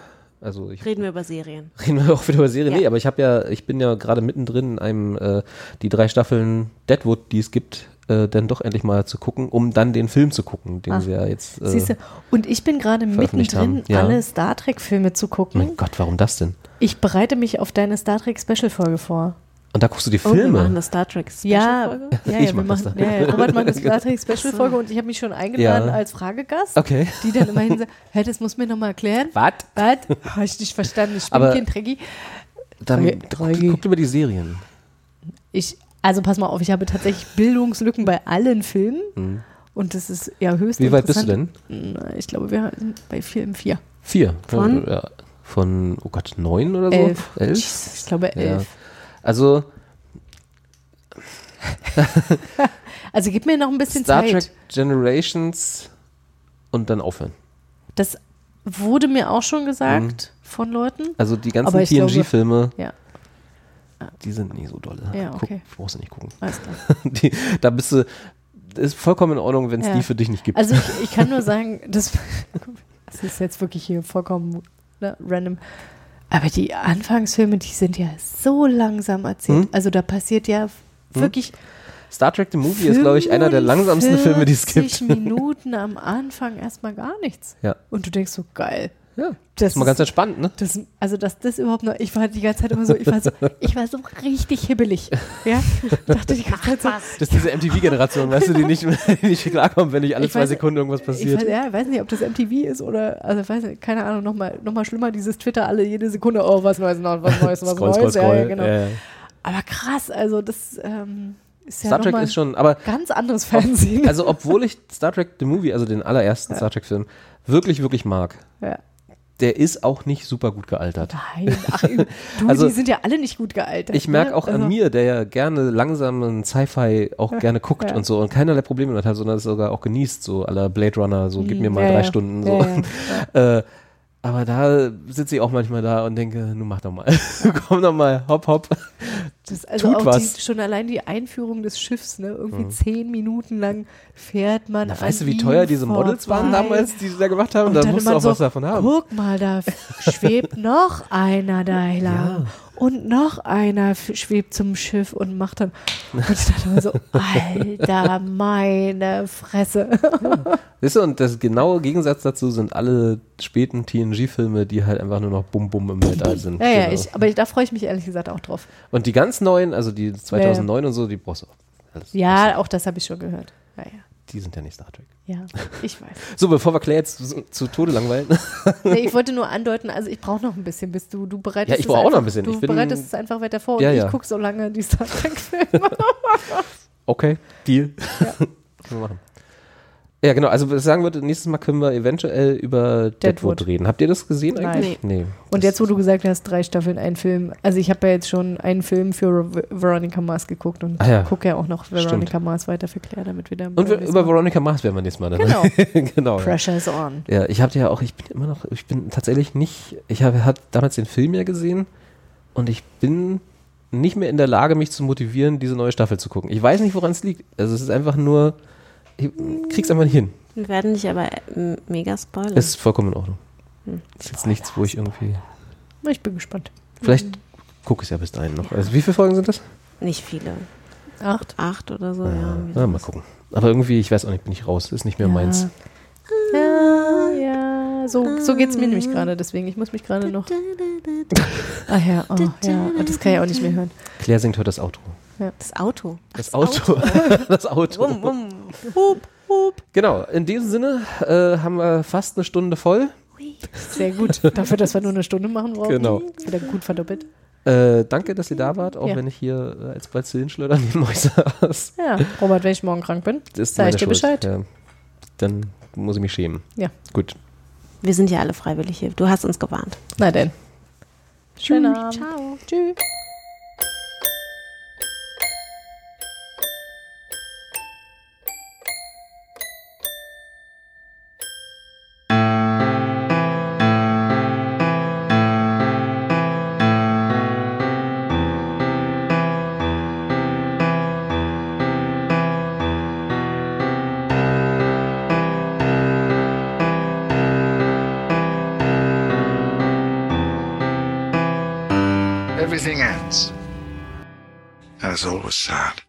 also ich reden wir über Serien. reden wir auch wieder über Serien. Ja. Nee, aber ich habe ja, ich bin ja gerade mittendrin in einem, äh, die drei Staffeln Deadwood, die es gibt, äh, dann doch endlich mal zu gucken, um dann den Film zu gucken, den Ach, sie ja jetzt. Äh, Siehst du, und ich bin gerade mittendrin. Ja. alle Star Trek-Filme zu gucken. mein Gott, warum das denn? Ich bereite mich auf deine Star Trek-Special-Folge vor. Und da guckst du die Und wir machen Filme. eine Star Trek Ja, Special-Folge. ja, ja, Ich wir mach das machen, dann. ja, ja, Robert macht eine Star Trek-Special-Folge und ich habe mich schon eingeladen Ja. als Fragegast, Okay. die dann immerhin sagt, hä, das muss mir nochmal erklären. Was? Was? Habe ich nicht verstanden. Ich bin kein Trekkie. Dann Drei- guck, guck über die Serien. Ich, also pass mal auf, ich habe tatsächlich Bildungslücken bei allen Filmen. Und das ist ja höchst Wie weit bist du denn? Ich glaube, wir sind bei Film 4. Vier. Von? Ja, von, oh Gott, neun oder so? Elf. Elf? Ich glaube Ja. elf. Also Also gib mir noch ein bisschen Star Zeit. Trek Generations und dann aufhören. Das wurde mir auch schon gesagt von Leuten. Also die ganzen TNG-Filme, Ja, die sind nie so dolle. Ja, okay. Guck, brauchst du nicht gucken. alles klar. Die, da bist du, ist vollkommen in Ordnung, wenn es Ja. die für dich nicht gibt. Also ich, ich kann nur sagen, das, das ist jetzt wirklich hier vollkommen ne, random. Aber die Anfangsfilme, die sind ja so langsam erzählt. Hm? Also da passiert ja wirklich Star Trek The Movie ist, glaube ich, einer der langsamsten Filme, die es gibt. 45 Minuten am Anfang erstmal gar nichts. Ja. Und du denkst so, geil. Ja, Das ist mal ganz entspannt, ne? Das, also, dass das überhaupt noch, ich war die ganze Zeit immer so, ich war so, ich war so richtig hibbelig. Ja, dachte die ganze Zeit so, Das ist diese MTV-Generation, weißt du, die nicht, die nicht klarkommt, wenn nicht alle Ich zwei weiß- Sekunden irgendwas ich passiert. weiß, ja, ich weiß nicht, ob das MTV ist oder, also weiß nicht, keine Ahnung, nochmal noch mal schlimmer, dieses Twitter alle jede Sekunde, oh, was Neues, noch, was Neues, was Scroll, Neues. scroll, Ja, ja, scroll. genau. Ja, ja. Aber krass, also das ähm, ist ja Star Trek nochmal ist schon, aber ganz anderes Fernsehen. also obwohl ich Star Trek The Movie, also den allerersten Star Trek-Film, wirklich, wirklich mag, ja. Der ist auch nicht super gut gealtert. Nein, ach, du, Also, die sind ja alle nicht gut gealtert. Ich merke ne? auch an Also, mir, der ja gerne langsamen Sci-Fi auch gerne guckt ja. und so und keinerlei Probleme damit hat, sondern es sogar auch genießt, so aller Blade Runner, so gib mir mal ja, drei ja. Stunden so. Äh, aber da sitze ich auch manchmal da und denke, nun mach doch mal, komm doch mal, hopp, hopp. Das, also Tut auch was. Die, schon allein die Einführung des Schiffs, ne? Irgendwie zehn Minuten lang fährt man. Na, weißt du, wie teuer diese Models waren vorbei. damals, die sie da gemacht haben? Und Da dann musst du auch so, was davon haben. Guck mal, da schwebt noch einer da lang. Und noch einer schwebt zum Schiff und macht dann. Und ich dachte immer so, Alter, meine Fresse. Weißt du, und das genaue Gegensatz dazu sind alle späten TNG-Filme, die halt einfach nur noch Bum Bum im Weltall sind. Ja, ja, Genau. ich, aber da freue ich mich ehrlich gesagt auch drauf. Und die ganz neuen, also die 2009 und so, die brauchst du auch. Ja, auch das habe ich schon gehört. Ja, ja. Die sind ja nicht Star Trek. Ja, ich weiß. So, bevor wir Claire jetzt zu, zu Tode langweilen. Nee, ich wollte nur andeuten, also ich brauche noch ein bisschen, bis du, du bereitest Ja, ich brauche auch noch ein bisschen. Du Ich bin- bereitest es einfach weiter vor Ja, und ja. ich gucke so lange die Star Trek-Filme. Okay, Deal. Können wir machen. Ja, genau. Also was ich sagen würde, nächstes Mal können wir eventuell über Deadwood, Deadwood. reden. Habt ihr das gesehen Nein. eigentlich? Nee. Und jetzt, wo du gesagt hast, drei Staffeln, ein Film. Also ich habe ja jetzt schon einen Film für Ver- Veronica Mars geguckt und Ah ja. gucke ja auch noch Veronica Mars weiter für Claire, damit wir dann Und wir, über Veronica Mars werden wir nächstes Mal dann. Genau. genau. Ja. Pressure is on. Ja, ich habe ja auch, ich bin immer noch, ich bin tatsächlich nicht, ich habe hat damals den Film ja gesehen und ich bin nicht mehr in der Lage, mich zu motivieren, diese neue Staffel zu gucken. Ich weiß nicht, woran es liegt. Also es ist einfach nur, ich krieg's einfach nicht hin. Wir werden nicht aber äh, mega spoilern. Es ist vollkommen in Ordnung. Hm. Ist jetzt nichts, wo ich irgendwie, Ich bin gespannt. vielleicht gucke ich es ja bis dahin noch. Also wie viele Folgen sind das? nicht viele. Acht. Acht oder so, ja. irgendwie Na, mal gucken. Aber irgendwie, ich weiß auch nicht, bin ich raus. Ist nicht mehr meins. Ja, ja, so, so geht es mir nämlich gerade, deswegen, ich muss mich gerade noch. Ach ja, oh, ja, und das kann ich auch nicht mehr hören. Claire singt heute das Outro. Das Auto. Das Auto. das Auto. Wum, wum. Genau, in diesem Sinne äh, haben wir fast eine Stunde voll. Sehr gut. Dafür, dass wir nur eine Stunde machen brauchen. Genau. Ist wieder gut verdoppelt. Äh, danke, dass ihr da wart, auch Ja. wenn ich hier äh, als Bazillenschleuder neben euch saß. Ja, Robert, wenn ich morgen krank bin, Das ist Sag ich dir Schuld. Bescheid. Ja. Dann muss ich mich schämen. Ja. Gut. Wir sind ja alle freiwillig hier. Du hast uns gewarnt. na denn. Schönen Abend. Ciao. Tschüss. was always sad.